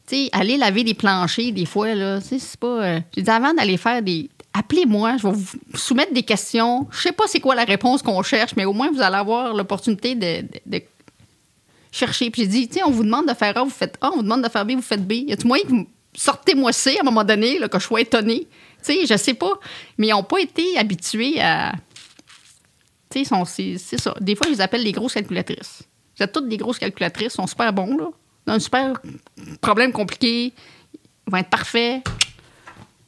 [SPEAKER 3] tu sais, aller laver des planchers, des fois, là, c'est pas. euh, J'ai dit avant d'aller faire des. Appelez-moi, je vais vous soumettre des questions. Je sais pas c'est quoi la réponse qu'on cherche, mais au moins vous allez avoir l'opportunité de, chercher. Puis j'ai dit, tu on vous demande de faire A, vous faites A, on vous demande de faire B, vous faites B. Y a-tu moyen sortez-moi C à un moment donné, que je sois étonnée? Tu sais, je sais pas. Mais ils n'ont pas été habitués à Tu sais, c'est ça. Des fois, je les appelle les grosses calculatrices. Vous êtes toutes des grosses calculatrices, sont super bons, là. Dans un super problème compliqué, ils vont être parfaits.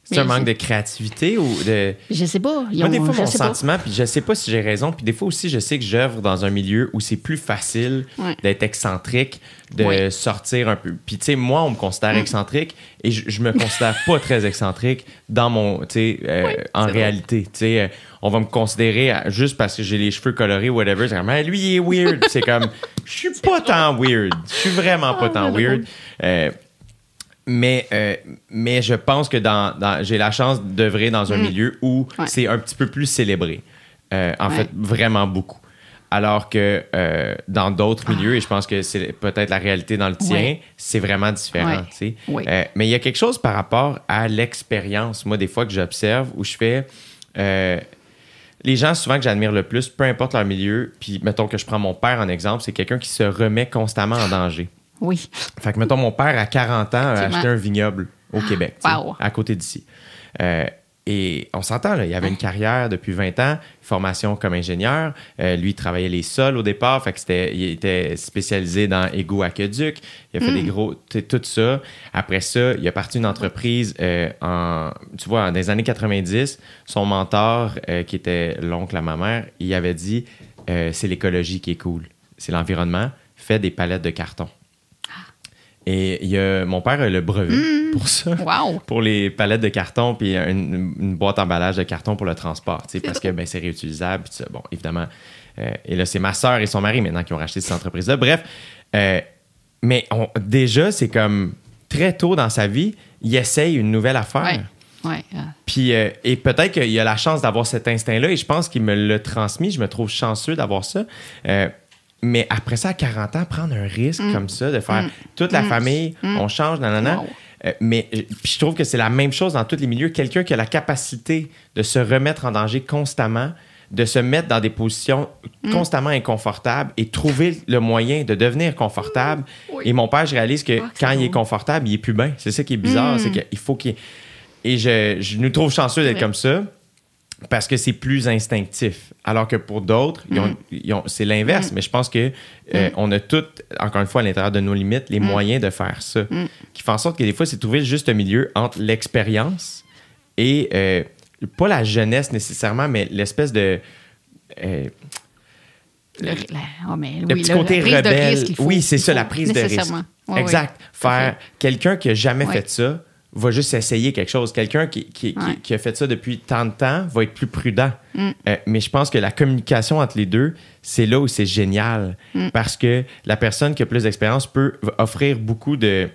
[SPEAKER 2] C'est un manque de créativité ou de.
[SPEAKER 3] Je sais pas. Ils
[SPEAKER 2] Moi, des
[SPEAKER 3] ont-
[SPEAKER 2] fois,
[SPEAKER 3] je
[SPEAKER 2] mon
[SPEAKER 3] sais pas.
[SPEAKER 2] sentiment, puis je sais pas si j'ai raison, puis des fois aussi, je sais que j'œuvre dans un milieu où c'est plus facile
[SPEAKER 3] Ouais.
[SPEAKER 2] d'être excentrique, de
[SPEAKER 3] Ouais.
[SPEAKER 2] sortir un peu. Puis, tu sais, moi, on me considère excentrique et je, je me considère pas très excentrique dans mon. Tu sais, euh,
[SPEAKER 3] Ouais,
[SPEAKER 2] en réalité. Tu sais, euh, on va me considérer juste parce que j'ai les cheveux colorés, whatever. C'est comme, Ah, lui, il est weird. C'est comme, je suis pas tant weird. Je suis vraiment pas
[SPEAKER 3] Ah,
[SPEAKER 2] tant
[SPEAKER 3] c'est
[SPEAKER 2] weird. Euh, mais, euh, mais je pense que dans, dans- j'ai la chance d'œuvrer dans un milieu où.
[SPEAKER 3] Ouais.
[SPEAKER 2] c'est un petit peu plus célébré. Euh, en
[SPEAKER 3] Ouais.
[SPEAKER 2] fait, vraiment beaucoup. Alors que euh, dans d'autres milieux, et je pense que c'est peut-être la réalité dans le tien,
[SPEAKER 3] Ouais.
[SPEAKER 2] c'est vraiment différent. Tu sais. Mais il y a quelque chose par rapport à l'expérience, moi, des fois que j'observe, où je fais. les gens souvent que j'admire le plus, peu importe leur milieu, puis mettons que je prends mon père en exemple, c'est quelqu'un qui se remet constamment en danger.
[SPEAKER 3] Oui.
[SPEAKER 2] Fait que, mettons, mon père, à 40 ans, a acheté un vignoble au Québec, sais,
[SPEAKER 3] Wow.
[SPEAKER 2] à côté d'ici. Euh, et on s'entend, là, il avait une carrière depuis 20 ans, formation comme ingénieur. Euh, lui, il travaillait les sols au départ, fait que c'était, il était spécialisé dans égout aqueduc. Il a fait des gros, tu sais, tout ça. Après ça, il a parti une entreprise euh, en, tu vois, dans les années 90. Son mentor, euh, qui était l'oncle à ma mère, il avait dit, c'est l'écologie qui est cool, c'est l'environnement. Fais des palettes de carton. Et y a, mon père a le brevet pour ça.
[SPEAKER 3] Wow.
[SPEAKER 2] Pour les palettes de carton, puis une, une boîte d'emballage de carton pour le transport, tu sais, parce que ben, c'est réutilisable. Bon, évidemment. euh, et là, c'est ma soeur et son mari maintenant qui ont racheté cette entreprise-là. Bref, euh, mais on- déjà, c'est comme très tôt dans sa vie, il essaye une nouvelle affaire.
[SPEAKER 3] Ouais. Ouais. euh,
[SPEAKER 2] Puis, euh, et peut-être qu'il a la chance d'avoir cet instinct-là, et je pense qu'il me l'a transmis. Je me trouve chanceux d'avoir ça. Mais après ça, à 40 ans, prendre un risque comme ça, de faire toute la famille, on change, nanana.
[SPEAKER 3] Wow.
[SPEAKER 2] Euh, mais euh, je trouve que c'est la même chose dans tous les milieux. Quelqu'un qui a la capacité de se remettre en danger constamment, de se mettre dans des positions constamment inconfortables et trouver le moyen de devenir confortable.
[SPEAKER 3] Oui.
[SPEAKER 2] Et mon père, je réalise que
[SPEAKER 3] Ah,
[SPEAKER 2] quand il est confortable, il est plus bien. C'est ça qui est bizarre, c'est qu'il faut qu'il... Et je, je nous trouve chanceux d'être comme ça parce que c'est plus instinctif. Alors que pour d'autres,
[SPEAKER 3] Mm.
[SPEAKER 2] ont- c'est l'inverse. Mais je pense que euh, on a toutes, encore une fois, à l'intérieur de nos limites, les moyens de faire ça. Qui fait en sorte que des fois, c'est trouver le juste milieu entre l'expérience et euh, pas la jeunesse nécessairement, mais l'espèce de. euh,
[SPEAKER 3] le, la- oh, mais
[SPEAKER 2] le
[SPEAKER 3] oui,
[SPEAKER 2] petit côté rebelle.
[SPEAKER 3] faut-
[SPEAKER 2] oui, c'est ça, la prise de risque.
[SPEAKER 3] Ouais,
[SPEAKER 2] exact. Faire quelqu'un qui a jamais
[SPEAKER 3] Ouais.
[SPEAKER 2] fait ça va juste essayer quelque chose. Quelqu'un qui, qui, qui-
[SPEAKER 3] Ouais.
[SPEAKER 2] qui a fait ça depuis tant de temps va être plus prudent.
[SPEAKER 3] Mm.
[SPEAKER 2] Euh, mais je pense que la communication entre les deux, c'est là où c'est génial.
[SPEAKER 3] Mm.
[SPEAKER 2] Parce que la personne qui a plus d'expérience peut offrir beaucoup de,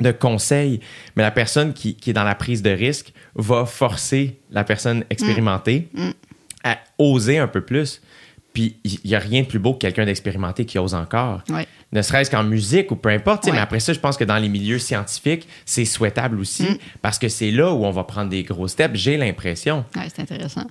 [SPEAKER 2] de conseils, mais la personne qui, qui est dans la prise de risque va forcer la personne expérimentée
[SPEAKER 3] Mm.
[SPEAKER 2] à oser un peu plus. Puis il n'y a rien de plus beau que quelqu'un d'expérimenté qui ose encore.
[SPEAKER 3] Ouais.
[SPEAKER 2] Ne serait-ce qu'en musique ou peu importe.
[SPEAKER 3] Ouais.
[SPEAKER 2] Mais après ça, je pense que dans les milieux scientifiques, c'est souhaitable aussi
[SPEAKER 3] Mm.
[SPEAKER 2] parce que c'est là où on va prendre des gros steps, j'ai l'impression.
[SPEAKER 3] Ouais, c'est intéressant.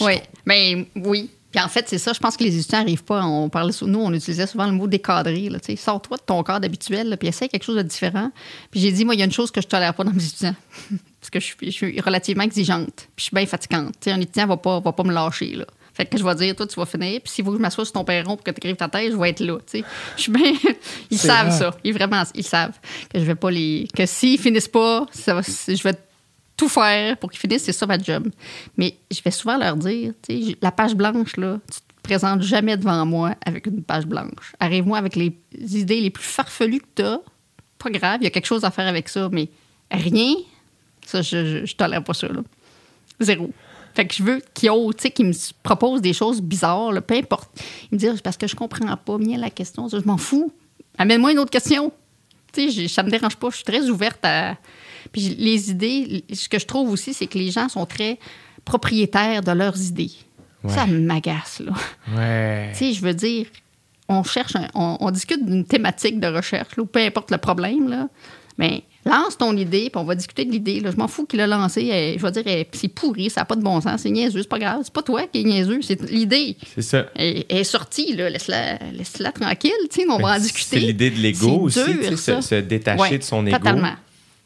[SPEAKER 3] Oui, mais oui. Puis en fait, c'est ça. Je pense que les étudiants n'arrivent pas. On parlait, nous, on utilisait souvent le mot décadré. Là. Sors-toi de ton cadre habituel, là, puis essaie quelque chose de différent. Puis j'ai dit, moi, il y a une chose que je tolère pas dans mes étudiants. Parce que je suis, je suis relativement exigeante. Puis je suis bien fatigante. Tu sais, un étudiant va pas, va pas me lâcher. Là. Fait que je vais dire, toi, tu vas finir. Puis s'il faut que je m'assoie sur ton perron pour que tu écrives ta thèse, je vais être là. tu sais. Je suis bien. Ils savent ça. Ils vraiment, ils savent que je vais pas les. Que s'ils finissent pas, ça va, je vais tout faire pour qu'ils finissent, c'est ça ma job. Mais je vais souvent leur dire, tu sais, la page blanche, là, tu te présentes jamais devant moi avec une page blanche. Arrive-moi avec les idées les plus farfelues que tu as. Pas grave, il y a quelque chose à faire avec ça, mais rien, ça, je, je, je tolère pas ça, là. Zéro. Fait que je veux qu'ils osent, tu sais, qu'ils me proposent des choses bizarres, là, peu importe. Ils me disent, parce que je comprends pas bien la question, je m'en fous. Amène-moi une autre question. Tu sais, j'ai- ça me dérange pas. Je suis très ouverte à. Puis les idées, ce que je trouve aussi, c'est que les gens sont très propriétaires de leurs idées.
[SPEAKER 2] Ouais.
[SPEAKER 3] Ça m'agace, là.
[SPEAKER 2] Ouais.
[SPEAKER 3] Tu sais, je veux dire, on cherche, un- on, on discute d'une thématique de recherche, là, ou peu importe le problème, là. Mais lance ton idée, puis on va discuter de l'idée. là. Je m'en fous qu'il l'a lancé. elle- je vais dire, elle- c'est pourri, ça n'a pas de bon sens, c'est niaiseux, c'est pas grave. C'est pas toi qui es niaiseux, c'est l'idée.
[SPEAKER 2] C'est ça.
[SPEAKER 3] Elle, elle est sortie, là. Laisse-la, laisse-la tranquille, tu sais, on va en discuter.
[SPEAKER 2] C'est l'idée de l'ego aussi,
[SPEAKER 3] dur,
[SPEAKER 2] se,
[SPEAKER 3] ça.
[SPEAKER 2] se détacher
[SPEAKER 3] Ouais,
[SPEAKER 2] de son ego.
[SPEAKER 3] Totalement.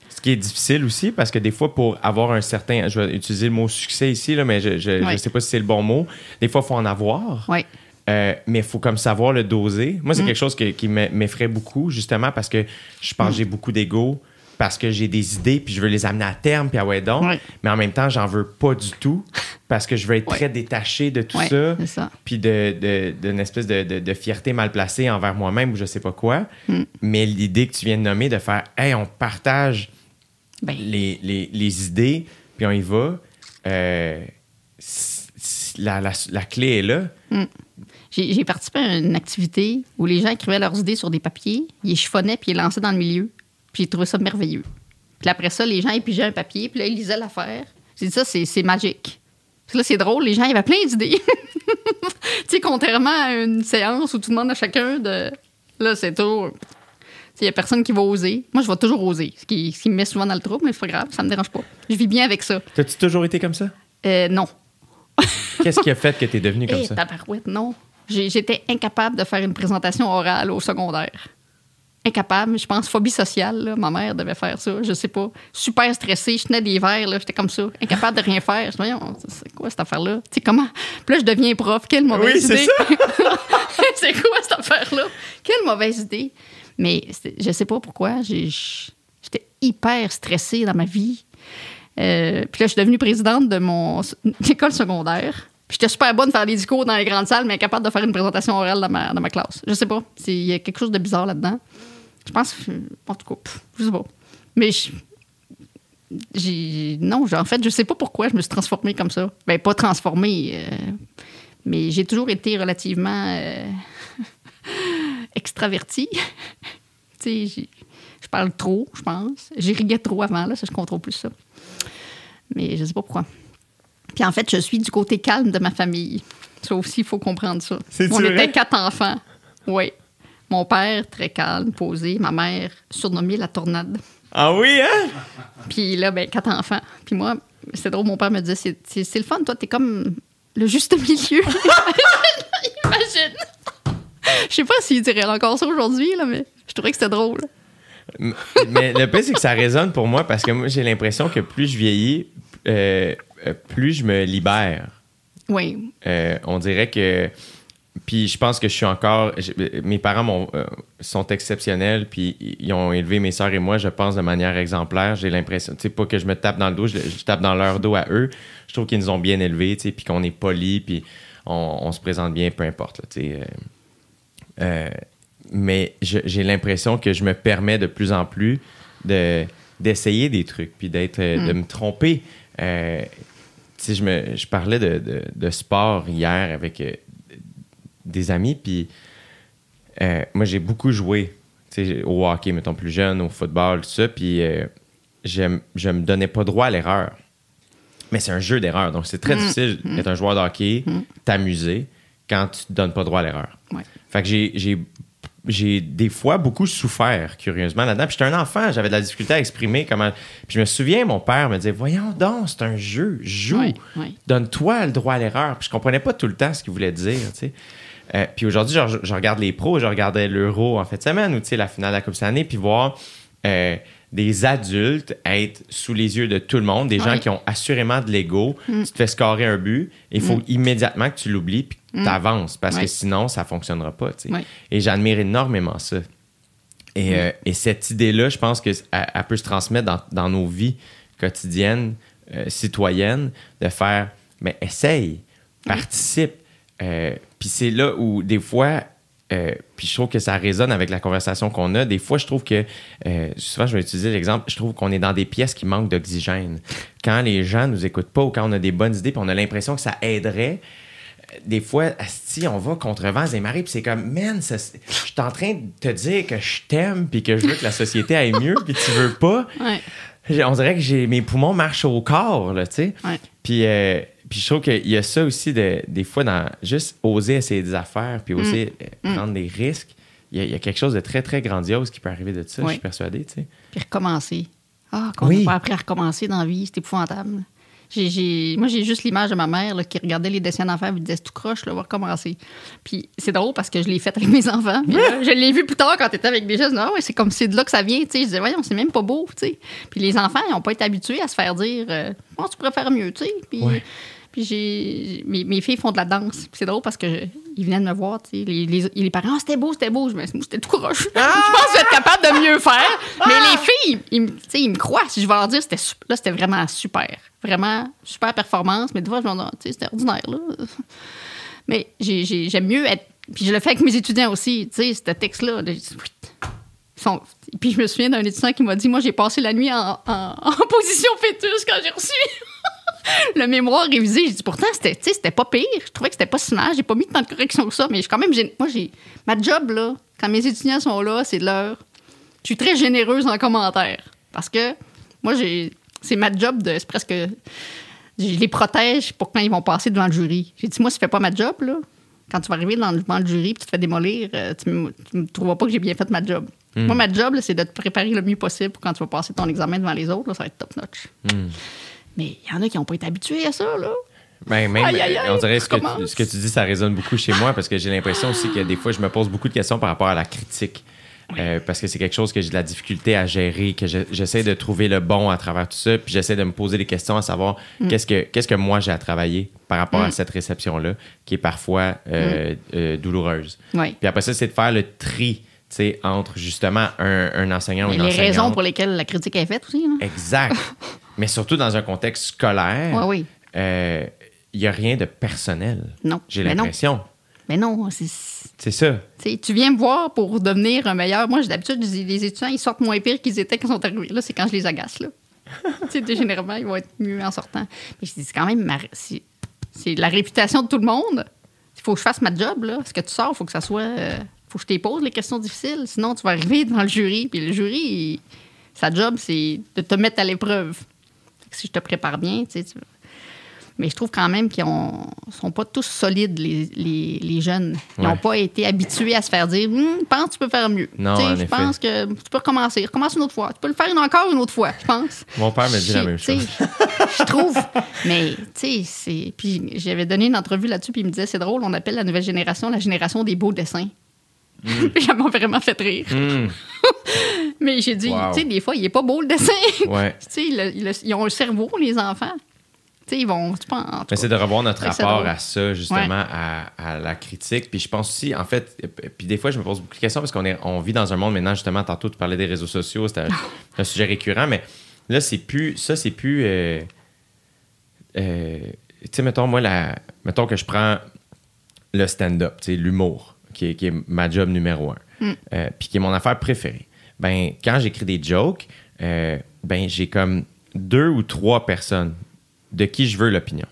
[SPEAKER 2] C'est qui est difficile aussi parce que des fois, pour avoir un certain. Je vais utiliser le mot succès ici, là, mais je ne je, je
[SPEAKER 3] Ouais.
[SPEAKER 2] sais pas si c'est le bon mot. Des fois, il faut en avoir.
[SPEAKER 3] Oui.
[SPEAKER 2] Euh, mais il faut comme savoir le doser. Moi, c'est
[SPEAKER 3] Mm.
[SPEAKER 2] quelque chose que- qui m'e- m'effraie beaucoup, justement, parce que je pense que j'ai beaucoup d'ego, parce que j'ai des idées, puis je veux les amener à terme, puis ah ouais donc.
[SPEAKER 3] Ouais.
[SPEAKER 2] Mais en même temps, j'en veux pas du tout, parce que je veux être
[SPEAKER 3] Ouais.
[SPEAKER 2] très détaché de tout
[SPEAKER 3] Ouais,
[SPEAKER 2] ça, puis de, de- d'une espèce de, de- de fierté mal placée envers moi-même ou je sais pas quoi.
[SPEAKER 3] Mm.
[SPEAKER 2] Mais l'idée que tu viens de nommer, de faire, hey, on partage
[SPEAKER 3] Ben,
[SPEAKER 2] les, les- les idées, puis on y va, euh, la, la- la clé est là.
[SPEAKER 3] J'ai j'ai participé à une activité où les gens écrivaient leurs idées sur des papiers, ils chiffonnaient puis ils lançaient dans le milieu. Puis j'ai trouvé ça merveilleux. Puis après ça, les gens épigeaient un papier, puis là, ils lisaient l'affaire. J'ai dit ça, c'est c'est magique. Puis là, c'est drôle, les gens, ils avaient plein d'idées. tu sais, contrairement à une séance où tu demandes à chacun de. Là, c'est tout. Il n'y a personne qui va oser. Moi, je vais toujours oser, ce qui, ce qui me met souvent dans le trouble, mais c'est pas grave, ça me dérange pas. Je vis bien avec ça.
[SPEAKER 2] T'as-tu toujours été comme ça?
[SPEAKER 3] Euh, non.
[SPEAKER 2] Qu'est-ce qui a fait que t'es devenu comme
[SPEAKER 3] Eh,
[SPEAKER 2] ça?
[SPEAKER 3] tabarouette, non. J'ai- J'étais incapable de faire une présentation orale au secondaire. Incapable. Je pense phobie sociale. là. Ma mère devait faire ça. Je sais pas. Super stressée. Je tenais des verres. là. J'étais comme ça. Incapable de rien faire. Je me Voyons, c'est quoi cette affaire-là? Tu sais, comment? Puis là, je deviens prof. Quelle mauvaise
[SPEAKER 2] Oui,
[SPEAKER 3] idée. c'est quoi cette affaire-là? Quelle mauvaise idée. Mais je sais pas pourquoi. J'étais hyper stressée dans ma vie. Euh, puis là, je suis devenue présidente de mon école secondaire. Puis j'étais super bonne de faire des discours dans les grandes salles, mais incapable de faire une présentation orale dans ma, dans ma classe. Je sais pas. Il y a quelque chose de bizarre là-dedans. Je pense que. En tout cas, pff, je sais pas. Mais je- j'ai. Non, j'ai- en fait, je sais pas pourquoi je me suis transformée comme ça. Ben, pas transformée, euh, mais j'ai toujours été relativement euh, extravertie. tu sais, j'ai- je parle trop, je pense. J'irriguais trop avant, là, ça, je contrôle plus ça. Mais je sais pas pourquoi. Puis en fait, je suis du côté calme de ma famille. Ça aussi, il faut comprendre ça. On
[SPEAKER 2] vrai?
[SPEAKER 3] était quatre enfants. Oui. Mon père, très calme, posé. Ma mère, surnommée la tornade.
[SPEAKER 2] Ah oui, hein?
[SPEAKER 3] Puis là, ben, quatre enfants. Puis moi, c'est drôle, mon père me disait, c'est, le fun, toi, t'es comme le juste milieu. Imagine. Je sais pas s'il dirait encore ça aujourd'hui, là, mais je trouvais que c'était drôle.
[SPEAKER 2] Mais le pire, c'est que ça résonne pour moi parce que moi, j'ai l'impression que plus je vieillis, euh, euh, plus je me libère.
[SPEAKER 3] Oui.
[SPEAKER 2] Euh, on dirait que. Puis je pense que je suis encore. Mes parents euh, sont exceptionnels, puis ils ont élevé mes sœurs et moi, je pense, de manière exemplaire. J'ai l'impression. Tu sais, pas que je me tape dans le dos, je, je tape dans leur dos à eux. Je trouve qu'ils nous ont bien élevés, tu sais, puis qu'on est polis, puis on, on se présente bien, peu importe, là, tu sais. euh, euh, mais j'ai l'impression que je me permets de plus en plus de, d'essayer des trucs, puis d'être, de me tromper. Tu sais, je, me, je parlais de, de- de sport hier avec des amis, puis euh, moi, j'ai beaucoup joué au hockey, mettons plus jeune, au football, tout ça, puis euh, je me donnais pas droit à l'erreur. Mais c'est un jeu d'erreur, donc c'est très difficile d'être un joueur de hockey, t'amuser, quand tu te donnes pas droit à l'erreur.
[SPEAKER 3] Ouais.
[SPEAKER 2] Fait que j'ai, des fois beaucoup souffert, curieusement, là-dedans. Puis j'étais un enfant, j'avais de la difficulté à exprimer comment. Puis je me souviens, mon père me disait Voyons donc, c'est un jeu, joue. Donne-toi le droit à l'erreur. Puis je comprenais pas tout le temps ce qu'il voulait dire, tu sais. Euh, puis aujourd'hui, je, je regarde les pros, je regardais l'Euro en fin de semaine ou la finale de la Coupe cette année, puis voir euh, des adultes être sous les yeux de tout le monde, des gens qui ont assurément de l'ego. Tu te fais scorer un but, il faut immédiatement que tu l'oublies puis que tu avances parce que sinon, ça fonctionnera pas. Et j'admire énormément ça. Et, euh, et cette idée-là, je pense qu'elle elle peut se transmettre dans, dans nos vies quotidiennes, citoyennes, de faire, mais essaye, participe. Euh, puis c'est là où, des fois, euh, puis je trouve que ça résonne avec la conversation qu'on a. Des fois, je trouve que, euh, souvent, je vais utiliser l'exemple, je trouve qu'on est dans des pièces qui manquent d'oxygène. Quand les gens nous écoutent pas ou quand on a des bonnes idées puis on a l'impression que ça aiderait, des fois, si on va contre vents et marées, puis c'est comme, man, je suis en train de te dire que je t'aime, puis que je veux que la société aille mieux, puis tu veux pas.
[SPEAKER 3] Ouais.
[SPEAKER 2] On dirait que j'ai mes poumons marchent au corps, là, tu sais. Puis, euh, puis je trouve qu'il y a ça aussi, de, des fois, dans juste oser essayer des affaires, puis oser
[SPEAKER 3] Mm.
[SPEAKER 2] euh, prendre des risques. Il y, a, il y a quelque chose de très, très grandiose qui peut arriver de ça, je suis persuadé, tu sais.
[SPEAKER 3] Puis recommencer. Ah, qu'on
[SPEAKER 2] Oui.
[SPEAKER 3] n'a pas appris à recommencer dans la vie, c'est épouvantable. Moi, j'ai juste l'image de ma mère là, qui regardait les dessins d'enfants et me disait c'est tout croche, là, on va recommencer. Puis c'est drôle parce que je l'ai fait avec mes enfants. Puis là, je l'ai vu plus tard quand tu étais avec des jeunes. Ah ouais, c'est comme c'est de là que ça vient. tu sais. Je disais, voyons, c'est même pas beau. tu sais. Puis les enfants, ils n'ont pas été habitués à se faire dire euh, Bon, tu pourrais faire mieux. tu sais. Puis,
[SPEAKER 2] Ouais.
[SPEAKER 3] Puis j'ai, mes, mes filles font de la danse. C'est drôle parce que je- ils venaient de me voir. tu sais. Les, les, les parents, Ah, c'était beau, c'était beau. Je me c'était tout croche. je pense que je vais être capable de mieux faire. Mais les filles, ils, me- ils croient. Si je vais leur dire, c'était là, c'était vraiment super. Vraiment super performance. Mais des fois, je me dis, Ah, tu sais, c'était ordinaire. Là. Mais j'ai- j'ai- j'aime mieux être. Puis je le fais avec mes étudiants aussi. Tu sais, ce texte-là. là, sont- Puis je me souviens d'un étudiant qui m'a dit Moi, j'ai passé la nuit en, en- en position fœtus quand j'ai reçu le mémoire révisé. J'ai dit Pourtant, c'était tu c'était pas pire. Je trouvais que c'était pas si mal. J'ai pas mis tant de corrections que ça. Mais je suis quand même. Moi, j'ai. Ma job, là, quand mes étudiants sont là, c'est de leur. Je suis très généreuse en commentaire. Parce que moi, j'ai. C'est ma job de. C'est presque. Je les protège pour quand ils vont passer devant le jury. J'ai dit, moi, si je fais pas ma job, là, quand tu vas arriver dans, devant le jury et tu te fais démolir, euh, tu ne me trouveras pas que j'ai bien fait ma job. Moi, ma job, là, c'est de te préparer le mieux possible pour quand tu vas passer ton examen devant les autres. là, ça va être top-notch. Mais il y en a qui n'ont pas été habitués à ça. Là.
[SPEAKER 2] Ben, même,
[SPEAKER 3] Aïe, aïe, aïe,
[SPEAKER 2] on dirait ce que, tu, ce que tu dis, ça résonne beaucoup chez moi parce que j'ai l'impression aussi que des fois, je me pose beaucoup de questions par rapport à la critique. Euh, parce que c'est quelque chose que j'ai de la difficulté à gérer, que je- j'essaie de trouver le bon à travers tout ça, puis j'essaie de me poser des questions à savoir
[SPEAKER 3] Mm.
[SPEAKER 2] qu'est-ce que qu'est-ce que moi j'ai à travailler par rapport à cette réception-là, qui est parfois euh,
[SPEAKER 3] Mm.
[SPEAKER 2] euh, douloureuse.
[SPEAKER 3] Oui.
[SPEAKER 2] Puis après ça, c'est de faire le tri, tu sais, entre justement un, un enseignant ou
[SPEAKER 3] Et
[SPEAKER 2] une
[SPEAKER 3] les
[SPEAKER 2] enseignante.
[SPEAKER 3] raisons pour lesquelles la critique est faite aussi. Là.
[SPEAKER 2] Exact. Mais surtout dans un contexte scolaire,
[SPEAKER 3] Ouais, oui.
[SPEAKER 2] euh, il n'y a rien de personnel.
[SPEAKER 3] Non.
[SPEAKER 2] J'ai l'impression.
[SPEAKER 3] Mais non, c'est.
[SPEAKER 2] C'est ça.
[SPEAKER 3] Tu viens me voir pour devenir un meilleur. Moi, j'ai d'habitude, les étudiants, ils sortent moins pire qu'ils étaient quand ils sont arrivés. Là, c'est quand je les agace. Là. généralement, ils vont être mieux en sortant. Mais je dis, c'est quand même ma- c'est, c'est la réputation de tout le monde. Il faut que je fasse ma job. Là. Ce que tu sors, il faut que ça soit. euh, faut que je te pose les questions difficiles. Sinon, tu vas arriver devant le jury. Puis le jury, il- sa job, c'est de te mettre à l'épreuve. Si je te prépare bien, tu sais, tu- mais je trouve quand même qu'ils ne sont pas tous solides, les, les- les jeunes. Ils n'ont
[SPEAKER 2] Ouais.
[SPEAKER 3] pas été habitués à se faire dire Hum, Je pense que tu peux faire mieux.
[SPEAKER 2] Non, en
[SPEAKER 3] Je
[SPEAKER 2] effet.
[SPEAKER 3] pense que tu peux recommencer. Recommence une autre fois. Tu peux le faire une- encore une autre fois, je pense.
[SPEAKER 2] Mon père me dit la même chose.
[SPEAKER 3] Je trouve. Mais, tu sais, c'est. Puis j'avais donné une entrevue là-dessus, puis il me disait C'est drôle, on appelle la nouvelle génération la génération des beaux dessins. Puis ça m'a vraiment fait rire.
[SPEAKER 2] Hmm,
[SPEAKER 3] Mais j'ai dit
[SPEAKER 2] Wow.
[SPEAKER 3] Tu sais, des fois, il est pas beau le dessin.
[SPEAKER 2] ouais.
[SPEAKER 3] tu sais, le- le- ils ont un cerveau, les enfants. Tu sais, ils vont. Tu penses,
[SPEAKER 2] Mais c'est de revoir notre rapport à ça, justement, à, à la critique. Puis je pense aussi, en fait, puis des fois, je me pose beaucoup de questions parce qu'on est, on vit dans un monde maintenant, justement, tantôt, tu parlais des réseaux sociaux, c'était un, un sujet récurrent, mais là, c'est plus, ça, c'est plus, euh, euh, tu sais, mettons, moi, la, mettons que je prends le stand-up, tu sais, l'humour, qui est, qui est ma job numéro un, euh, puis qui est mon affaire préférée. Ben, quand j'écris des jokes, euh, ben, j'ai comme deux ou trois personnes de qui je veux l'opinion.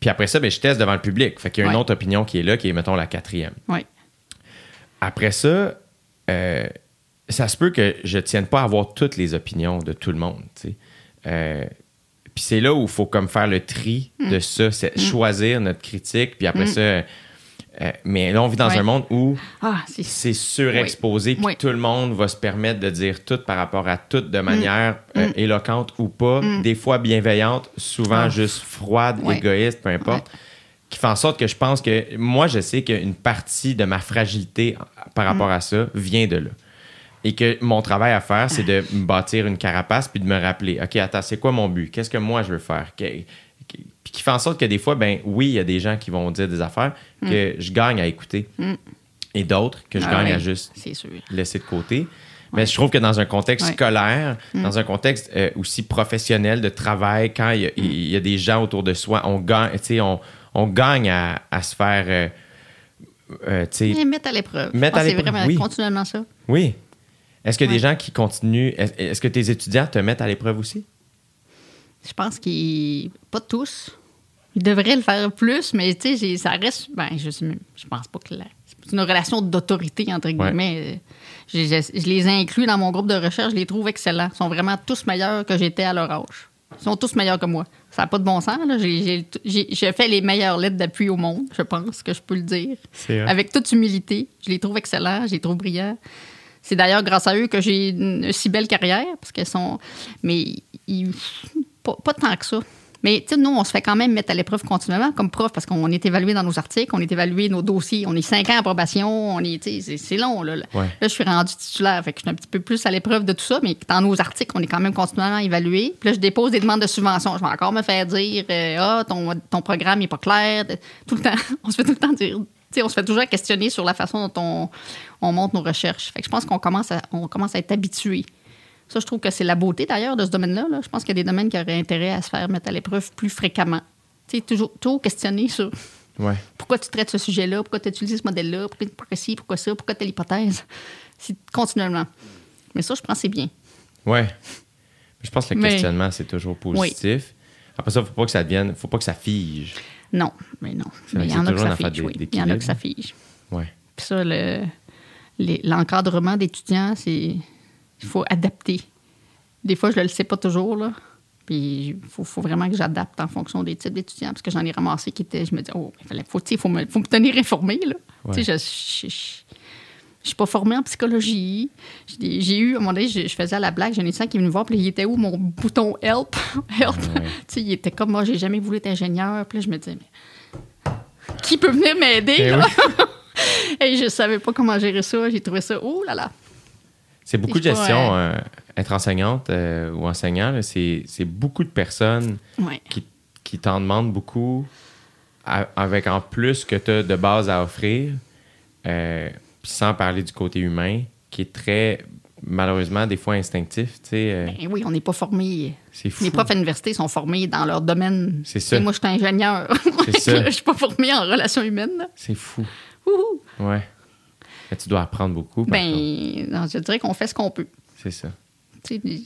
[SPEAKER 2] Puis après ça, ben, je teste devant le public. Fait qu'il y a une
[SPEAKER 3] Ouais.
[SPEAKER 2] autre opinion qui est là, qui est, mettons, la quatrième. Après ça, euh, ça se peut que je tienne pas à avoir toutes les opinions de tout le monde. Euh, puis c'est là où il faut comme faire le tri
[SPEAKER 3] Mm.
[SPEAKER 2] de ça, c'est choisir notre critique. Puis après ça, euh, mais là, on vit dans
[SPEAKER 3] Ouais.
[SPEAKER 2] un monde où
[SPEAKER 3] Ah, c'est.
[SPEAKER 2] c'est surexposé, puis tout le monde va se permettre de dire tout par rapport à tout de manière euh, éloquente ou pas, des fois bienveillante, souvent
[SPEAKER 3] Ah.
[SPEAKER 2] juste froide,
[SPEAKER 3] Ouais.
[SPEAKER 2] égoïste, peu importe, qui fait en sorte que je pense que moi, je sais qu'une partie de ma fragilité par rapport à ça vient de là. Et que mon travail à faire, c'est de me bâtir une carapace puis de me rappeler, OK, attends, c'est quoi mon but? Qu'est-ce que moi je veux faire? Que- Puis qui fait en sorte que des fois, ben oui, il y a des gens qui vont dire des affaires que je gagne à écouter et d'autres que je
[SPEAKER 3] Ah
[SPEAKER 2] gagne
[SPEAKER 3] ouais,
[SPEAKER 2] à juste laisser de côté. Mais je trouve que dans un contexte
[SPEAKER 3] Ouais.
[SPEAKER 2] scolaire, dans un contexte euh, aussi professionnel de travail, quand il y, a, il y a des gens autour de soi, on gagne, on, on gagne à, à se faire. euh, euh,
[SPEAKER 3] Et mettre à l'épreuve.
[SPEAKER 2] Mettre
[SPEAKER 3] Ah,
[SPEAKER 2] à
[SPEAKER 3] c'est
[SPEAKER 2] l'épreuve,
[SPEAKER 3] vraiment
[SPEAKER 2] oui.
[SPEAKER 3] continuellement ça.
[SPEAKER 2] oui. Est-ce a des gens qui continuent Est- Est-ce que tes étudiants te mettent à l'épreuve aussi?
[SPEAKER 3] Je pense qu'ils. Pas tous. Ils devraient le faire plus, mais tu sais, ça reste. Ben, je, je pense pas que la- c'est une relation d'autorité, entre guillemets. Je, je- je les inclus dans mon groupe de recherche, je les trouve excellents. Ils sont vraiment tous meilleurs que j'étais à leur âge. Ils sont tous meilleurs que moi. Ça n'a pas de bon sens. là. J'ai- fait les meilleures lettres d'appui au monde, je pense que je peux le dire. Avec toute humilité. Je les trouve excellents, je les trouve brillants. C'est d'ailleurs grâce à eux que j'ai une si belle carrière, parce qu'elles sont. Mais ils- pas, pas tant que ça. Mais nous, on se fait quand même mettre à l'épreuve continuellement comme prof parce qu'on est évalué dans nos articles, on est évalué nos dossiers, on est cinq ans à approbation, on est, c'est- long. Là. Là, je suis rendu titulaire, fait que je suis un petit peu plus à l'épreuve de tout ça, mais dans nos articles, on est quand même continuellement évalué. Puis là, je dépose des demandes de subvention. Je vais encore me faire dire, euh, ah, ton, ton programme n'est pas clair. Tout le temps, on se fait tout le temps dire. on se fait toujours questionner sur la façon dont on, on monte nos recherches. Fait que je pense qu'on commence à, on commence à être habitué. Ça, je trouve que c'est la beauté d'ailleurs de ce domaine-là. là. Je pense qu'il y a des domaines qui auraient intérêt à se faire mettre à l'épreuve plus fréquemment. Tu sais, toujours, toujours questionner sur
[SPEAKER 2] Ouais.
[SPEAKER 3] pourquoi tu traites ce sujet-là, pourquoi tu utilises ce modèle-là, pourquoi, pourquoi ci, pourquoi ça, pourquoi telle hypothèse. C'est continuellement. Mais ça, je pense que c'est bien.
[SPEAKER 2] Ouais. Je pense que le
[SPEAKER 3] Mais-
[SPEAKER 2] questionnement, c'est toujours positif. Après ça, faut pas que ça devienne, faut pas que ça fige.
[SPEAKER 3] Non, mais non. Mais il y en a que
[SPEAKER 2] toujours
[SPEAKER 3] ça fige, oui. Il y en a que ça fige.
[SPEAKER 2] Ouais.
[SPEAKER 3] Puis ça, le- l'encadrement d'étudiants, c'est. Il faut adapter. Des fois, je ne le sais pas toujours, là. Puis il faut, faut vraiment que j'adapte en fonction des types d'étudiants, parce que j'en ai ramassé qui étaient. Je me dis, oh, il faut, faut, me, faut me tenir informé, là.
[SPEAKER 2] Ouais.
[SPEAKER 3] Je. je suis pas formée en psychologie. J'ai eu, à un moment donné, je, je faisais à la blague, j'ai un étudiant qui est venu me voir, puis il était où mon bouton help? help.
[SPEAKER 2] Ouais.
[SPEAKER 3] il était comme moi, j'ai jamais voulu être ingénieur. Puis là, je me disais, mais qui peut venir m'aider?
[SPEAKER 2] Eh
[SPEAKER 3] là?
[SPEAKER 2] oui.
[SPEAKER 3] Et je savais pas comment gérer ça. J'ai trouvé ça, oh là là.
[SPEAKER 2] C'est beaucoup de gestion. euh, être enseignante euh, ou enseignant, c'est beaucoup de personnes
[SPEAKER 3] Ouais.
[SPEAKER 2] qui, qui t'en demandent beaucoup à- avec en plus que tu as de base à offrir, euh, sans parler du côté humain, qui est très, malheureusement, des fois instinctif.
[SPEAKER 3] Ben oui, on n'est pas formés.
[SPEAKER 2] c'est fou.
[SPEAKER 3] Les profs à l'université sont formés dans leur domaine.
[SPEAKER 2] C'est ça.
[SPEAKER 3] Et moi, je suis ingénieur. Je suis pas formée en relations humaines.
[SPEAKER 2] C'est fou. Ouais. Mais tu dois apprendre beaucoup.
[SPEAKER 3] Ben, non, je dirais qu'on fait ce qu'on peut.
[SPEAKER 2] C'est ça.
[SPEAKER 3] Tu sais, les-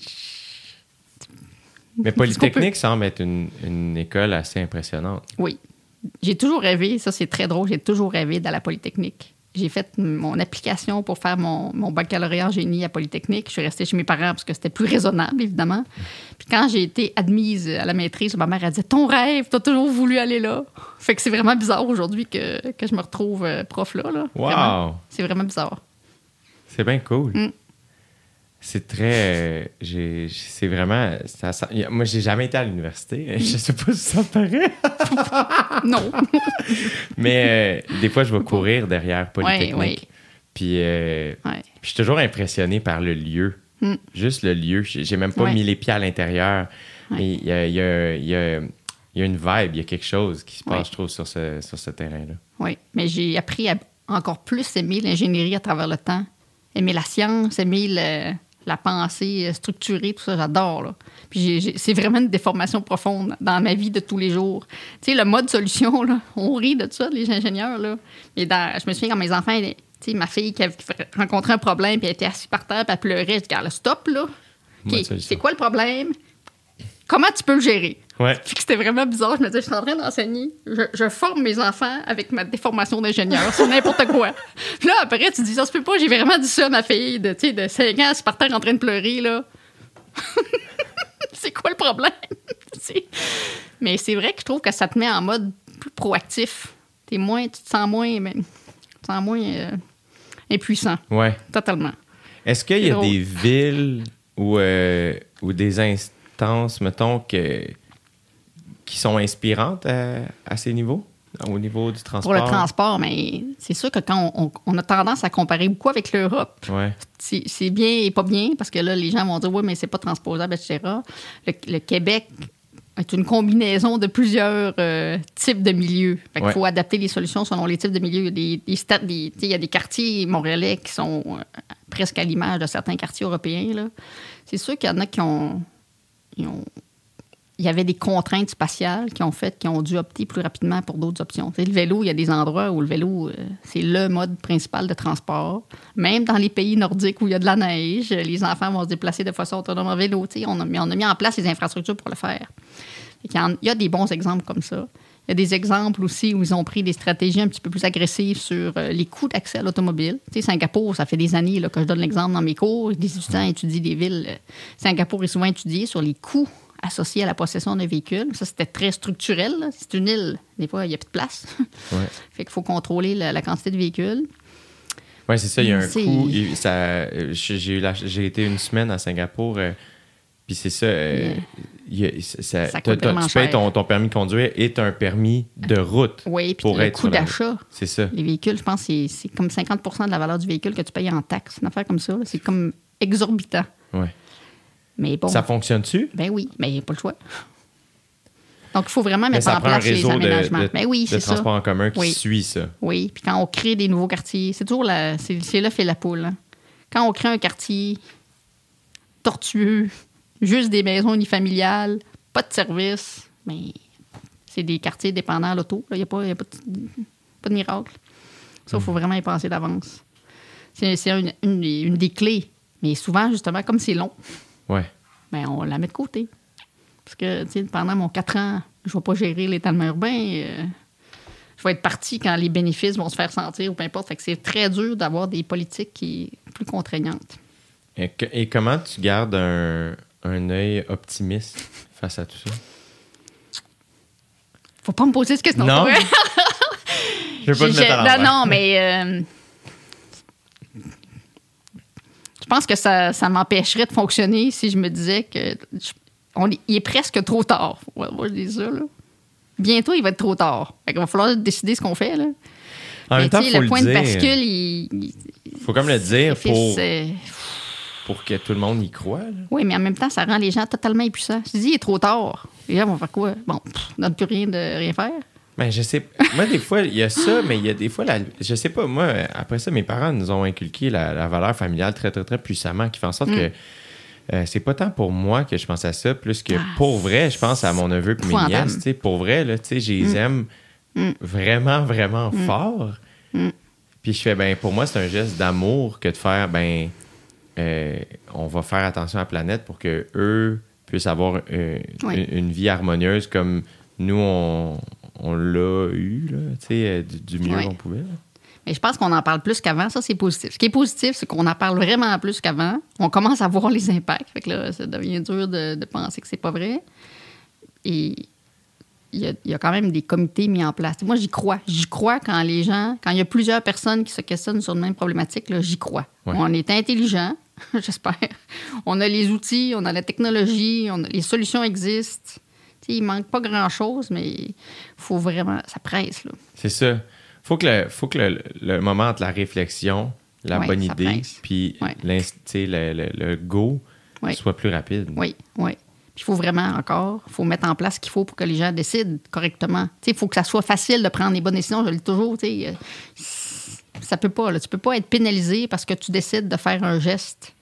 [SPEAKER 2] Mais. Polytechnique semble être une, une école assez impressionnante.
[SPEAKER 3] Oui. J'ai toujours rêvé, ça c'est très drôle, j'ai toujours rêvé d'aller à la Polytechnique. J'ai fait mon application pour faire mon, mon baccalauréat en génie à Polytechnique. Je suis restée chez mes parents parce que c'était plus raisonnable, évidemment. Puis quand j'ai été admise à la maîtrise, ma mère a dit Ton rêve, t'as toujours voulu aller là. Fait que c'est vraiment bizarre aujourd'hui que, que je me retrouve euh, prof là.
[SPEAKER 2] Wow!
[SPEAKER 3] C'est vraiment bizarre.
[SPEAKER 2] C'est bien cool.
[SPEAKER 3] Mm.
[SPEAKER 2] C'est très. euh, j'ai- c'est vraiment. ça sent- y a- moi, j'ai jamais été à l'université. Je sais pas si ça paraît.
[SPEAKER 3] Non.
[SPEAKER 2] Mais euh, des fois, je vais courir derrière Polytechnique.
[SPEAKER 3] Ouais, ouais.
[SPEAKER 2] Puis, euh,
[SPEAKER 3] Ouais.
[SPEAKER 2] puis je suis toujours impressionné par le lieu.
[SPEAKER 3] Mm.
[SPEAKER 2] Juste le lieu. J'ai même pas mis les pieds à l'intérieur. Il y a, il y a- il y a- il y a une vibe, il y a quelque chose qui se passe, je trouve, sur ce, sur ce terrain-là.
[SPEAKER 3] Oui, mais j'ai appris à encore plus aimer l'ingénierie à travers le temps. Aimer la science, aimer le- la pensée structurée, tout ça, j'adore. Puis c'est vraiment une déformation profonde dans ma vie de tous les jours. Tu sais, le mode solution, là, on rit de ça, les ingénieurs. Là. Mais dans- je me souviens quand mes enfants, tu sais, ma fille qui avait rencontré un problème, puis elle était assise par terre, puis elle pleurait, je dis, stop, là. C'est quoi le problème? Comment tu peux le gérer?
[SPEAKER 2] Ouais.
[SPEAKER 3] Puis que c'était vraiment bizarre. Je me disais, je suis en train d'enseigner. Je, je forme mes enfants avec ma déformation d'ingénieur. C'est n'importe quoi. Puis là, après, tu dis, ça se peut pas. J'ai vraiment dit ça à ma fille de, de 5 ans, elle se par terre en train de pleurer, là. c'est quoi le problème? Mais c'est vrai que je trouve que ça te met en mode plus proactif. T'es moins, tu te sens moins, mais, tu te sens moins euh, impuissant.
[SPEAKER 2] Ouais.
[SPEAKER 3] Totalement.
[SPEAKER 2] Est-ce qu'il y a
[SPEAKER 3] drôle.
[SPEAKER 2] des villes ou, euh, ou des instances, mettons, que, qui sont inspirantes à, à ces niveaux, au niveau du transport?
[SPEAKER 3] Pour le transport, mais c'est sûr que quand on, on- on a tendance à comparer beaucoup avec l'Europe,
[SPEAKER 2] Ouais.
[SPEAKER 3] c'est bien et pas bien, parce que là, les gens vont dire, oui, mais c'est pas transposable, etc. Le, le Québec est une combinaison de plusieurs euh, types de milieux. Fait qu'il
[SPEAKER 2] Ouais.
[SPEAKER 3] faut adapter les solutions selon les types de milieux. Il y a des, des il y a des quartiers montréalais qui sont euh, presque à l'image de certains quartiers européens. là. C'est sûr qu'il y en a qui ont- il y avait des contraintes spatiales qui ont fait qu'ils ont dû opter plus rapidement pour d'autres options. Tu sais, le vélo, il y a des endroits où le vélo, euh, c'est le mode principal de transport. Même dans les pays nordiques où il y a de la neige, les enfants vont se déplacer de façon autonome en vélo. On a, mis- on a mis en place les infrastructures pour le faire. Il y a des bons exemples comme ça. Il y a des exemples aussi où ils ont pris des stratégies un petit peu plus agressives sur euh, les coûts d'accès à l'automobile. Tu Singapour, ça fait des années là, que je donne l'exemple dans mes cours. Des étudiants étudient des villes. euh, Singapour est souvent étudié sur les coûts associés à la possession d'un véhicule. Ça, c'était très structurel. C'est une île. Des fois, il n'y a plus de place.
[SPEAKER 2] Ouais.
[SPEAKER 3] fait qu'il faut contrôler la, la quantité de véhicules.
[SPEAKER 2] Ouais, c'est ça, il y a un euh, J'ai été une semaine à Singapour. euh, Puis c'est ça. euh, a- ça- ça-
[SPEAKER 3] coûte
[SPEAKER 2] tu payes ton, ton permis de conduire et un permis de route.
[SPEAKER 3] Oui, puis
[SPEAKER 2] pour
[SPEAKER 3] le
[SPEAKER 2] être
[SPEAKER 3] coût d'achat.
[SPEAKER 2] C'est ça.
[SPEAKER 3] Les véhicules, je pense, c'est comme 50 de la valeur du véhicule que tu payes en taxes. Une affaire comme ça. C'est comme exorbitant.
[SPEAKER 2] Ouais.
[SPEAKER 3] Mais bon.
[SPEAKER 2] Ça fonctionne-tu?
[SPEAKER 3] Ben oui, mais il n'y a pas le choix. Donc, il faut vraiment mettre
[SPEAKER 2] ça
[SPEAKER 3] en place les
[SPEAKER 2] de,
[SPEAKER 3] aménagements.
[SPEAKER 2] de-
[SPEAKER 3] ben oui, c'est ça.
[SPEAKER 2] transport en commun qui
[SPEAKER 3] Oui.
[SPEAKER 2] suit ça.
[SPEAKER 3] Oui, puis quand on crée des nouveaux quartiers, c'est toujours la, c'est, c'est l'œuf et la poule. hein. Quand on crée un quartier tortueux, juste des maisons unifamiliales, pas de service, mais c'est des quartiers dépendants à l'auto. Il n'y a, pas, y a pas, de, pas de miracle. Ça, il faut vraiment y penser d'avance. C'est, c'est une, une des- une des clés. Mais souvent, justement, comme c'est long,
[SPEAKER 2] Ouais.
[SPEAKER 3] ben, on la met de côté. Parce que, tu sais, pendant mon 4 ans, je ne vais pas gérer l'étalement urbain. euh, je vais être parti quand les bénéfices vont se faire sentir ou peu importe. Fait que c'est très dur d'avoir des politiques qui plus contraignantes.
[SPEAKER 2] Et, que- et comment tu gardes un, un œil optimiste face à tout ça?
[SPEAKER 3] Faut pas me poser cette question.
[SPEAKER 2] Non? Je veux pas te mettre à
[SPEAKER 3] non, non, mais euh, je pense que ça, ça m'empêcherait de fonctionner si je me disais que je- on est- il est presque trop tard. Ouais, moi, je dis ça, là. Bientôt, il va être trop tard. Fait qu'il va falloir décider ce qu'on fait. Là.
[SPEAKER 2] En
[SPEAKER 3] Mais
[SPEAKER 2] même temps, faut
[SPEAKER 3] le
[SPEAKER 2] le
[SPEAKER 3] point
[SPEAKER 2] dire.
[SPEAKER 3] de bascule, il, il-
[SPEAKER 2] faut comme le dire
[SPEAKER 3] il
[SPEAKER 2] pour, pour que tout le monde y croit. là.
[SPEAKER 3] Oui, mais en même temps, ça rend les gens totalement impuissants. Je dis, il est trop tard. Les gens vont faire quoi? Bon, pff, on donne plus rien de rien faire.
[SPEAKER 2] Ben, je sais. Moi, des fois, il y a ça, mais il y a des fois, la, je sais pas, moi, après ça, mes parents nous ont inculqué la, la valeur familiale très, très, très puissamment, qui fait en sorte
[SPEAKER 3] Mm.
[SPEAKER 2] que euh, c'est pas tant pour moi que je pense à ça, plus que
[SPEAKER 3] Ah,
[SPEAKER 2] pour vrai, je pense à mon neveu et mes nièces. tu sais, Pour vrai, là, tu sais, je les aime
[SPEAKER 3] Mm.
[SPEAKER 2] vraiment, vraiment fort. Puis je fais, ben, pour moi, c'est un geste d'amour que de faire, ben, euh, on va faire attention à la planète pour que eux puissent avoir euh,
[SPEAKER 3] Oui.
[SPEAKER 2] une, une vie harmonieuse comme nous, on, on l'a eu, là, tu sais, euh, du, du mieux qu'on pouvait. là.
[SPEAKER 3] Mais je pense qu'on en parle plus qu'avant. Ça, c'est positif. Ce qui est positif, c'est qu'on en parle vraiment plus qu'avant. On commence à voir les impacts. Fait que là, ça devient dur de, de penser que c'est pas vrai. Et il y, a, il y a quand même des comités mis en place. Moi, j'y crois. J'y crois quand les gens, quand il y a plusieurs personnes qui se questionnent sur une même problématique, j'y crois.
[SPEAKER 2] Ouais.
[SPEAKER 3] On est intelligent, j'espère. On a les outils, on a la technologie, on a, les solutions existent. Il manque pas grand-chose, mais il faut vraiment... Ça presse, là.
[SPEAKER 2] C'est ça. Faut que le, faut que le, le moment entre la réflexion, la bonne idée, puis le, le- le go soit plus rapide.
[SPEAKER 3] Oui, oui. Puis il faut vraiment encore, il faut mettre en place ce qu'il faut pour que les gens décident correctement. Il faut que ça soit facile de prendre les bonnes décisions. Je le dis toujours, tu sais, euh, ça peut pas. Là. Tu peux pas être pénalisé parce que tu décides de faire un geste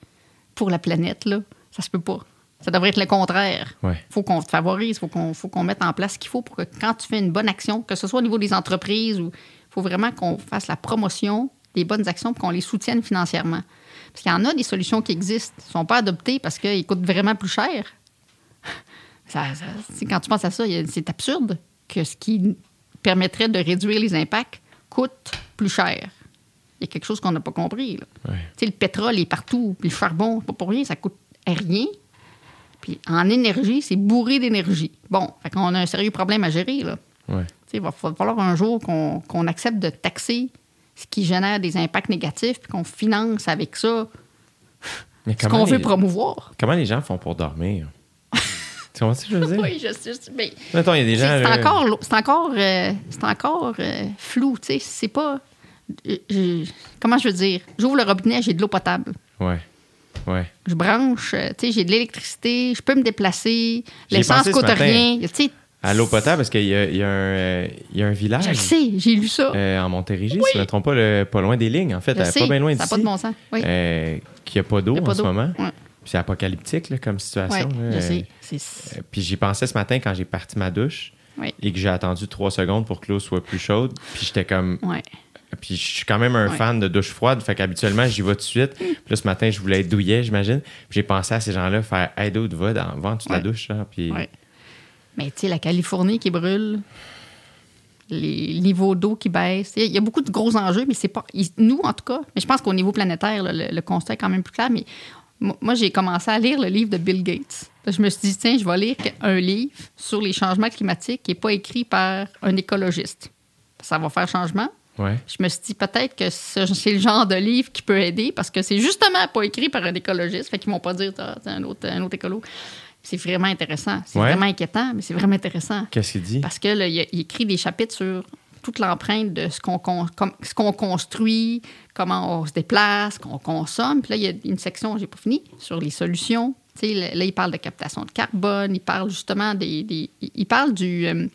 [SPEAKER 3] pour la planète. Là. Ça se peut pas. Ça devrait être le contraire.
[SPEAKER 2] Ouais.
[SPEAKER 3] faut qu'on te favorise, faut qu'on faut qu'on mette en place ce qu'il faut pour que quand tu fais une bonne action, que ce soit au niveau des entreprises ou il faut vraiment qu'on fasse la promotion des bonnes actions pour qu'on les soutienne financièrement. Parce qu'il y en a des solutions qui existent, ne sont pas adoptées parce qu'ils coûtent vraiment plus cher. Ça- quand tu penses à ça, il c'est absurde que ce qui permettrait de réduire les impacts coûte plus cher. Il y a quelque chose qu'on n'a pas compris. là.
[SPEAKER 2] Ouais.
[SPEAKER 3] Le pétrole est partout, puis le charbon, pas pour rien, ça coûte rien. Puis en énergie, c'est bourré d'énergie. Bon, fait qu'on a un sérieux problème à gérer. Là.
[SPEAKER 2] Ouais.
[SPEAKER 3] Il va fa- falloir un jour qu'on accepte de taxer ce qui génère des impacts négatifs, puis qu'on finance avec ça
[SPEAKER 2] Mais
[SPEAKER 3] ce qu'on veut promouvoir.
[SPEAKER 2] Comment les gens font pour dormir? tu comprends ce que je veux dire?
[SPEAKER 3] Oui, je sais. mais
[SPEAKER 2] Mettons, il y a des gens.
[SPEAKER 3] C'est encore, c'est encore, euh, encore euh, flou, tu sais. C'est pas. comment je veux dire? J'ouvre le robinet, j'ai de l'eau potable.
[SPEAKER 2] Ouais. Ouais.
[SPEAKER 3] Je branche, euh, tu sais, j'ai de l'électricité, je peux me déplacer. L'essence coûte rien.
[SPEAKER 2] À l'eau potable, parce qu'il y euh, y a un village
[SPEAKER 3] je le sais, j'ai lu ça.
[SPEAKER 2] euh, en Montérégie, si je ne me trompe pas, le- pas loin des lignes, en fait,
[SPEAKER 3] je sais,
[SPEAKER 2] pas bien loin
[SPEAKER 3] ça n'a
[SPEAKER 2] d'ici.
[SPEAKER 3] pas de bon sens. Oui.
[SPEAKER 2] euh, qu'il n'y a pas d'eau en ce moment. C'est apocalyptique là, comme situation. là.
[SPEAKER 3] je sais.
[SPEAKER 2] Puis j'y pensais ce matin quand j'ai parti ma douche
[SPEAKER 3] Oui.
[SPEAKER 2] et que j'ai attendu trois secondes pour que l'eau soit plus chaude. Puis j'étais comme. Puis je suis quand même un
[SPEAKER 3] Ouais.
[SPEAKER 2] fan de douche froide, fait qu'habituellement, j'y vais tout de suite. Puis là, ce matin, je voulais être douillet, j'imagine. Puis j'ai pensé à ces gens-là faire Hey, dude, va, dans, dessous de la douche. là. Puis
[SPEAKER 3] Ouais. Mais tu sais, la Californie qui brûle, les niveaux d'eau qui baissent, il y a- beaucoup de gros enjeux, mais c'est pas. Nous, en tout cas, mais je pense qu'au niveau planétaire, là, le, le constat est quand même plus clair. Mais mo- moi, j'ai commencé à lire le livre de Bill Gates. Je me suis dit, tiens, je vais lire un livre sur les changements climatiques qui n'est pas écrit par un écologiste. Ça va faire changement.
[SPEAKER 2] Ouais.
[SPEAKER 3] Je me suis dit peut-être que ce- c'est le genre de livre qui peut aider parce que c'est justement pas écrit par un écologiste. Fait qu'ils vont pas dire Ah, c'est un autre, un autre écolo. C'est vraiment intéressant. C'est
[SPEAKER 2] Ouais.
[SPEAKER 3] vraiment inquiétant, mais c'est vraiment intéressant.
[SPEAKER 2] Qu'est-ce qu'il dit?
[SPEAKER 3] Parce que là, il, a- il écrit des chapitres sur toute l'empreinte de ce qu'on con- construit, comment on se déplace, qu'on consomme. Puis là, il y a une section, j'ai pas fini, sur les solutions. Tu sais, là, là, il parle de captation de carbone, il parle justement des. des- il parle du. euh,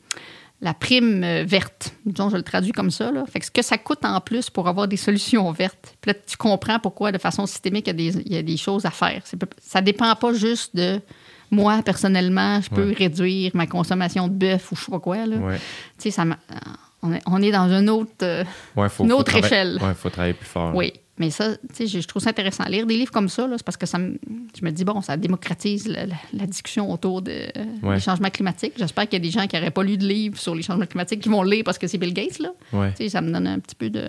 [SPEAKER 3] la prime euh, verte, disons, je le traduis comme ça. Là. Fait que ce que ça coûte en plus pour avoir des solutions vertes. Puis là, tu comprends pourquoi, de façon systémique, il y a des, il y a des choses à faire. Ça dépend pas juste de moi, personnellement, je peux
[SPEAKER 2] Ouais.
[SPEAKER 3] réduire ma consommation de bœuf ou je sais pas quoi. Là.
[SPEAKER 2] Ouais.
[SPEAKER 3] Tu sais, ça m'a- on, est, on est dans une autre. euh,
[SPEAKER 2] Ouais, faut,
[SPEAKER 3] Une
[SPEAKER 2] faut
[SPEAKER 3] autre
[SPEAKER 2] trava-
[SPEAKER 3] échelle.
[SPEAKER 2] Ouais, faut travailler plus fort.
[SPEAKER 3] oui. Mais ça, tu sais, je trouve ça intéressant. Lire des livres comme ça, c'est parce que ça me, je me dis, bon, ça démocratise la, la- la discussion autour de, euh,
[SPEAKER 2] Ouais.
[SPEAKER 3] des changements climatiques. J'espère qu'il y a des gens qui n'auraient pas lu de livres sur les changements climatiques qui vont le lire parce que c'est Bill Gates, là.
[SPEAKER 2] Ouais.
[SPEAKER 3] Tu sais, ça me donne un petit peu de.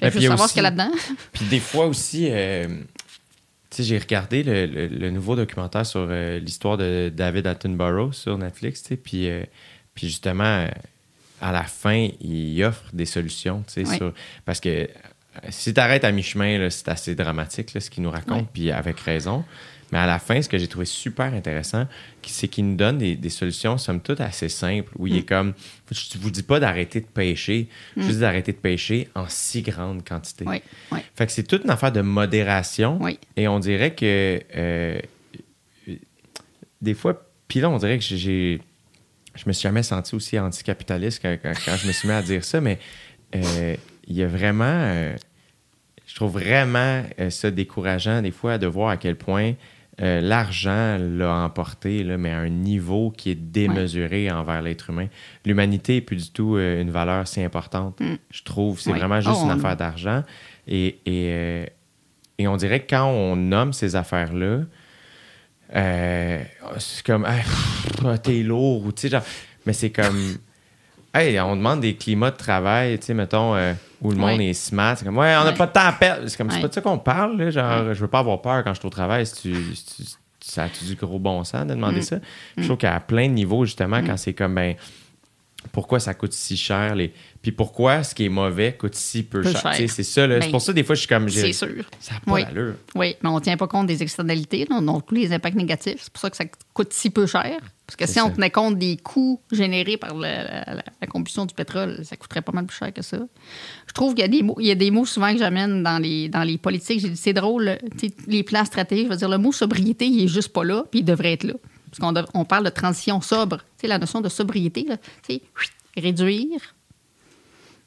[SPEAKER 2] Ben,
[SPEAKER 3] Fait
[SPEAKER 2] y
[SPEAKER 3] juste savoir
[SPEAKER 2] aussi-
[SPEAKER 3] ce qu'il y a là-dedans.
[SPEAKER 2] Puis des fois aussi, euh, tu sais, j'ai regardé le, le- le nouveau documentaire sur euh, l'histoire de David Attenborough sur Netflix, tu sais, puis, euh, puis justement, à la fin, il offre des solutions, tu sais,
[SPEAKER 3] Ouais.
[SPEAKER 2] sur- parce que si tu arrêtes à mi-chemin, c'est assez dramatique, là, ce qu'il nous raconte,
[SPEAKER 3] Ouais.
[SPEAKER 2] puis avec raison. Mais à la fin, ce que j'ai trouvé super intéressant, c'est qu'il nous donne des, des solutions, somme toute, assez simples, où il
[SPEAKER 3] Mm.
[SPEAKER 2] est comme, je ne vous dis pas d'arrêter de pêcher, je vous dis d'arrêter de pêcher en si grande quantité.
[SPEAKER 3] Oui, oui.
[SPEAKER 2] Fait que c'est toute une affaire de modération.
[SPEAKER 3] Oui.
[SPEAKER 2] Et on dirait que euh, des fois, puis là, on dirait que j'ai- j'ai. Je me suis jamais senti aussi anticapitaliste quand, quand- quand je me suis mis à dire ça, mais euh, il y a vraiment. euh, je trouve vraiment euh, ça décourageant des fois de voir à quel point euh, l'argent l'a emporté, là, mais à un niveau qui est démesuré envers l'être humain. L'humanité n'est plus du tout euh, une valeur si importante, je trouve. C'est
[SPEAKER 3] Mm.
[SPEAKER 2] Vraiment juste
[SPEAKER 3] Oh,
[SPEAKER 2] une
[SPEAKER 3] on-
[SPEAKER 2] affaire d'argent. Et, et, euh, et on dirait que quand on nomme ces affaires-là, c'est comme Hey, ah, t'es lourd ou tu sais genre mais c'est comme hey on demande des climats de travail tu sais mettons euh, où le monde
[SPEAKER 3] Ouais.
[SPEAKER 2] est smart c'est comme ouais on n'a
[SPEAKER 3] Ouais.
[SPEAKER 2] pas de temps à perdre c'est comme c'est pas de ça qu'on parle là, genre je veux pas avoir peur quand je suis au travail si tu, si tu- ça a-tu du gros bon sens de demander
[SPEAKER 3] Mm.
[SPEAKER 2] ça? Je trouve qu'à plein de niveaux justement quand c'est comme ben pourquoi ça coûte si cher les puis pourquoi ce qui est mauvais coûte si peu,
[SPEAKER 3] Peu
[SPEAKER 2] cher, c'est ça là. c'est
[SPEAKER 3] Ben,
[SPEAKER 2] pour ça des fois je suis comme j'ai-
[SPEAKER 3] C'est sûr.
[SPEAKER 2] ça n'a pas
[SPEAKER 3] Oui.
[SPEAKER 2] d'allure
[SPEAKER 3] Oui, mais on ne tient pas compte des externalités, non plus les impacts négatifs. C'est pour ça que ça coûte si peu cher. Parce que si on tenait compte des coûts générés par la, la- la- la combustion du pétrole, ça coûterait pas mal plus cher que ça. Je trouve qu'il y a des mots, il y a des mots souvent que j'amène dans les, dans les politiques. J'ai dit, c'est drôle, les plans stratégiques, je veux dire, le mot sobriété, il est juste pas là, puis il devrait être là. Parce qu'on on parle de transition sobre. Tu sais, la notion de sobriété, réduire,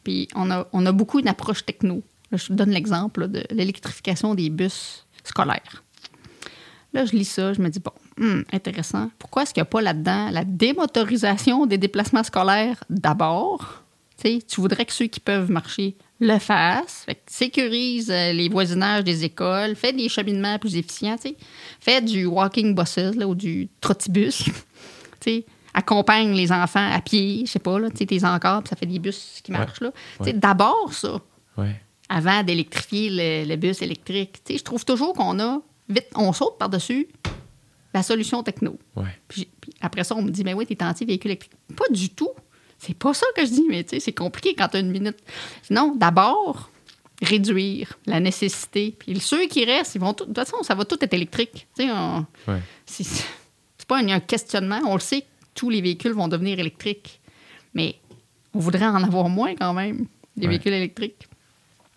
[SPEAKER 3] puis on a, on a beaucoup une approche techno. Là, je te donne l'exemple là, de l'électrification des bus scolaires. Là, je lis ça, je me dis, bon, hum, intéressant. Pourquoi est-ce qu'il n'y a pas là-dedans la démotorisation des déplacements scolaires d'abord? Tu voudrais que ceux qui peuvent marcher le fassent. Fait que sécurise euh, les voisinages des écoles, fait des cheminements plus efficients, tu sais. Fait du walking buses là, ou du trottibus. accompagne les enfants à pied, je sais pas, là, tes encores, puis ça fait des bus qui
[SPEAKER 2] Ouais.
[SPEAKER 3] marchent, là.
[SPEAKER 2] Ouais.
[SPEAKER 3] d'abord ça
[SPEAKER 2] ouais
[SPEAKER 3] avant d'électrifier le, le bus électrique. Je trouve toujours qu'on a, vite, on saute par-dessus la solution techno.
[SPEAKER 2] ouais
[SPEAKER 3] Puis, après ça, on me dit, mais oui, t'es anti-véhicule électrique. Pas du tout. C'est pas ça que je dis, mais tu sais, c'est compliqué quand t'as une minute. Non, d'abord, réduire la nécessité. Puis ceux qui restent, ils vont tout, de toute façon, ça va tout être électrique. Tu sais, on-
[SPEAKER 2] ouais
[SPEAKER 3] c'est pas un, un questionnement. On le sait que tous les véhicules vont devenir électriques. Mais on voudrait en avoir moins quand même, des
[SPEAKER 2] Ouais.
[SPEAKER 3] véhicules électriques.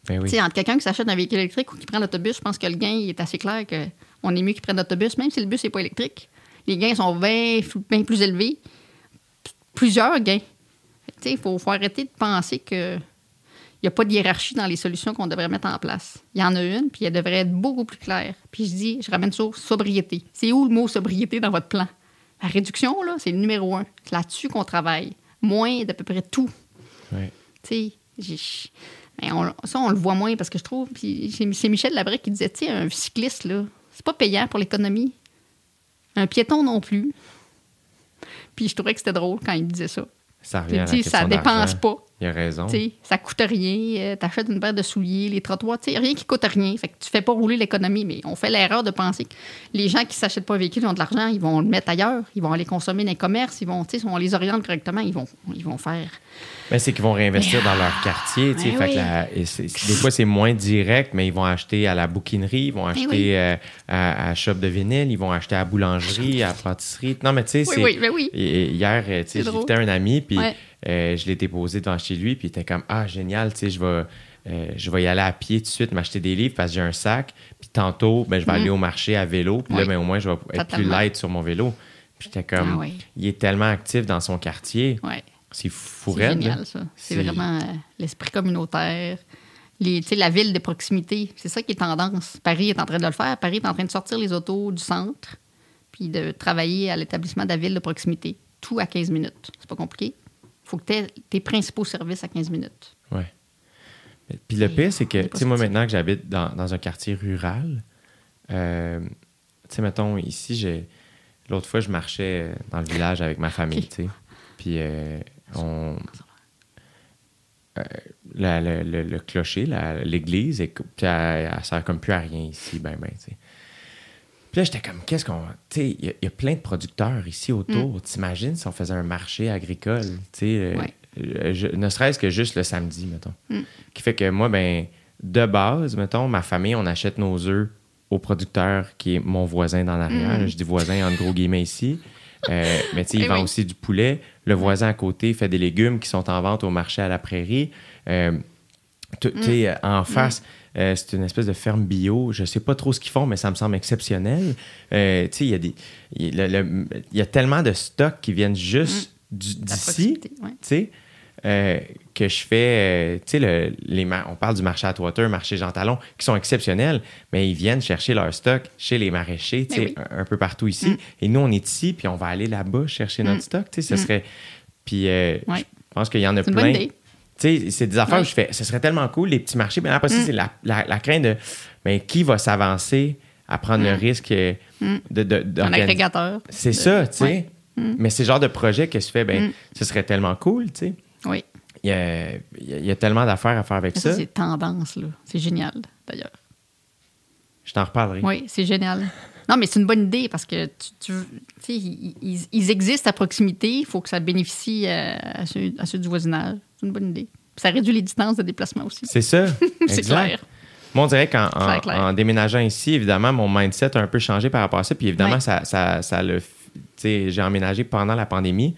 [SPEAKER 2] ben oui
[SPEAKER 3] Tu sais, entre quelqu'un qui s'achète un véhicule électrique ou qui prend l'autobus, je pense que le gain il est assez clair que on est mieux qu'il prenne l'autobus, même si le bus n'est pas électrique. Les gains sont bien, bien plus élevés. Plusieurs gains. Il faut, faut arrêter de penser que il n'y a pas de hiérarchie dans les solutions qu'on devrait mettre en place. Il y en a une, puis elle devrait être beaucoup plus claire. Puis je dis, je ramène aux sobriété. C'est où le mot sobriété dans votre plan? La réduction, là, c'est le numéro un. C'est là-dessus qu'on travaille. Moins d'à peu près tout. Tu sais, j'ai- ben, on- ça, on le voit moins parce que je trouve. Puis c'est c'est Michel Labrec qui disait, tu sais, un cycliste, là, c'est pas payant pour l'économie. Un piéton non plus. Puis je trouvais que c'était drôle quand il disait ça.
[SPEAKER 2] ça revient à
[SPEAKER 3] il
[SPEAKER 2] la
[SPEAKER 3] dit, ça dépense pas.
[SPEAKER 2] Il a raison.
[SPEAKER 3] Tu sais, ça coûte rien. euh, T'achètes une paire de souliers, les trottoirs, tu sais, rien qui coûte rien. Fait que tu fais pas rouler l'économie, mais on fait l'erreur de penser que les gens qui s'achètent pas un véhicule ils ont de l'argent, ils vont le mettre ailleurs, ils vont aller consommer dans les commerces, ils vont, si on les oriente correctement, ils vont, ils vont faire.
[SPEAKER 2] Mais c'est qu'ils vont réinvestir dans leur quartier. tu sais.
[SPEAKER 3] Ben
[SPEAKER 2] Fait que
[SPEAKER 3] oui.
[SPEAKER 2] la- et c'est- des fois, c'est moins direct, mais ils vont acheter à la bouquinerie, ils vont acheter
[SPEAKER 3] Ben oui.
[SPEAKER 2] euh, à, à shop de vinyle, ils vont acheter à la boulangerie, à la pâtisserie. Non, mais tu sais,
[SPEAKER 3] Oui,
[SPEAKER 2] c'est.
[SPEAKER 3] oui, ben
[SPEAKER 2] hier, euh, j'invitais un ami, puis
[SPEAKER 3] Ouais.
[SPEAKER 2] Euh, je l'ai déposé devant chez lui, puis il était comme Ah, génial, tu sais, je vais. euh, je vais y aller à pied tout de suite, m'acheter des livres parce que j'ai un sac. Puis tantôt, ben, je vais aller au marché à vélo. Puis là,
[SPEAKER 3] Mhm. Oui.
[SPEAKER 2] ben, au moins, je vais être plus light sur mon vélo. Puis j'étais comme,
[SPEAKER 3] Ah oui.
[SPEAKER 2] il est tellement actif dans son quartier.
[SPEAKER 3] Ouais.
[SPEAKER 2] C'est fou
[SPEAKER 3] C'est génial, ça. C'est vraiment euh, l'esprit communautaire. Les, tu sais, la ville de proximité, c'est ça qui est tendance. Paris est en train de le faire. Paris est en train de sortir les autos du centre puis de travailler à l'établissement de la ville de proximité. Tout à 15 minutes. C'est pas compliqué. Il faut que tu aies tes principaux services à 15 minutes.
[SPEAKER 2] Mais- Puis le pire, c'est que, tu sais, moi, maintenant que j'habite dans, dans un quartier rural, euh, tu sais, mettons, ici, j'ai. L'autre fois, je marchais dans le village avec ma famille, tu sais. Puis on. euh, la- le, le- le clocher, l'église, elle, elle sert comme plus à rien ici, ben, ben, tu sais. Puis là, j'étais comme, qu'est-ce qu'on. Tu sais, il y, a- il y a plein de producteurs ici autour. T'imagines si on faisait un marché agricole, tu sais, euh,
[SPEAKER 3] Ouais.
[SPEAKER 2] euh, ne serait-ce que juste le samedi, mettons. Qui fait que moi, ben, de base, mettons, ma famille, on achète nos œufs au producteur qui est mon voisin dans l'arrière. Je dis voisin en gros guillemets ici. Euh, mais tu sais, il
[SPEAKER 3] Eh
[SPEAKER 2] vend
[SPEAKER 3] oui.
[SPEAKER 2] aussi du poulet. Le voisin à côté fait des légumes qui sont en vente au marché à la prairie. Euh, tu sais, en face, euh, c'est une espèce de ferme bio. Je sais pas trop ce qu'ils font, mais ça me semble exceptionnel. Euh, tu sais, il y, a des- il y a le- le- il y a tellement de stocks qui viennent juste
[SPEAKER 3] La
[SPEAKER 2] d'ici,
[SPEAKER 3] ouais.
[SPEAKER 2] euh, que je fais. tu sais, le- on parle du marché Atwater, marché Jean Talon, qui sont exceptionnels, mais ils viennent chercher leur stock chez les maraîchers, tu sais,
[SPEAKER 3] oui.
[SPEAKER 2] un, un peu partout ici. Et nous, on est ici, puis on va aller là-bas chercher notre stock. Tu sais, ce serait. Puis
[SPEAKER 3] Ouais.
[SPEAKER 2] je pense qu'il y en a plein.
[SPEAKER 3] bonne idée.
[SPEAKER 2] Tu sais, c'est des affaires
[SPEAKER 3] Ouais.
[SPEAKER 2] où je fais, ce serait tellement cool, les petits marchés. Mais après ça,
[SPEAKER 3] Mm.
[SPEAKER 2] c'est la, la, la crainte de, ben, qui va s'avancer à prendre le risque euh, de, de,
[SPEAKER 3] Mm. Un
[SPEAKER 2] d'organiser-
[SPEAKER 3] agrégateur.
[SPEAKER 2] C'est
[SPEAKER 3] de-
[SPEAKER 2] ça, tu sais.
[SPEAKER 3] ouais.
[SPEAKER 2] Mais c'est le genre de projet que je fais, ben,
[SPEAKER 3] Mm.
[SPEAKER 2] ce serait tellement cool, tu sais.
[SPEAKER 3] Oui.
[SPEAKER 2] Il y a, il y a- tellement d'affaires à faire avec ça.
[SPEAKER 3] Ça, c'est tendance, là. C'est génial, d'ailleurs.
[SPEAKER 2] T'en reparlerai.
[SPEAKER 3] Oui, c'est génial. Non, mais c'est une bonne idée parce que tu, tu- sais, ils, ils- existent à proximité. Il faut que ça bénéficie euh, à, ceux, à ceux du voisinage. C'est une bonne idée. Puis ça réduit les distances de déplacement aussi.
[SPEAKER 2] C'est ça.
[SPEAKER 3] C'est clair.
[SPEAKER 2] Moi, on dirait qu'en en, déménageant ici, évidemment, mon mindset a un peu changé par rapport à ça. Puis évidemment,
[SPEAKER 3] Ouais.
[SPEAKER 2] ça, ça, ça le. f- Tu sais, j'ai emménagé pendant la pandémie.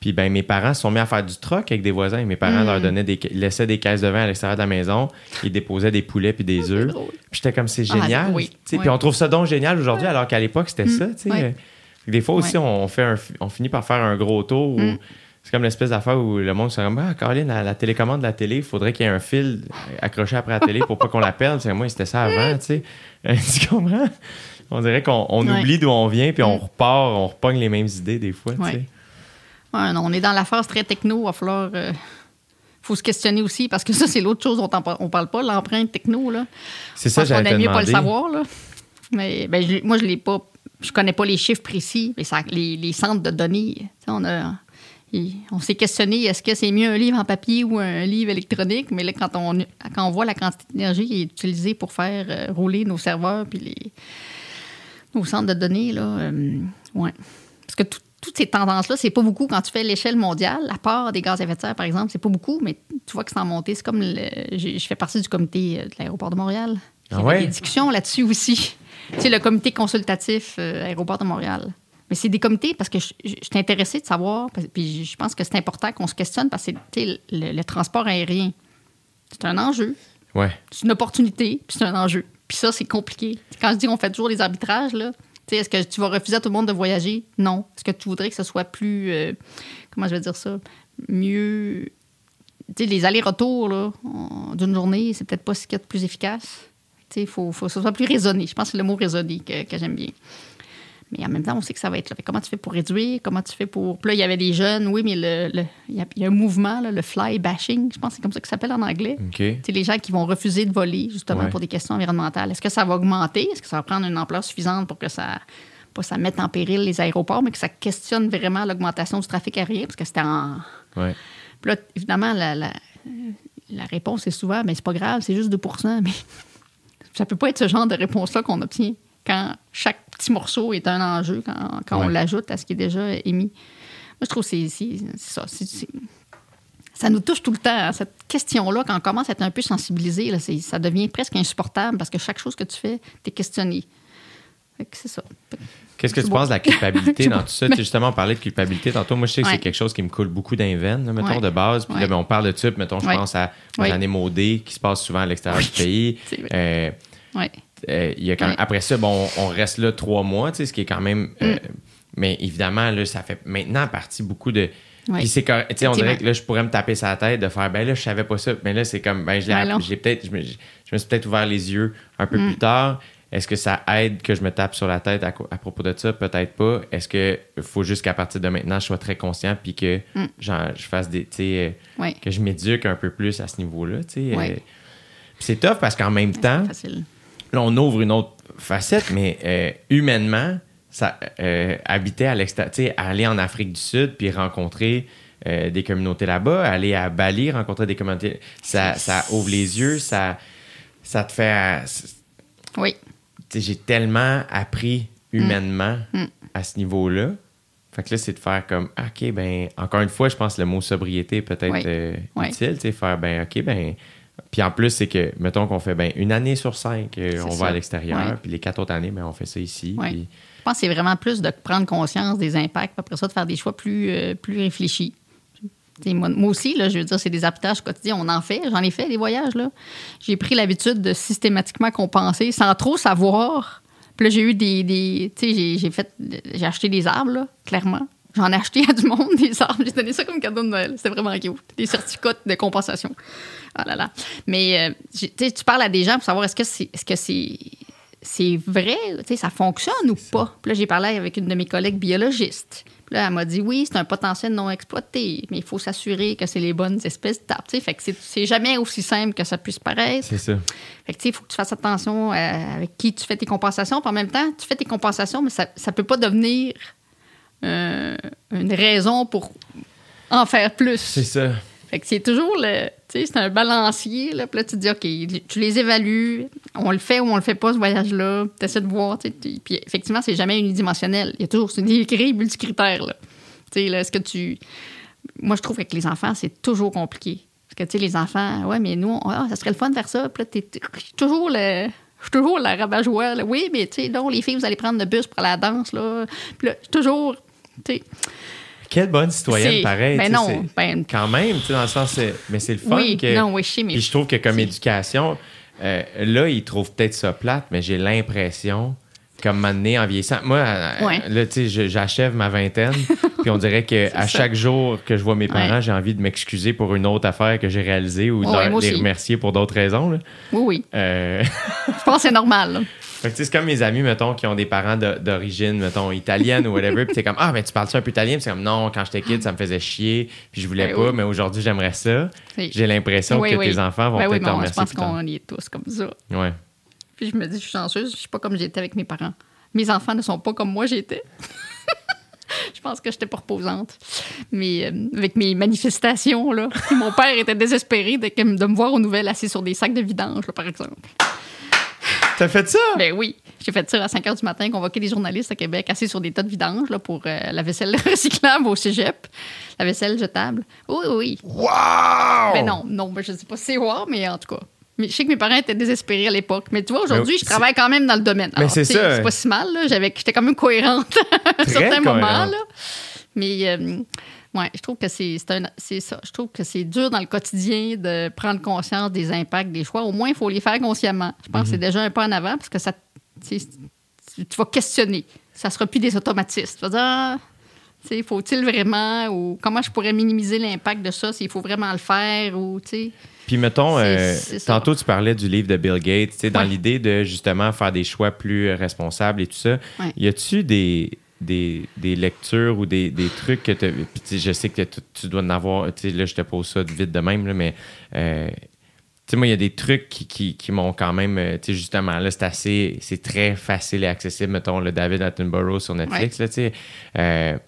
[SPEAKER 2] Puis ben, mes parents se sont mis à faire du troc avec des voisins. Mes parents
[SPEAKER 3] Mm.
[SPEAKER 2] leur donnaient des, laissaient des caisses de vin à l'extérieur de la maison. Ils déposaient des poulets puis des œufs.
[SPEAKER 3] drôle.
[SPEAKER 2] Puis j'étais comme, c'est
[SPEAKER 3] Ah,
[SPEAKER 2] génial.
[SPEAKER 3] oui.
[SPEAKER 2] Puis.
[SPEAKER 3] Mm.
[SPEAKER 2] on trouve ça donc génial aujourd'hui, alors qu'à l'époque, c'était ça. sais.
[SPEAKER 3] Ouais.
[SPEAKER 2] Des fois aussi, on, fait un, on finit par faire un gros tour où
[SPEAKER 3] Mm.
[SPEAKER 2] c'est comme l'espèce d'affaire où le monde se dit Ah, Caroline, la, la télécommande de la télé, il faudrait qu'il y ait un fil accroché après la télé pour pas qu'on la perde. C'est moi, c'était ça avant, tu sais. Tu comprends? On dirait qu'on on
[SPEAKER 3] Ouais.
[SPEAKER 2] oublie d'où on vient, puis on
[SPEAKER 3] Mm.
[SPEAKER 2] repart, on repogne les mêmes idées des fois, tu sais.
[SPEAKER 3] Ouais, non, on est dans la phase très techno. Il va falloir. euh, faut se questionner aussi parce que ça, c'est l'autre chose dont on, on parle pas, l'empreinte techno. Là.
[SPEAKER 2] C'est ça, j'allais
[SPEAKER 3] mieux pas le savoir. Là. Mais ben, je- moi, je l'ai pas. Je connais pas les chiffres précis, mais ça- les, les centres de données. On, a, on s'est questionné est-ce que c'est mieux un livre en papier ou un livre électronique? Mais là, quand on, quand on voit la quantité d'énergie qui est utilisée pour faire euh, rouler nos serveurs puis les, nos centres de données, là, euh, ouais. Parce que tout- toutes ces tendances-là, c'est pas beaucoup quand tu fais l'échelle mondiale. La part des gaz à effet de serre, par exemple, c'est pas beaucoup, mais tu vois que c'est en montée. C'est comme le- je fais partie du comité euh, de l'aéroport de Montréal. Il y
[SPEAKER 2] Ah
[SPEAKER 3] avait
[SPEAKER 2] ouais?
[SPEAKER 3] des discussions là-dessus aussi. tu sais, le comité consultatif euh, aéroport de Montréal. Mais c'est des comités parce que je, je, je suis intéressée de savoir, puis je pense que c'est important qu'on se questionne parce que tu sais, le, le transport aérien, c'est un enjeu,
[SPEAKER 2] Ouais.
[SPEAKER 3] c'est une opportunité, puis c'est un enjeu. Puis ça, c'est compliqué. Quand je dis qu'on fait toujours des arbitrages, là, est-ce que tu vas refuser à tout le monde de voyager? Non. Est-ce que tu voudrais que ce soit plus. euh, comment je vais dire ça? Mieux. Tu sais, les allers-retours d'une journée, c'est peut-être pas ce a de plus efficace. Il faut, faut que ce soit plus raisonné. Je pense que c'est le mot raisonné que j'aime bien. Mais en même temps, on sait que ça va être là. Comment tu fais pour réduire? Comment tu fais pour. Puis là, il y avait des jeunes, oui, mais le- le- il y, a- il y a un mouvement, là, le fly bashing, je pense que c'est comme ça que ça s'appelle en anglais. Sais, les gens qui vont refuser de voler, justement,
[SPEAKER 2] Ouais.
[SPEAKER 3] pour des questions environnementales. Est-ce que ça va augmenter? Est-ce que ça va prendre une ampleur suffisante pour que ça pas ça mette en péril les aéroports, mais que ça questionne vraiment l'augmentation du trafic aérien? Parce que c'était en...
[SPEAKER 2] Ouais.
[SPEAKER 3] Puis là, évidemment, la, la, la réponse est souvent, mais c'est pas grave, c'est juste 2 mais ça peut pas être ce genre de réponse-là qu'on obtient quand chaque petit morceau est un enjeu, quand, quand on l'ajoute à ce qui est déjà émis. Moi, je trouve que c'est c'est- c'est ça. c'est- ça nous touche tout le temps. hein, cette question-là, quand on commence à être un peu sensibilisé, là, c'est- ça devient presque insupportable parce que chaque chose que tu fais, tu es questionné. Fait que c'est ça.
[SPEAKER 2] Qu'est-ce que tu penses de la culpabilité dans tout ça? Tu sais, justement, on parlait de culpabilité tantôt. Moi, je sais que c'est quelque chose qui me coule beaucoup d'un veine, là, mettons,
[SPEAKER 3] Ouais.
[SPEAKER 2] de base. Puis là,
[SPEAKER 3] Ouais.
[SPEAKER 2] ben, on parle de ça, mettons, je pense à maudée qui se passe souvent à l'extérieur du pays.
[SPEAKER 3] C'est vrai.
[SPEAKER 2] Euh. Euh, il y a quand même-
[SPEAKER 3] Ouais.
[SPEAKER 2] Après ça, bon, on reste là trois mois, tu sais, ce qui est quand même. euh,
[SPEAKER 3] Mm.
[SPEAKER 2] mais évidemment, là, ça fait maintenant partie beaucoup de.
[SPEAKER 3] Ouais.
[SPEAKER 2] Puis c'est correct. Tu sais, on dirait que là, je pourrais me taper sa tête de faire, ben là, je savais pas ça. Mais là, c'est comme, ben, je l'ai
[SPEAKER 3] non.
[SPEAKER 2] j'ai peut-être, je me, je me suis peut-être ouvert les yeux un
[SPEAKER 3] Mm.
[SPEAKER 2] peu plus tard. Est-ce que ça aide que je me tape sur la tête à, propos de ça? Peut-être pas. Est-ce que faut juste qu'à partir de maintenant, je sois très conscient puis que
[SPEAKER 3] Mm.
[SPEAKER 2] genre, je fasse des, tu sais, euh,
[SPEAKER 3] Ouais.
[SPEAKER 2] que je m'éduque un peu plus à ce niveau-là, tu sais.
[SPEAKER 3] Ouais.
[SPEAKER 2] euh. C'est tough parce qu'en même temps,
[SPEAKER 3] Facile.
[SPEAKER 2] Là, on ouvre une autre facette, mais euh, humainement, ça, euh, habiter à l'extérieur, aller en Afrique du Sud puis rencontrer euh, des communautés là-bas, aller à Bali, rencontrer des communautés, ça, ça ouvre les yeux, ça, ça te fait.
[SPEAKER 3] Oui.
[SPEAKER 2] j'ai tellement appris humainement
[SPEAKER 3] Mm.
[SPEAKER 2] à ce niveau-là. Fait que là, c'est de faire comme, ah, OK, ben, encore une fois, je pense que le mot sobriété peut être
[SPEAKER 3] Oui.
[SPEAKER 2] euh,
[SPEAKER 3] Oui.
[SPEAKER 2] utile, tu sais, faire, ben, OK, ben. Puis en plus, c'est que, mettons qu'on fait, ben, une année sur cinq, euh, on
[SPEAKER 3] ça.
[SPEAKER 2] va à l'extérieur, puis les quatre autres années, ben, on fait ça ici. Puis-
[SPEAKER 3] Je pense que c'est vraiment plus de prendre conscience des impacts, puis après ça, de faire des choix plus, euh, plus réfléchis. Moi, moi aussi, là, je veux dire, c'est des appuyages quotidiens. On en fait, j'en ai fait des voyages. là. J'ai pris l'habitude de systématiquement compenser sans trop savoir. Puis là, j'ai eu des. des tu sais, j'ai- j'ai fait. J'ai acheté des arbres, là, clairement. J'en ai acheté à du monde des arbres. J'ai donné ça comme cadeau de Noël. C'était vraiment cute. Des certificats de compensation. Ah là là. Mais euh, tu parles à des gens pour savoir est-ce que c'est est-ce que c'est c'est vrai, ça fonctionne ou pas. Puis là, j'ai parlé avec une de mes collègues biologistes. Puis là, elle m'a dit oui, c'est un potentiel non exploité, mais il faut s'assurer que c'est les bonnes espèces d'arbres. Tu sais, Fait que c'est- c'est jamais aussi simple que ça puisse paraître.
[SPEAKER 2] C'est ça.
[SPEAKER 3] Fait que, tu sais, il faut que tu fasses attention euh, avec qui tu fais tes compensations. Puis en même temps, tu fais tes compensations, mais ça ne peut pas devenir euh, une raison pour en faire plus.
[SPEAKER 2] C'est ça.
[SPEAKER 3] Fait que c'est toujours le. Tu sais, c'est un balancier. Là. Puis là, tu te dis, OK, tu les évalues, on le fait ou on le fait pas, ce voyage-là. Tu essaies de voir. tu sais, Puis effectivement, c'est jamais unidimensionnel. Il y a toujours des grilles multicritères. Là. Tu sais, là, est-ce que tu. Moi, je trouve qu'avec les enfants, c'est toujours compliqué. Parce que, tu sais, les enfants, ouais, mais nous, on- ah, ça serait le fun de faire ça. Puis là, t'es t'es- je suis toujours le. Je suis toujours la rabat-joie. Oui, mais tu sais, non, les filles, vous allez prendre le bus pour aller à la danse. Là. Puis là, toujours.
[SPEAKER 2] Quelle bonne citoyenne, pareil.
[SPEAKER 3] ben non, ben-
[SPEAKER 2] Quand même, tu sais, dans le sens, mais c'est le fun
[SPEAKER 3] oui,
[SPEAKER 2] que.
[SPEAKER 3] non, oui, je sais, mais.
[SPEAKER 2] Puis je trouve que comme éducation, euh, là, ils trouvent peut-être ça plate, mais j'ai l'impression, comme m'amener en vieillissant. Moi, euh,
[SPEAKER 3] Ouais.
[SPEAKER 2] là, tu sais, j'achève ma vingtaine, puis on dirait que à
[SPEAKER 3] ça.
[SPEAKER 2] chaque jour que je vois mes parents,
[SPEAKER 3] Ouais.
[SPEAKER 2] j'ai envie de m'excuser pour une autre affaire que j'ai réalisée ou de
[SPEAKER 3] Ouais,
[SPEAKER 2] les remercier pour d'autres raisons. là.
[SPEAKER 3] Oui, oui.
[SPEAKER 2] Euh,
[SPEAKER 3] Je pense que c'est normal. là.
[SPEAKER 2] Fait que, c'est comme mes amis, mettons, qui ont des parents de- d'origine, mettons, italienne ou whatever. Puis t'es comme, ah, mais tu parles-tu un peu italien? Puis c'est comme, non, quand j'étais kid, ça me faisait chier. Puis je voulais
[SPEAKER 3] Ben
[SPEAKER 2] pas,
[SPEAKER 3] oui.
[SPEAKER 2] mais aujourd'hui, j'aimerais ça.
[SPEAKER 3] C'est-
[SPEAKER 2] J'ai l'impression
[SPEAKER 3] Oui,
[SPEAKER 2] que
[SPEAKER 3] oui.
[SPEAKER 2] tes enfants vont
[SPEAKER 3] Ben oui,
[SPEAKER 2] peut-être
[SPEAKER 3] mais
[SPEAKER 2] te
[SPEAKER 3] on- je
[SPEAKER 2] remercier
[SPEAKER 3] pense
[SPEAKER 2] plus tard.
[SPEAKER 3] qu'on y est tous comme ça.
[SPEAKER 2] Ouais.
[SPEAKER 3] Puis je me dis, je suis chanceuse, je suis pas comme j'étais avec mes parents. Mes enfants ne sont pas comme moi j'étais. je pense que j'étais pas reposante. Mais euh, avec mes manifestations, là, mon père était désespéré de, que- de me voir aux nouvelles assis sur des sacs de vidange, là, par exemple.
[SPEAKER 2] T'as fait ça?
[SPEAKER 3] Ben oui, j'ai fait ça à 5 h du matin, convoquer des journalistes à Québec assis sur des tas de vidange là, pour euh, la vaisselle recyclable au cégep, la vaisselle jetable. Oui, oui.
[SPEAKER 2] Wow!
[SPEAKER 3] Ben non, non, ben je sais pas si c'est wow, mais en tout cas. Mais je sais que mes parents étaient désespérés à l'époque. Mais tu vois, aujourd'hui, je travaille quand même dans le domaine.
[SPEAKER 2] Mais c'est ça.
[SPEAKER 3] C'est pas si mal, J'étais quand même cohérente à un certain moment, là. Mais, euh, ouais, je trouve que c'est ça. Je trouve que c'est dur dans le quotidien de prendre conscience des impacts des choix. Au moins, il faut les faire consciemment. Je pense que
[SPEAKER 2] Mhm.
[SPEAKER 3] c'est déjà un pas en avant parce que ça, tu vas questionner. Ça sera plus des automatismes. Tu vas dire, ah, faut-il vraiment ou comment je pourrais minimiser l'impact de ça s'il faut vraiment le faire ou, tu.
[SPEAKER 2] Puis mettons, euh, tantôt tu parlais du livre de Bill Gates, tu sais, dans
[SPEAKER 3] Ouais.
[SPEAKER 2] l'idée de justement faire des choix plus responsables et tout ça.
[SPEAKER 3] Ouais.
[SPEAKER 2] Y a-tu des, des, des lectures ou des, des trucs que tu je sais que tu, dois en avoir. Tu là, je te pose ça vite de même, là, mais. euh, tu sais, moi, il y a des trucs qui, qui, qui m'ont quand même. euh, Tu sais, justement, là, c'est assez. C'est très facile et accessible. Mettons, le David Attenborough sur Netflix, là, tu sais. Euh,